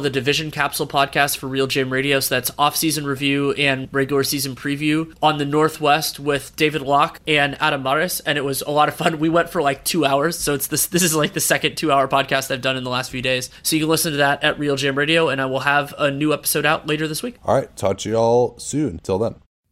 the division capsule podcast for RealGM Radio. So that's off season review and regular season preview on the Northwest with David Locke and Adam Mares, and it was a lot of fun. We went for like two hours, so it's this this is like the second two hour podcast I've done in the last few days. So you can listen to that at RealGM Radio, and I will have a new episode out later this week. All right, talk to you all soon. Till then.